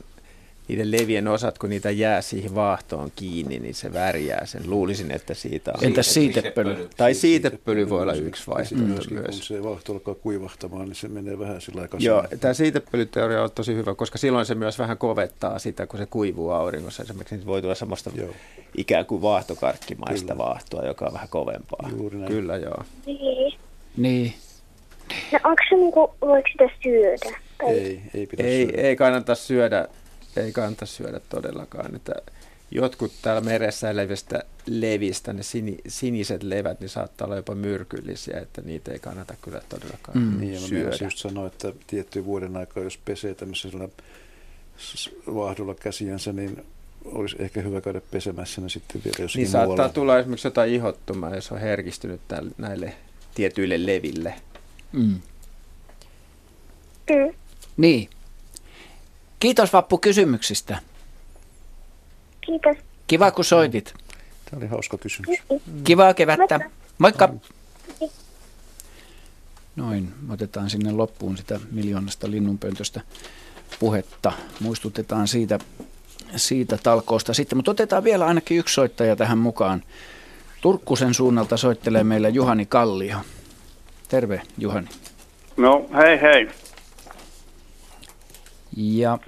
niiden levien osat, kun niitä jää siihen vaahtoon kiinni, niin se värjää sen. Luulisin, että siitä on. Entä siitepöly? Tai siitepöly voi olla yksi vaihtoehto myös. Kun se vaahto alkaa kuivahtamaan, niin se menee vähän sillä aikaa. Joo, tämä siitepölyteoria on tosi hyvä, koska silloin se myös vähän kovettaa sitä, kun se kuivuu auringossa. Esimerkiksi niin voi tulla semmoista joo. ikään kuin vaahtokarkkimaista Kyllä. vaahtoa, joka on vähän kovempaa. Juuri näin. Kyllä, joo. Niin. Niin. No onko se niinku, voiko sitä syödä? Tai... Ei, ei pidä ei, syödä. Ei kannata syödä ei kannata syödä todellakaan. Että jotkut täällä meressä elävistä levistä, ne sini, siniset levät, niin saattaa olla jopa myrkyllisiä, että niitä ei kannata kyllä todellakaan mm. niin, syödä. Niin, just sanoa, että tietty vuoden aikaa, jos pesee tämmöisellä vaahdolla käsiänsä, niin olisi ehkä hyvä käydä pesemässä ne sitten vielä jossakin Niin muualla. saattaa tulla esimerkiksi jotain ihottumaa, jos on herkistynyt tälle, näille tietyille leville. Mm. Mm. Niin. Kiitos Vappu kysymyksistä. Kiitos. Kiva kun soitit. Tämä oli hauska kysymys. Kivaa kevättä. Moikka. Noin, otetaan sinne loppuun sitä miljoonasta linnunpöntöstä puhetta. Muistutetaan siitä, siitä talkoosta sitten, mutta otetaan vielä ainakin yksi soittaja tähän mukaan. Turkkusen suunnalta soittelee meillä Juhani Kallio. Terve Juhani. No hei hei. Ja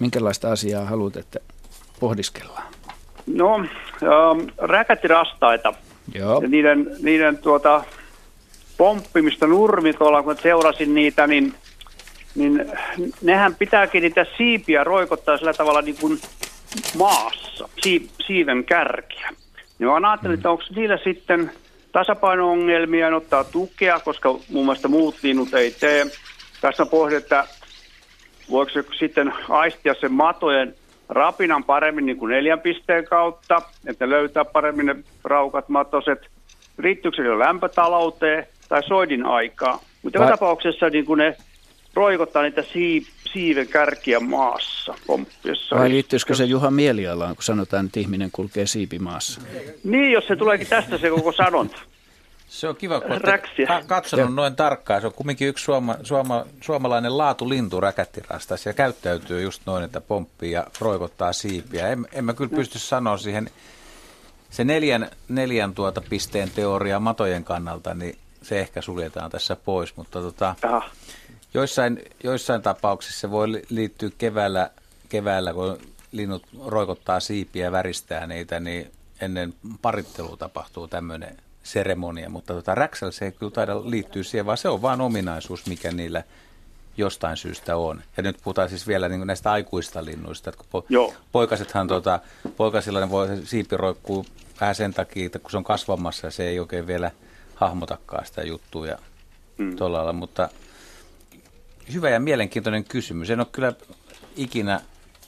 minkälaista asiaa haluat, että pohdiskellaan? No, ähm, räkätirastaita. Joo. Ja niiden, niiden tuota, pomppimista nurmikolla, kun seurasin niitä, niin, niin nehän pitääkin niitä siipiä roikottaa sillä tavalla niin kuin maassa, si, siiven kärkiä. Ja mä ajattelin, että onko niillä sitten tasapaino-ongelmia, ottaa tukea, koska muun muassa muut linnut ei tee. Tässä pohdin, että voiko se sitten aistia sen matojen rapinan paremmin niin kuin neljän pisteen kautta, että löytää paremmin ne raukat matoset. liittyykö se lämpötalouteen tai soidin aikaa. Mutta joka tapauksessa niin kun ne roikottaa niitä siip, siiven kärkiä maassa pomppiessa. Vai liittyisikö se Juha mielialaan, kun sanotaan, että ihminen kulkee siipimaassa? Niin, jos se tuleekin tästä se koko sanonta. Se on kiva, kun olette katsonut noin tarkkaan. Se on kumminkin yksi suoma, suoma, suomalainen laatulintu räkättirastas ja käyttäytyy just noin, että pomppii ja roikottaa siipiä. En, en mä kyllä pysty sanoa siihen, se neljän, neljän tuota pisteen teoria matojen kannalta, niin se ehkä suljetaan tässä pois, mutta tota, joissain, joissain tapauksissa se voi liittyä keväällä, keväällä, kun linnut roikottaa siipiä ja väristää niitä, niin ennen parittelua tapahtuu tämmöinen seremonia, mutta tota, räksällä se ei kyllä taida liittyä siihen, vaan se on vain ominaisuus, mikä niillä jostain syystä on. Ja nyt puhutaan siis vielä niin näistä aikuista linnuista, että kun po- poikasethan, tota, poikasilla ne voi siipi roikkuu vähän sen takia, että kun se on kasvamassa ja se ei oikein vielä hahmotakaan sitä juttua ja mm. tuolla mutta hyvä ja mielenkiintoinen kysymys. En ole kyllä ikinä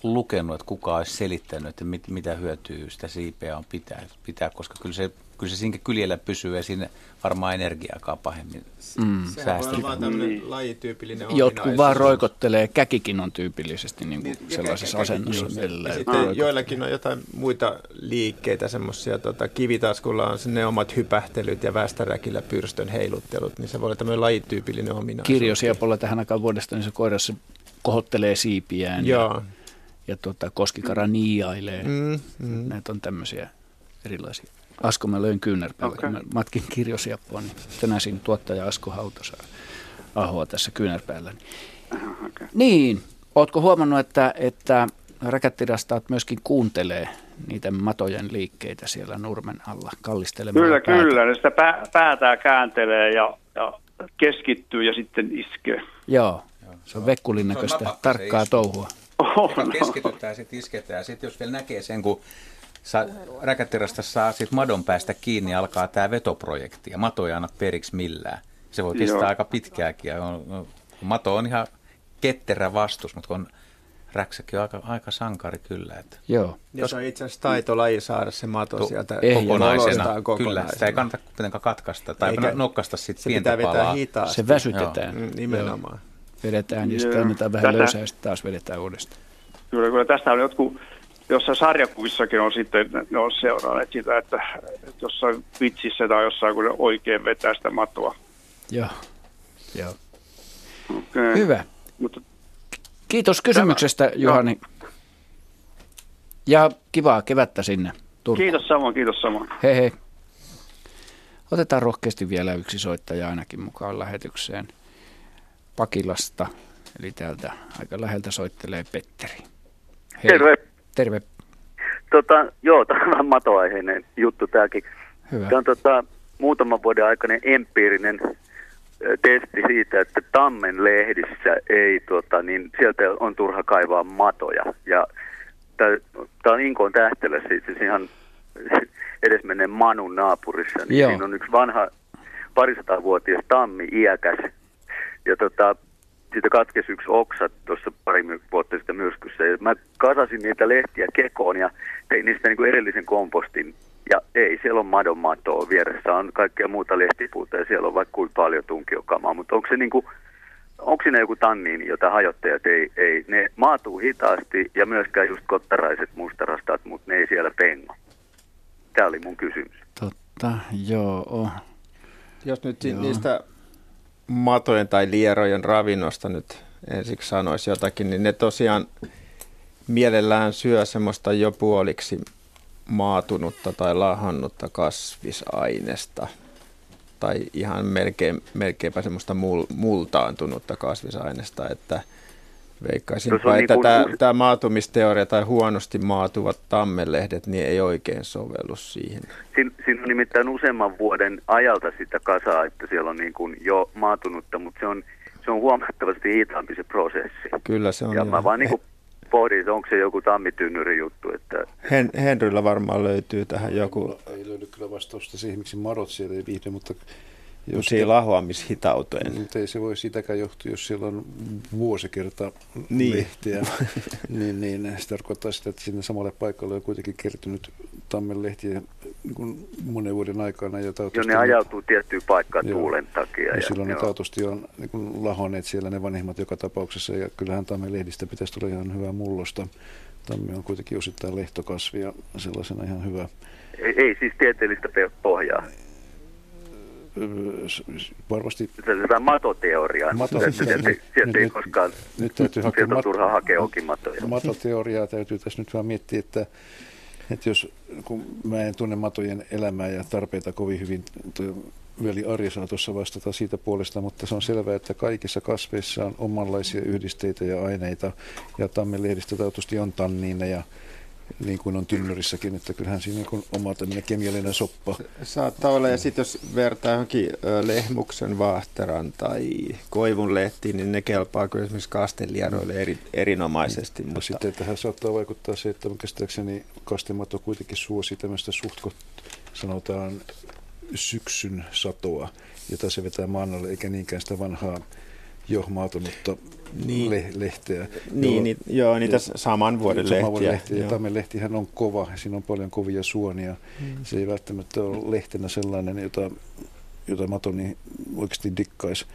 lukenut, että kuka olisi selittänyt, että mit, mitä hyötyä sitä siipeä on pitää, pitää koska kyllä se kyllä se siinä kyljellä pysyy ja sinne varmaan energiaakaan pahemmin mm. säästetään. Se niin. lajityypillinen Jotkut vaan roikottelee, käkikin on tyypillisesti niin kuin niin, sellaisessa asennossa. Ja sitten joillakin on jotain muita liikkeitä, semmoisia tota, kivitaskulla on ne omat hypähtelyt ja västäräkillä pyrstön heiluttelut, niin se voi olla tämmöinen lajityypillinen ominaisuus. Kirjosiapolla tähän aikaan vuodesta, niin se koirassa kohottelee siipiään Joo. ja, ja tota, koskikara niiailee. Mm, mm. Näitä on tämmöisiä erilaisia. Asko mä löin kyynärpäällä, okay. kun mä matkin kirjosiappoa, niin tänäisin tuottaja Asko Hautosa ahoa tässä kyynärpäällä. Okay. Niin, ootko huomannut, että, että räkättirastaat myöskin kuuntelee niitä matojen liikkeitä siellä nurmen alla kallistelemaan Kyllä, päätä. kyllä. Ne sitä pää, päätää kääntelee ja, ja keskittyy ja sitten iskee. Joo, se on vekkulinnäköistä tarkkaa touhua. Oh, no. Keskitytään ja sitten isketään. Sitten jos vielä näkee sen, kun Sa, räkätirasta saa sitten madon päästä kiinni ja alkaa tämä vetoprojekti ja mato ei anna periksi millään. Se voi kestää Joo. aika pitkääkin ja on, mato on ihan ketterä vastus, mutta kun räksäkin on aika, aika sankari kyllä. Että. Joo. Ja se on itse asiassa taitolaji saada se mato to, sieltä kokonaisena. Kyllä, sitä ei kannata kuitenkaan katkaista tai Eikä, nokkasta sitten pientä pitää palaa. hitaasti. Se väsytetään. Joo. Mm, nimenomaan. Joo. Vedetään ja sitten annetaan vähän löysää ja sitten taas vedetään uudestaan. Kyllä, kyllä tästä on jotkut jossain sarjakuvissakin on sitten, ne on seuraaneet sitä, että, että jossain vitsissä tai jossain, kun ne oikein vetää sitä matoa. Joo, joo. Okay. Hyvä. Mutta, Kiitos kysymyksestä, tämä, Juhani. Ja kivaa kevättä sinne. Turku. Kiitos samoin, kiitos samoin. Hei hei. Otetaan rohkeasti vielä yksi soittaja ainakin mukaan lähetykseen Pakilasta. Eli täältä aika läheltä soittelee Petteri. Hei. Terve. Terve. Tota, joo, tämä on vähän matoaiheinen juttu tämäkin. Hyvä. Tämä on tota, muutaman vuoden aikainen empiirinen testi siitä, että Tammen lehdissä ei, tota, niin sieltä on turha kaivaa matoja. Ja tämä on Inkoon tähtelä, siis ihan edesmenneen Manun naapurissa. Niin siinä on yksi vanha parisatavuotias tammi, iäkäs. Ja tota, siitä katkesi yksi oksa tuossa pari vuotta sitten myrskyssä. Ja mä kasasin niitä lehtiä kekoon ja tein niistä niin kuin erillisen kompostin. Ja ei, siellä on madon matoa vieressä, on kaikkea muuta lehtipuuta ja siellä on vaikka kuin paljon tunkiokamaa. Mutta onko se niin kuin, onko siinä joku tanniini, jota hajottajat ei, ei, ne maatuu hitaasti ja myöskään just kottaraiset mustarastat, mutta ne ei siellä pengo. Tämä oli mun kysymys. Totta, joo. Jos nyt joo. niistä matojen tai lierojen ravinnosta nyt ensiksi sanoisi jotakin, niin ne tosiaan mielellään syö semmoista jo puoliksi maatunutta tai lahannutta kasvisainesta. Tai ihan melkein, melkeinpä semmoista mul, multaantunutta kasvisainesta, että – Veikkaisinpa, että niin tämä, tämä maatumisteoria tai huonosti maatuvat tammelehdet niin ei oikein sovellu siihen. Siin, siinä on nimittäin useamman vuoden ajalta sitä kasaa, että siellä on niin kuin jo maatunutta, mutta se on, se on huomattavasti hitaampi se prosessi. Kyllä se on. Ja mä vaan niin kuin pohdin, että onko se joku tammitynnyri juttu. Että... Hen, Henryllä varmaan löytyy tähän joku. Ei löydy kyllä vastausta siihen, miksi madot siellä ei viihdy, mutta jos ei lahoamishitauteen. Mutta ei se voi sitäkään johtua, jos siellä on vuosikerta niin. lehteä. niin, niin se tarkoittaa sitä, että sinne samalle paikalle on kuitenkin kertynyt tammen lehtiä niin monen vuoden aikana. Ja jo ne ajautuu tiettyyn paikkaan joo. tuulen takia. Ja, ja silloin joo. ne taatusti on niin kuin lahoneet siellä ne vanhemmat joka tapauksessa. Ja kyllähän tammen lehdistä pitäisi tulla ihan hyvää mullosta. Tammi on kuitenkin osittain lehtokasvi ja sellaisena ihan hyvä. Ei, ei siis tieteellistä pohjaa varmasti... Tätä matoteoriaa. Mato, sieltä, sieltä ei koskaan, nyt täytyy hakea sieltä mat, turha hakea okimatoja. Matoteoriaa täytyy tässä nyt vaan miettiä, että, että jos, kun mä en tunne matojen elämää ja tarpeita kovin hyvin, veli Ari saa tuossa vastata siitä puolesta, mutta se on selvää, että kaikissa kasveissa on omanlaisia yhdisteitä ja aineita, ja tammenlehdistä taatusti on tanniineja, ja niin kuin on tynnyrissäkin, että kyllähän siinä on oma tämmöinen kemiallinen soppa. Saattaa olla, ja sitten jos vertaa johonkin lehmuksen vaahteran tai koivun lehtiin, niin ne kelpaa kyllä esimerkiksi kasteliaroille eri, erinomaisesti. Mutta... Sitten tähän saattaa vaikuttaa se, että käsittääkseni kastemato kuitenkin suosi tämmöistä suhtko, sanotaan syksyn satoa, jota se vetää maannalle, eikä niinkään sitä vanhaa jo maatunutta niin. le- lehteä. Niin, joo, niin, joo niitä saman vuoden lehtiä. Saman vuoden lehtiä. Ja Tammen lehtihän on kova, siinä on paljon kovia suonia. Mm. Se ei välttämättä ole lehtenä sellainen, jota, jota Matoni oikeasti dikkaisi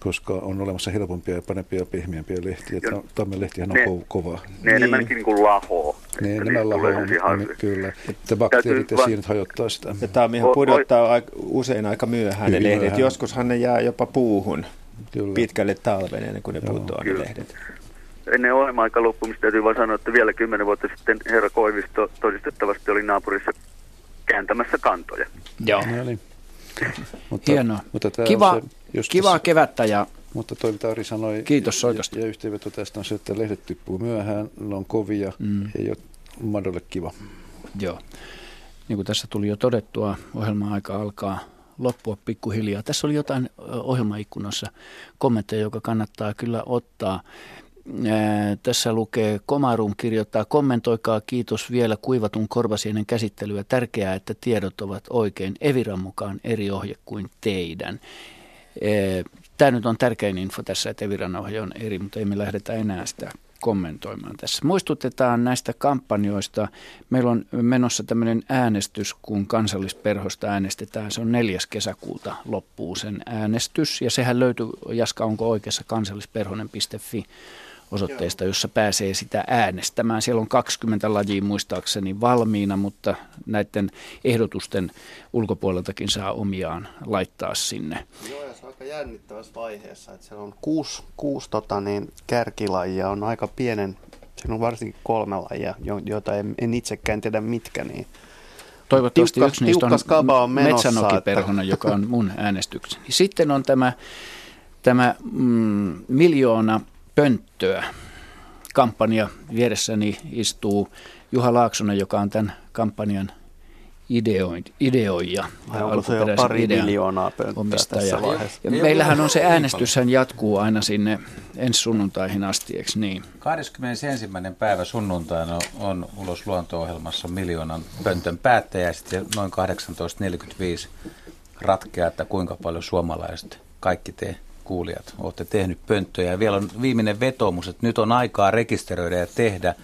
koska on olemassa helpompia ja parempia ja pehmeämpiä lehtiä. Jo. Tammen lehtihän on ne, kova. Ne niin. enemmänkin niin kuin lahoo. Ne enemmän lahoo, niin, kyllä. Että bakteerit ja siinet hajottaa sitä. Ja tammihan pudottaa usein aika myöhään ne lehdet. Joskushan ne jää jopa puuhun. Kyllä. pitkälle talven ennen kuin ne putoaa ne lehdet. Ennen ohjelma-aika loppumista täytyy vaan sanoa, että vielä kymmenen vuotta sitten herra Koivisto todistettavasti oli naapurissa kääntämässä kantoja. Joo. No niin. mutta, Hienoa. Mutta Kiva, se, kivaa tässä, kevättä ja mutta toi, mitä Ari sanoi, Kiitos soitosta. Ja, ja yhteenveto tästä on se, että lehdet tippuu myöhään, ne on kovia, mm. ei ole madolle kiva. Joo. Niin kuin tässä tuli jo todettua, ohjelma-aika alkaa loppua pikkuhiljaa. Tässä oli jotain ohjelmaikkunassa kommentteja, joka kannattaa kyllä ottaa. Tässä lukee, Komarum kirjoittaa, kommentoikaa kiitos vielä kuivatun korvasienen käsittelyä. Tärkeää, että tiedot ovat oikein. Eviran mukaan eri ohje kuin teidän. Tämä nyt on tärkein info tässä, että Eviran ohje on eri, mutta ei me lähdetä enää sitä kommentoimaan tässä. Muistutetaan näistä kampanjoista. Meillä on menossa tämmöinen äänestys, kun kansallisperhosta äänestetään. Se on 4. kesäkuuta loppuu sen äänestys. Ja sehän löytyy, Jaska, onko oikeassa kansallisperhonen.fi osoitteesta, jossa pääsee sitä äänestämään. Siellä on 20 lajia muistaakseni valmiina, mutta näiden ehdotusten ulkopuoleltakin saa omiaan laittaa sinne. Joo, aika jännittävässä vaiheessa, että siellä on kuusi, kuusi tota, niin, kärkilajia, on aika pienen, siinä on varsinkin kolme lajia, joita en, en itsekään tiedä mitkä, niin Toivottavasti tiukka, yksi niistä on, on Metsänokiperhonen, että... joka on mun äänestykseni. Sitten on tämä, tämä mm, miljoona pönttöä kampanja. Vieressäni istuu Juha Laaksonen, joka on tämän kampanjan ideoija. Vai onko se jo pari miljoonaa pönttöä tässä vaiheessa? Ja meillähän on se äänestyshän jatkuu aina sinne ensi sunnuntaihin asti, eikö niin? 21. päivä sunnuntaina on ulos luonto-ohjelmassa miljoonan pöntön päättäjä ja sitten noin 18.45 ratkeaa, että kuinka paljon suomalaiset kaikki te kuulijat olette tehnyt pönttöjä. Ja vielä on viimeinen vetomus, että nyt on aikaa rekisteröidä ja tehdä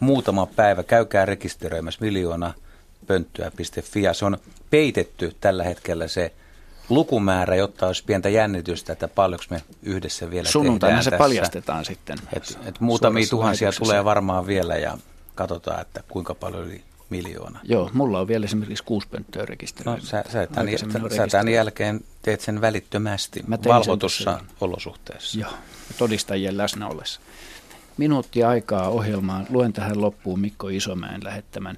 muutama päivä. Käykää rekisteröimässä miljoona pönttöä.fi ja se on peitetty tällä hetkellä se lukumäärä, jotta olisi pientä jännitystä, että paljonko me yhdessä vielä Sunnuntaina se tässä. paljastetaan sitten. Et, et muutamia tuhansia tulee varmaan vielä ja katsotaan, että kuinka paljon yli miljoona. Joo, mulla on vielä esimerkiksi kuusi pönttöä rekisteröinyt. No, sä, sä, tämän, sä tämän jälkeen teet sen välittömästi valvotussa olosuhteessa. Joo, todistajien läsnä ollessa. Minuutti aikaa ohjelmaan. Luen tähän loppuun Mikko Isomäen lähettämän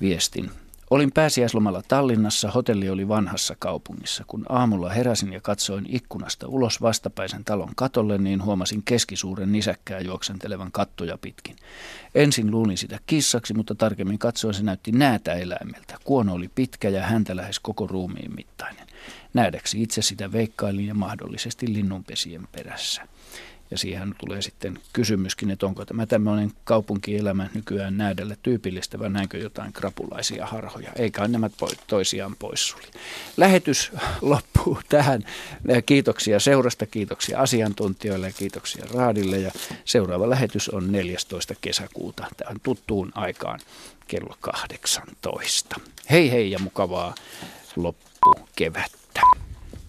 viestin. Olin pääsiäislomalla Tallinnassa, hotelli oli vanhassa kaupungissa. Kun aamulla heräsin ja katsoin ikkunasta ulos vastapäisen talon katolle, niin huomasin keskisuuren nisäkkää juoksentelevan kattoja pitkin. Ensin luulin sitä kissaksi, mutta tarkemmin katsoin se näytti näätä eläimeltä. Kuono oli pitkä ja häntä lähes koko ruumiin mittainen. Nähdäksi itse sitä veikkailin ja mahdollisesti linnunpesien perässä. Ja siihen tulee sitten kysymyskin, että onko tämä tämmöinen kaupunkielämä nykyään näädälle tyypillistä vai näinkö jotain krapulaisia harhoja. Eikä nämä toisiaan poissuli. Lähetys loppuu tähän. Kiitoksia seurasta, kiitoksia asiantuntijoille ja kiitoksia Raadille. Ja seuraava lähetys on 14. kesäkuuta tähän tuttuun aikaan kello 18. Hei hei ja mukavaa loppukevättä.